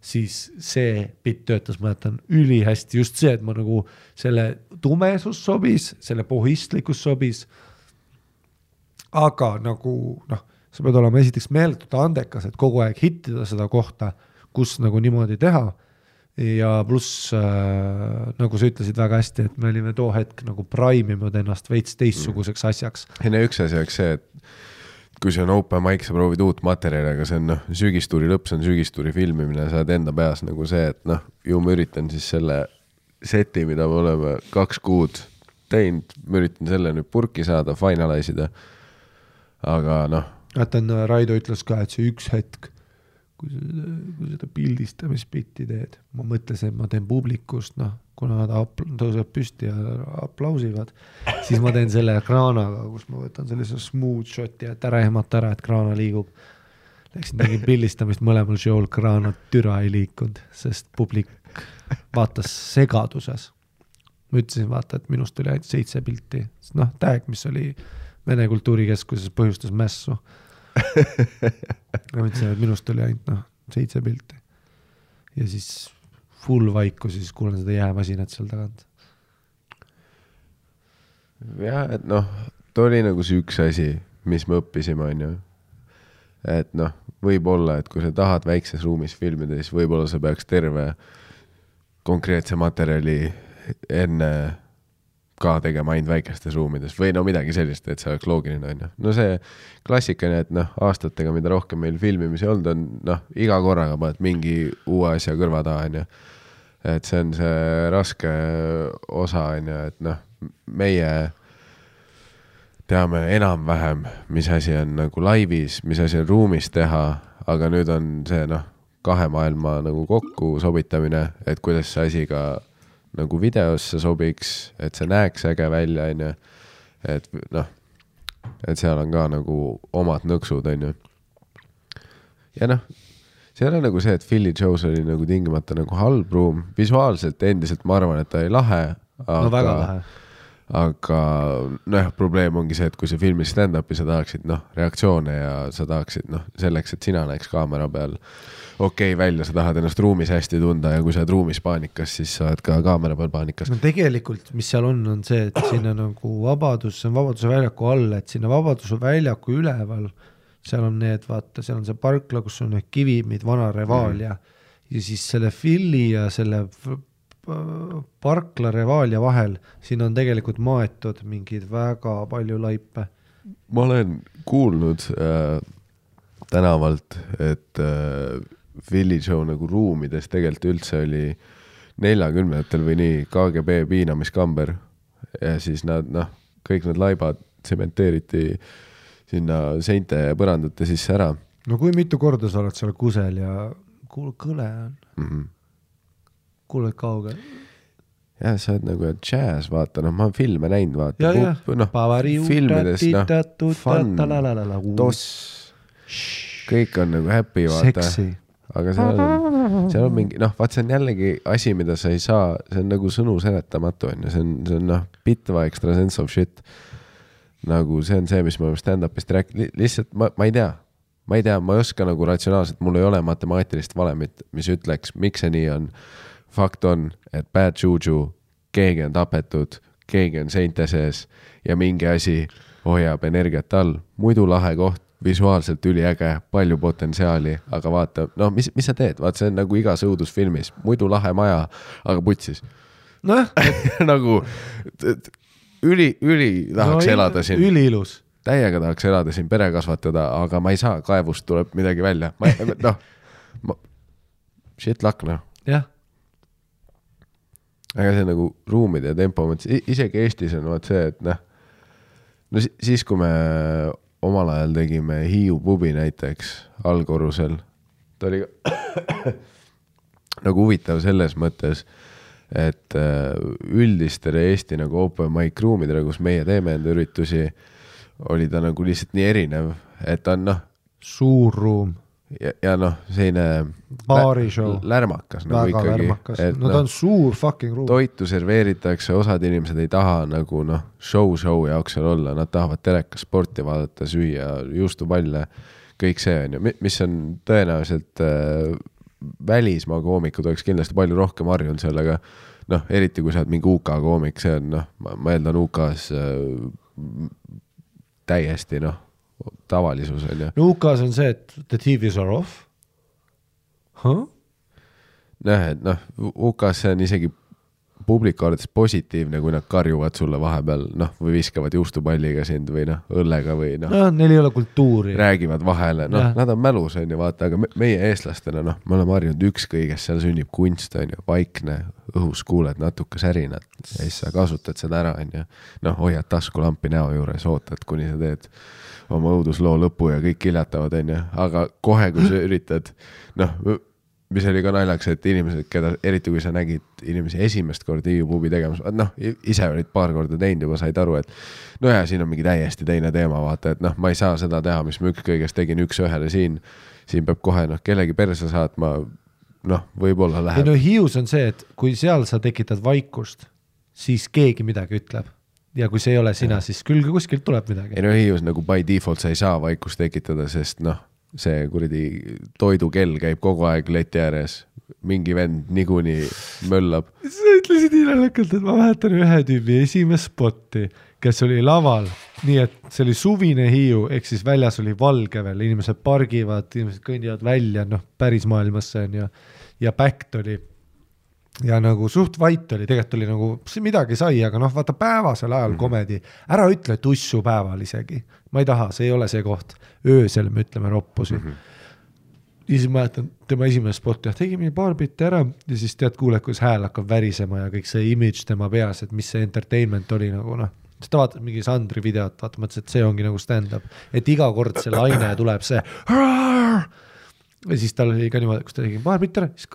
siis see bitt töötas, ma mäletan ülihästi, just see, et ma nagu selle tumesus sobis, selle pohistlikkus sobis aga nagu noh, sa pead olema esiteks meeletult andekas, et kogu aeg hittida seda kohta, kus nagu niimoodi teha. ja pluss äh, nagu sa ütlesid väga hästi, et me olime too hetk nagu prime inud ennast veits teistsuguseks asjaks. ei no üks asi oleks see, et kui see on open mic, sa proovid uut materjali, aga see on noh, sügistuuri lõpp, see on sügistuuri filmimine, sa oled enda peas nagu see, et noh, ju ma üritan siis selle seti, mida me oleme kaks kuud teinud, ma üritan selle nüüd purki saada, finalize ida. aga noh, mäletan, Raido ütles ka, et see üks hetk, kui sa, kui seda pildistamisbitti teed, ma mõtlesin, et ma teen publikust, noh, kuna apl- tõusevad püsti ja aplausivad, siis ma teen selle kraanaga, kus ma võtan sellise smooth shot'i, et ära ehmata ära, et kraana liigub. Läksin tegin pildistamist mõlemal show'l, kraana türa ei liikunud, sest publik vaatas segaduses. ma ütlesin, vaata, et minust tuli ainult seitse pilti, noh, tag, mis oli Vene Kultuurikeskuses, põhjustas mässu [LAUGHS] ma ütlesin, et minust tuli ainult noh, seitse pilti. ja siis full vaikus ja siis kuulen seda jäämasinat seal tagant. jah, et noh, too oli nagu see üks asi, mis me õppisime, onju. et noh, võib-olla, et kui sa tahad väikses ruumis filmida, siis võib-olla sa peaks terve konkreetse materjali enne ka tegema ainult väikestes ruumides või no midagi sellist, et see oleks loogiline, on ju. no see klassikaline, et noh, aastatega, mida rohkem meil filmimisi olnud on, noh, iga korraga paned mingi uue asja kõrva taha, on ju. et see on see raske osa, on ju, et noh, meie teame enam-vähem, mis asi on nagu laivis, mis asi on ruumis teha, aga nüüd on see noh, kahe maailma nagu kokku sobitamine, et kuidas see asi ka nagu videosse sobiks, et see näeks äge välja, onju. et noh, et seal on ka nagu omad nõksud, onju. ja noh, see ei ole nagu see, et Philly Joe's oli nagu tingimata nagu halb ruum, visuaalselt endiselt ma arvan, et ta oli lahe. no väga lahe aga nojah, probleem ongi see, et kui sa filmid stand-up'i, sa tahaksid noh, reaktsioone ja sa tahaksid noh, selleks, et sina näeks kaamera peal okei okay välja, sa tahad ennast ruumis hästi tunda ja kui sa oled ruumis paanikas, siis sa oled ka kaamera peal paanikas. no tegelikult, mis seal on, on see, et sinna nagu Vabadus, see on Vabaduse väljaku all, et sinna Vabaduse väljaku üleval, seal on need, vaata, seal on see parkla, kus on need kivimid, vana Revalia mm. ja siis selle Filli ja selle parkla Revalia vahel, siin on tegelikult maetud mingeid väga palju laipe. ma olen kuulnud äh, tänavalt, et äh, Philly Show nagu ruumides tegelikult üldse oli neljakümnendatel või nii KGB piinamiskamber ja siis nad noh, kõik need laibad tsementeeriti sinna seinte ja põrandate sisse ära. no kui mitu korda sa oled seal kusel ja kuule, kõle on mm. -hmm. Kuuled kaugel? jah, sa oled nagu džäss, vaata, noh, ma olen filme näinud, vaata. noh, filmides, noh, fun, toss, kõik on nagu happy, vaata aga seal on, seal on mingi noh, vaat see on jällegi asi, mida sa ei saa, see on nagu sõnu seletamatu on ju, see on, see on noh, bitva extra sense of shit. nagu see on see, mis me oleme stand-up'ist rääkinud, lihtsalt ma, ma ei tea, ma ei tea, ma ei oska nagu ratsionaalselt, mul ei ole matemaatilist valemit, mis ütleks, miks see nii on. Fakt on, et bad juju, keegi on tapetud, keegi on seinte sees ja mingi asi hoiab energiat all, muidu lahe koht visuaalselt üliäge, palju potentsiaali, aga vaata, noh, mis, mis sa teed, vaat see on nagu igas õudusfilmis, muidu lahe maja, aga putsis. nojah [LAUGHS] nagu üli, üli tahaks no, elada siin. üliilus. täiega tahaks elada siin, pere kasvatada, aga ma ei saa, kaevust tuleb midagi välja, ma noh, shit luck noh. jah. Aga see nagu ruumide tempo mõttes, isegi Eestis on vaat see, et noh, no siis, kui me omal ajal tegime Hiiu pubi näiteks allkorrusel. ta oli [COUGHS] nagu huvitav selles mõttes, et äh, üldistele Eesti nagu open mic ruumidele, kus meie teeme enda üritusi, oli ta nagu lihtsalt nii erinev, et ta on noh. suur ruum ja, ja noh, selline baarishow. lärmakas nagu Väga ikkagi. no ta on suur fucking ruum. toitu serveeritakse, osad inimesed ei taha nagu noh, show show jaoks seal olla, nad tahavad telekas sporti vaadata, süüa juustupalle, kõik see on ju, mis on tõenäoliselt äh, välismaa koomikud oleks kindlasti palju rohkem harjunud sellega. noh, eriti kui sa oled mingi UK koomik, see on noh, ma eeldan UK-s äh, täiesti noh tavalisus on ju. no UK-s on see, et the TV's are off huh?. jah, et noh, UK-s see on isegi publiku arvates positiivne, kui nad karjuvad sulle vahepeal noh, või viskavad juustupalliga sind või noh, õllega või noh. noh, neil ei ole kultuuri. räägivad vahele, noh, nad on mälus, on ju, vaata, aga me, meie eestlastena, noh, me oleme harjunud ükskõiges, seal sünnib kunst, on ju, vaikne, õhus kuuled natuke särinat ja siis sa kasutad seda ära, on ju. noh, hoiad taskulampi näo juures, ootad, kuni sa teed oma õudusloo lõpu ja kõik kiljatavad, onju, aga kohe, kui sa üritad, noh, mis oli ka naljakas, et inimesed, keda, eriti kui sa nägid inimesi esimest korda Hiiu pubi tegemas, noh, ise olid paar korda teinud juba, said aru, et no ja siin on mingi täiesti teine teema, vaata, et noh, ma ei saa seda teha, mis ma ükskõiges tegin üks-ühele siin. siin peab kohe noh, kellegi perse saatma, noh, võib-olla läheb. ei no Hiius on see, et kui seal sa tekitad vaikust, siis keegi midagi ütleb. Ja kui see ei ole sina, siis küll kuskilt tuleb midagi ei. no Hiius nagu by default sa ei saa vaikust tekitada, sest noh, see kuradi toidukell käib kogu aeg leti ääres. mingi vend niikuinii möllab. sa ütlesid nii naljakalt, et ma mäletan ühe tüübi esimest spotti, kes oli laval, nii et see oli suvine Hiiu, ehk siis väljas oli valge veel, inimesed pargivad, inimesed kõnnivad välja, noh, päris maailmasse on ju. ja Bact oli ja nagu suht vait oli, tegelikult oli nagu midagi sai, aga noh, vaata päevasel ajal komedi, ära ütle tussupäeval isegi, ma ei taha, see ei ole see koht, öösel me ütleme roppusi mm. -hmm ja siis mäletan tema esimene spot jah, tegime paar bitti ära ja siis tead, kuuled, kuidas hääl hakkab värisema ja kõik see image tema peas, et mis see entertainment oli nagu noh. siis ta vaatas mingi Sandri videot, vaata mõtles, et see ongi nagu stand-up, et iga kord see laine tuleb see. Ja siis tal oli ka niimoodi, kus ta tegi paar bitti ära, siis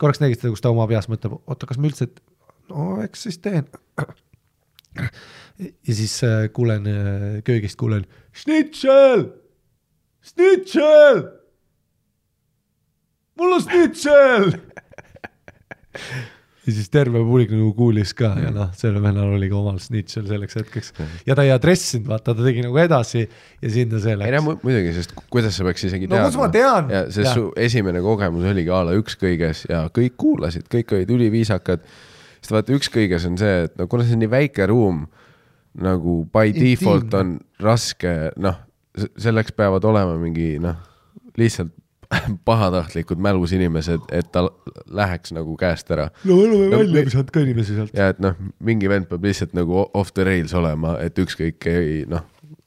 korraks nägid seda, kus ta oma peas mõtleb, oota, kas ma üldse, no eks siis teen. ja siis äh, kuulen äh, köögist kuulen, šnitšel, šnitšel mul on snitšel. [LAUGHS] ja siis terve publik nagu kuulis ka ja noh, sellel vennal oli ka omal snitšel selleks hetkeks ja ta ei adressinud, vaata, ta tegi nagu edasi ja sinna see ei no läks. mu- muidugi, sest kuidas sa peaks isegi No kus ma tean? ja sest Jah. su esimene kogemus oligi a la ükskõiges ja kõik kuulasid, kõik olid üliviisakad. sest vaata, ükskõiges on see, et no kuna see on nii väike ruum, nagu by Intiimne. default on raske, noh, selleks peavad olema mingi noh, lihtsalt pahatahtlikud mälus inimesed, et ta läheks nagu käest ära. no me oleme No välja me- visanud ka inimesi sealt. ja et noh, mingi vend peab lihtsalt nagu off the rails olema, et ükskõik ei noh,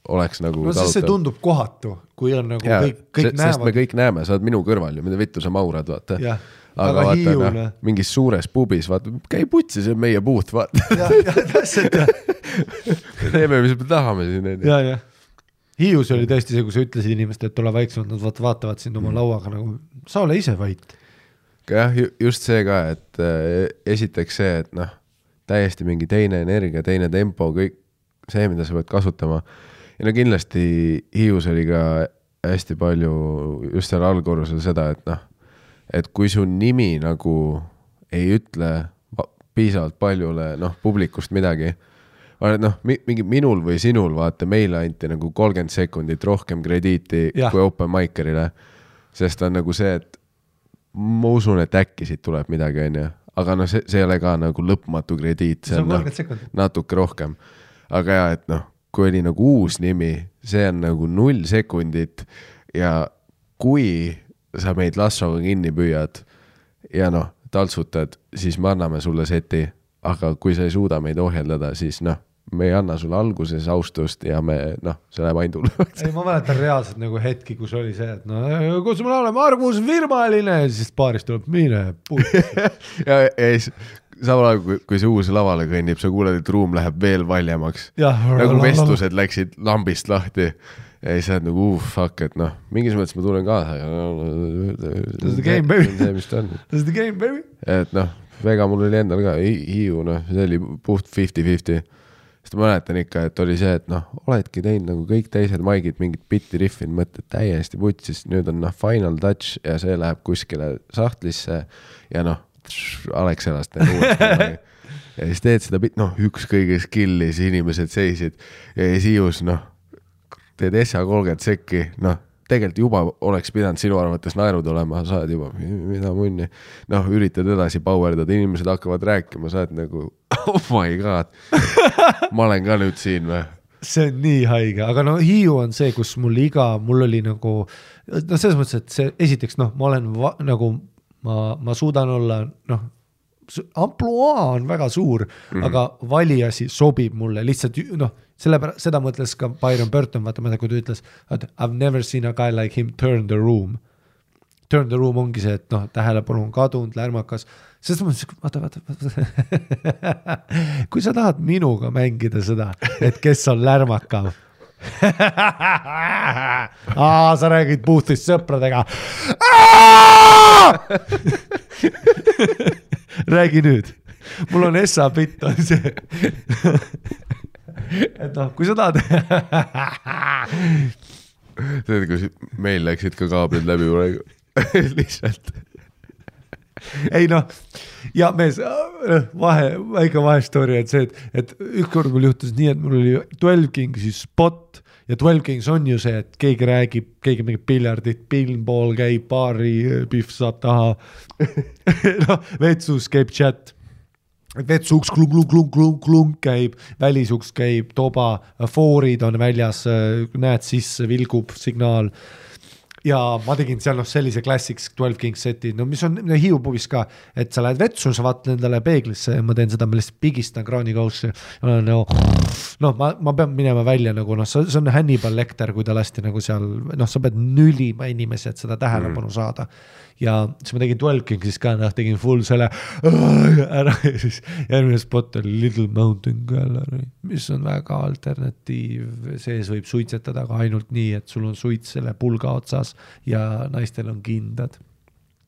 oleks nagu no sest see tundub kohatu, kui on nagu jaa, kõik, kõik sest me näevad. kõik näeme, sa oled minu kõrval ju, mida vittu sa maurad, vaata. Jah, aga aga vaata noh, mingis suures pubis, vaata, käi putsi, see on meie puut, vaata. jah, jah, täpselt jah, [LAUGHS] teeme, mis me tahame siin, onju. Hiius oli tõesti see, kui sa ütlesid inimestele, et ole vaiksemad, nad vaata, vaatavad sind Mm. oma lauaga nagu, sa ole ise vait. jah, just see ka, et äh, esiteks see, et noh, täiesti mingi teine energia, teine tempo, kõik see, mida sa pead kasutama. ja no kindlasti Hiius oli ka hästi palju just seal allkorrusel seda, et noh, et kui su nimi nagu ei ütle va- piisavalt paljule noh, publikust midagi, noh, mingi minul või sinul, vaata, meile anti nagu kolmkümmend sekundit rohkem krediiti Jah. kui open mic'erile, sest on nagu see, et ma usun, et äkki siit tuleb midagi, onju, aga noh, see, see ei ole ka nagu lõpmatu krediit, see on noh natuke rohkem. aga ja, et noh, kui oli nagu uus nimi, see on nagu null sekundit ja kui sa meid lassoga kinni püüad ja noh, taltsutad, siis me anname sulle seti, aga kui sa ei suuda meid ohjeldada, siis noh, me ei anna sulle alguses austust ja me noh, see läheb ainult hullemaks. ei, ma mäletan reaalselt nagu hetki, kus oli see, et no kus me oleme, Argus Virmaline, siis baarist tuleb mine putt. [LAUGHS] ja, ja siis samal ajal, kui, kui see uus lavale kõnnib, sa kuuled, et ruum läheb veel valjemaks. nagu vestlused läksid lambist lahti ja siis sa oled nagu uh, fuck, et noh, mingis mõttes ma tulen kaasa ja [LAUGHS] This is the game, baby. see, mis ta on. This is the game, baby. et noh, Vega mul oli endal ka Hi- Hiiu, noh, see oli puht fifty-fifty. Sest ma mäletan ikka, et oli see, et noh, oledki teinud nagu kõik teised maigid mingit bitti rihvinud, mõtled täiesti vutsis, nüüd on noh, final touch ja see läheb kuskile sahtlisse ja noh, Alexelast teed uuesti [LAUGHS] ja siis teed seda noh, ükskõige skill'is inimesed seisid ja siis Hiius noh, teed SA kolmkümmend sekki, noh, tegelikult juba oleks pidanud sinu arvates naerud olema, sa oled juba, mida munni. noh, üritad edasi power dada, inimesed hakkavad rääkima, sa oled nagu [LAUGHS] oh my god, ma olen ka nüüd siin või? see on nii haige, aga no Hiiu on see, kus mul iga, mul oli nagu noh, selles mõttes, et see esiteks noh, ma olen va, nagu ma, ma suudan olla noh, ampluaa on väga suur mm, -hmm. aga valiasi sobib mulle lihtsalt noh, sellepärast seda mõtles ka Byron Burton, vaata, ma ei tea, kui ta ütles, et I have never seen a guy like him turn the room. Turn the room ongi see, et noh, tähelepanu on kadunud, lärmakas, selles mõttes, vaata, vaata, vaata. [LAUGHS] kui sa tahad minuga mängida seda, et kes on lärmakav. [LAUGHS] Aa, sa räägid puhtist sõpradega. [LAUGHS] räägi nüüd, mul on Essa bitt on see. Et noh, kui sa tahad. [LAUGHS] tead, kus meil läksid ka kaablid läbi praegu, [LAUGHS] lihtsalt. ei noh, ja mees, vahe, väike vahestory on see, et, et ükskord mul juhtus nii, et mul oli Twelve Kingsi spot ja Twelve Kings on ju see, et keegi räägib, keegi mängib piljardit, pinball käib, baari pihv saab taha [LAUGHS] noh, vetsus käib chat vetsuks klung-klung-klung-klung käib, välisuks käib toba, foorid on väljas, näed sisse, vilgub signaal ja ma tegin seal noh, sellise Classics Twelve Kings seti, no mis on no, Hiiu pubis ka, et sa lähed vetsu, sa vaatad endale peeglisse ja ma teen seda, ma lihtsalt pigistan kraanikausi. no, noh, ma, ma pean minema välja nagu noh, see on Hannibal Lecter, kui ta lasti nagu seal, noh, sa pead nülima inimesi, et seda tähelepanu mm. saada ja siis ma tegin Twelve Kingsis ka, noh, tegin full selle ära [LAUGHS] ja siis järgmine spot oli Little Mountain Gallery, mis on väga alternatiiv, sees võib suitsetada, aga ainult nii, et sul on suits selle pulga otsas ja naistel on kindad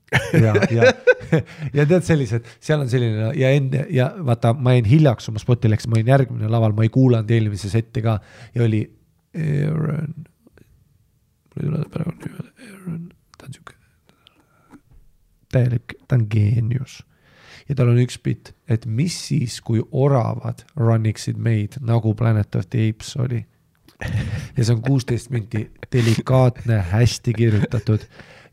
[LAUGHS] ja, ja, ja tead sellised, seal on selline ja enne ja vaata, ma jäin hiljaks oma spotile, eks ma olin järgmine laval, ma ei kuulanud eelmise setti ka ja oli Aaron, mul ei tule praegu nimi, Aaron, ta on siuke täielik, ta on geenius. ja tal on üks bitt, et mis siis, kui oravad run iksid meid, nagu Planet of the Apes oli. Ja see on kuusteist minti, delikaatne, hästi kirjutatud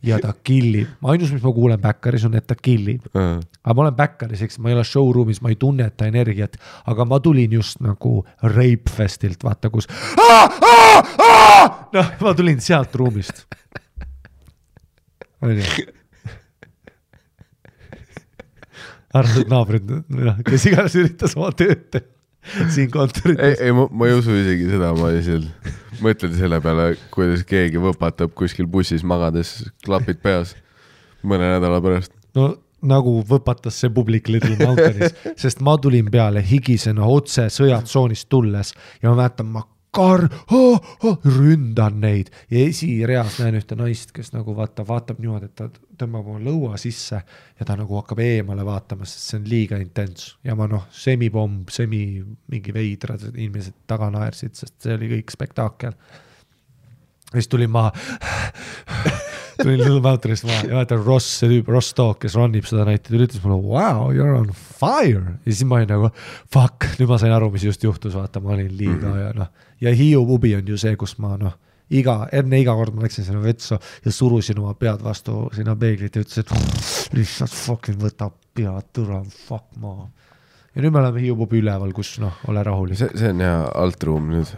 ja ta killib, ainus, mis ma kuulen Backeris on, et ta killib uh. -huh. aga ma olen Backeris, eks ma ei ole showroom'is, ma ei tunneta energiat, aga ma tulin just nagu Rape Festilt, vaata kus. noh, ma tulin sealt ruumist. onju armsad naabrid, noh, kes iganes üritas oma tööd teha [LAUGHS] siin kontorites. ei, ei ma, ei usu isegi seda, ma lihtsalt mõtlen selle peale, kuidas keegi võpatab kuskil bussis magades, klapid peas mõne nädala pärast. no nagu võpatas see publik Little Mountanis, [LAUGHS] sest ma tulin peale higisena otse sõjatsoonist tulles ja ma mäletan, ma kar-, ründan neid. Ja esireas näen ühte naist, kes nagu vaata, vaatab niimoodi, et ta tõmbab oma lõua sisse ja ta nagu hakkab eemale vaatama, sest see on liiga intens ja ma noh, semipomm, semi mingi veidrad inimesed taga naersid, sest see oli kõik spekaakel. ja siis tulin maha tulin Little Mountainist maha ja vaatan Ross, see tüüp, Ross Talk, kes run ib seda näite, ta ütles mulle wow, you are on fire. ja siis ma olin nagu fuck, nüüd ma sain aru, mis just juhtus, vaata, ma olin liiga mm -hmm. ja noh. ja Hiiu pubi on ju see, kus ma noh, iga, enne iga kord ma läksin sinna vetsu ja surusin oma pead vastu sinna peeglit ja ütlesin, et lihtsalt fucking võta pea tõra, fuck maa. ja nüüd me oleme Hiiu pubi üleval, kus noh, ole rahulik. see, see on hea altruum nüüd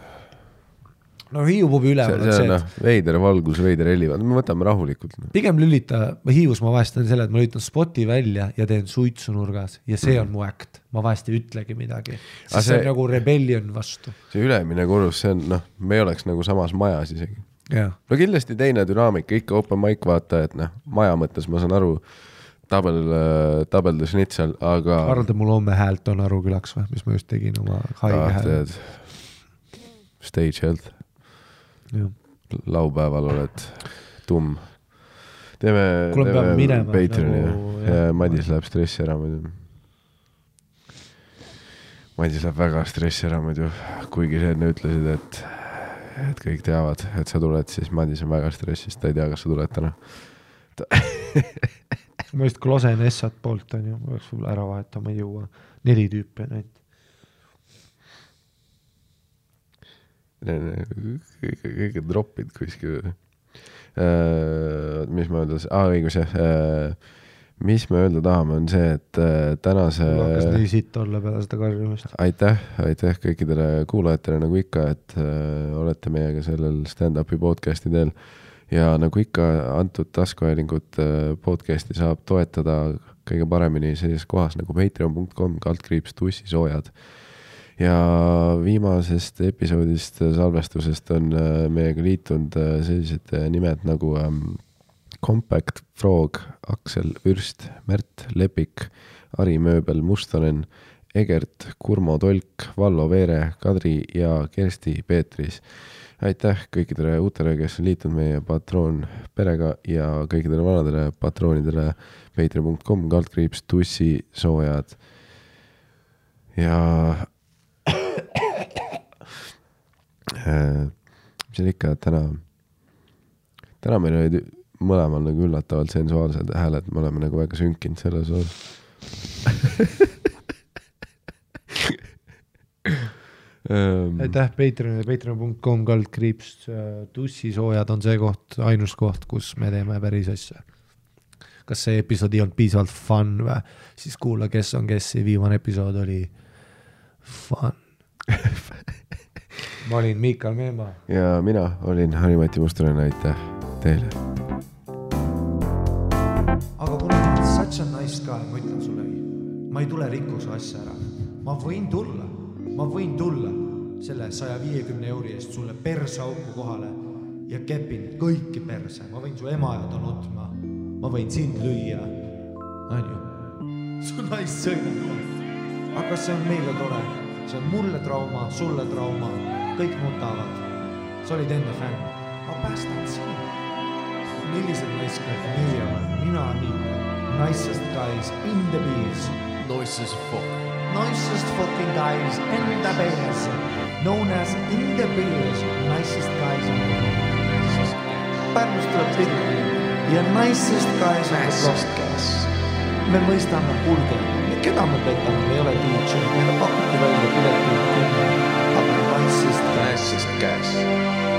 no Hiiu pubi üleval on see, see, et. veider valgus, veider heli, me võtame rahulikult no.. pigem lülita, Hiius ma vahest teen selle, et ma lülitan spoti välja ja teen suitsu nurgas ja see mm. on mu äkt, ma vahest ei ütlegi midagi. sest see, see on nagu rebellion vastu. see ülemine korrus, see on noh, me ei oleks nagu samas majas isegi. no kindlasti teine dünaamika, ikka open mic vaata, et noh, maja mõttes ma saan aru tabel, tabel the schnitzel, aga. arvad, et mul homme häält on Aru külaks või, mis ma just tegin oma haige ah, hääle? Stage health laupäeval oled tumm. teeme, teeme Patreoni nagu, ja, ja Madis läheb stressi ära muidu. Madis läheb väga stressi ära muidu, kuigi sa enne ütlesid, et, et kõik teavad, et sa tuled, siis Madis on väga stressis, ta ei tea, kas sa tuled täna ta... [LAUGHS] ma just klosen Essat poolt onju, peaks võib-olla ära vahetama, ei jõua, neli tüüpi on ainult. Kõige tropid kuskil äh,. mis ma öelda, aa ah, õigus jah äh,. mis me öelda tahame, on see, et äh, tänase. mul hakkas nii sitt olla peale seda karjumist. aitäh, aitäh kõikidele kuulajatele nagu ikka, et äh, olete meiega sellel stand-up'i podcast'i teel. ja nagu ikka, antud taskuhäälingut äh, podcast'i saab toetada kõige paremini sellises kohas nagu patreon.com kaldkriips tussisoojad ja viimasest episoodist äh, salvestusest on äh, meiega liitunud äh, sellised nimed nagu ähm, Compact Frog, Aksel Vürst, Märt Lepik, Ari Mööbel Mustonen, Egert, Kurmo Tolk, Vallo Veere, Kadri ja Kersti Peetris. aitäh kõikidele uutele, kes on liitunud meie patroon perega ja kõikidele vanadele patroonidele patreon.com kaldkriips tussisoojad. ja mis seal ikka täna, täna meil olid mõlemal nagu üllatavalt sensuaalsed hääled, me oleme nagu väga sünkinud selles osas. Ehm, aitäh Patreonile, patreon.com kaldkriips äh, tussisoojad on see koht, ainus koht, kus me teeme päris asja. kas see episood ei olnud piisavalt fun või, siis kuula, kes on kessi, viimane episood oli fun. [LAUGHS] ma olin Miikal Meemaa. ja mina olin Harri-Mati Mustonen, aitäh teile. aga kuna sa oled such a nice guy, ma ütlen sulle, ma ei tule rikkuse asja ära. ma võin tulla, ma võin tulla selle saja viiekümne euri eest sulle perseauku kohale ja kepin kõiki perse, ma võin su ema jääda nutma, ma võin sind lüüa, onju. su naist sõimata. aga see on meile tore? See on mulle trauma, sulle trauma, kõik nutavad. sa olid enne fänn, ma päästan sind millised naiskad meie oleme, mina olen nicest guys in the Noise as fuck. nicest fucking guys in the bees, known as in the bees, nicest guys in the bees. Pärnust tuleb Pihkvi ja nicest guys on the block. me mõistame, kuulge, keda me petame, me ei ole DJ, meile pakuti välja pileti kümme, aga nicest guys.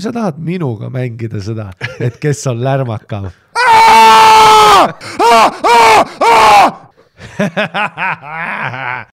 Kui sa tahad minuga mängida seda, et kes on lärmakav. [LAUGHS]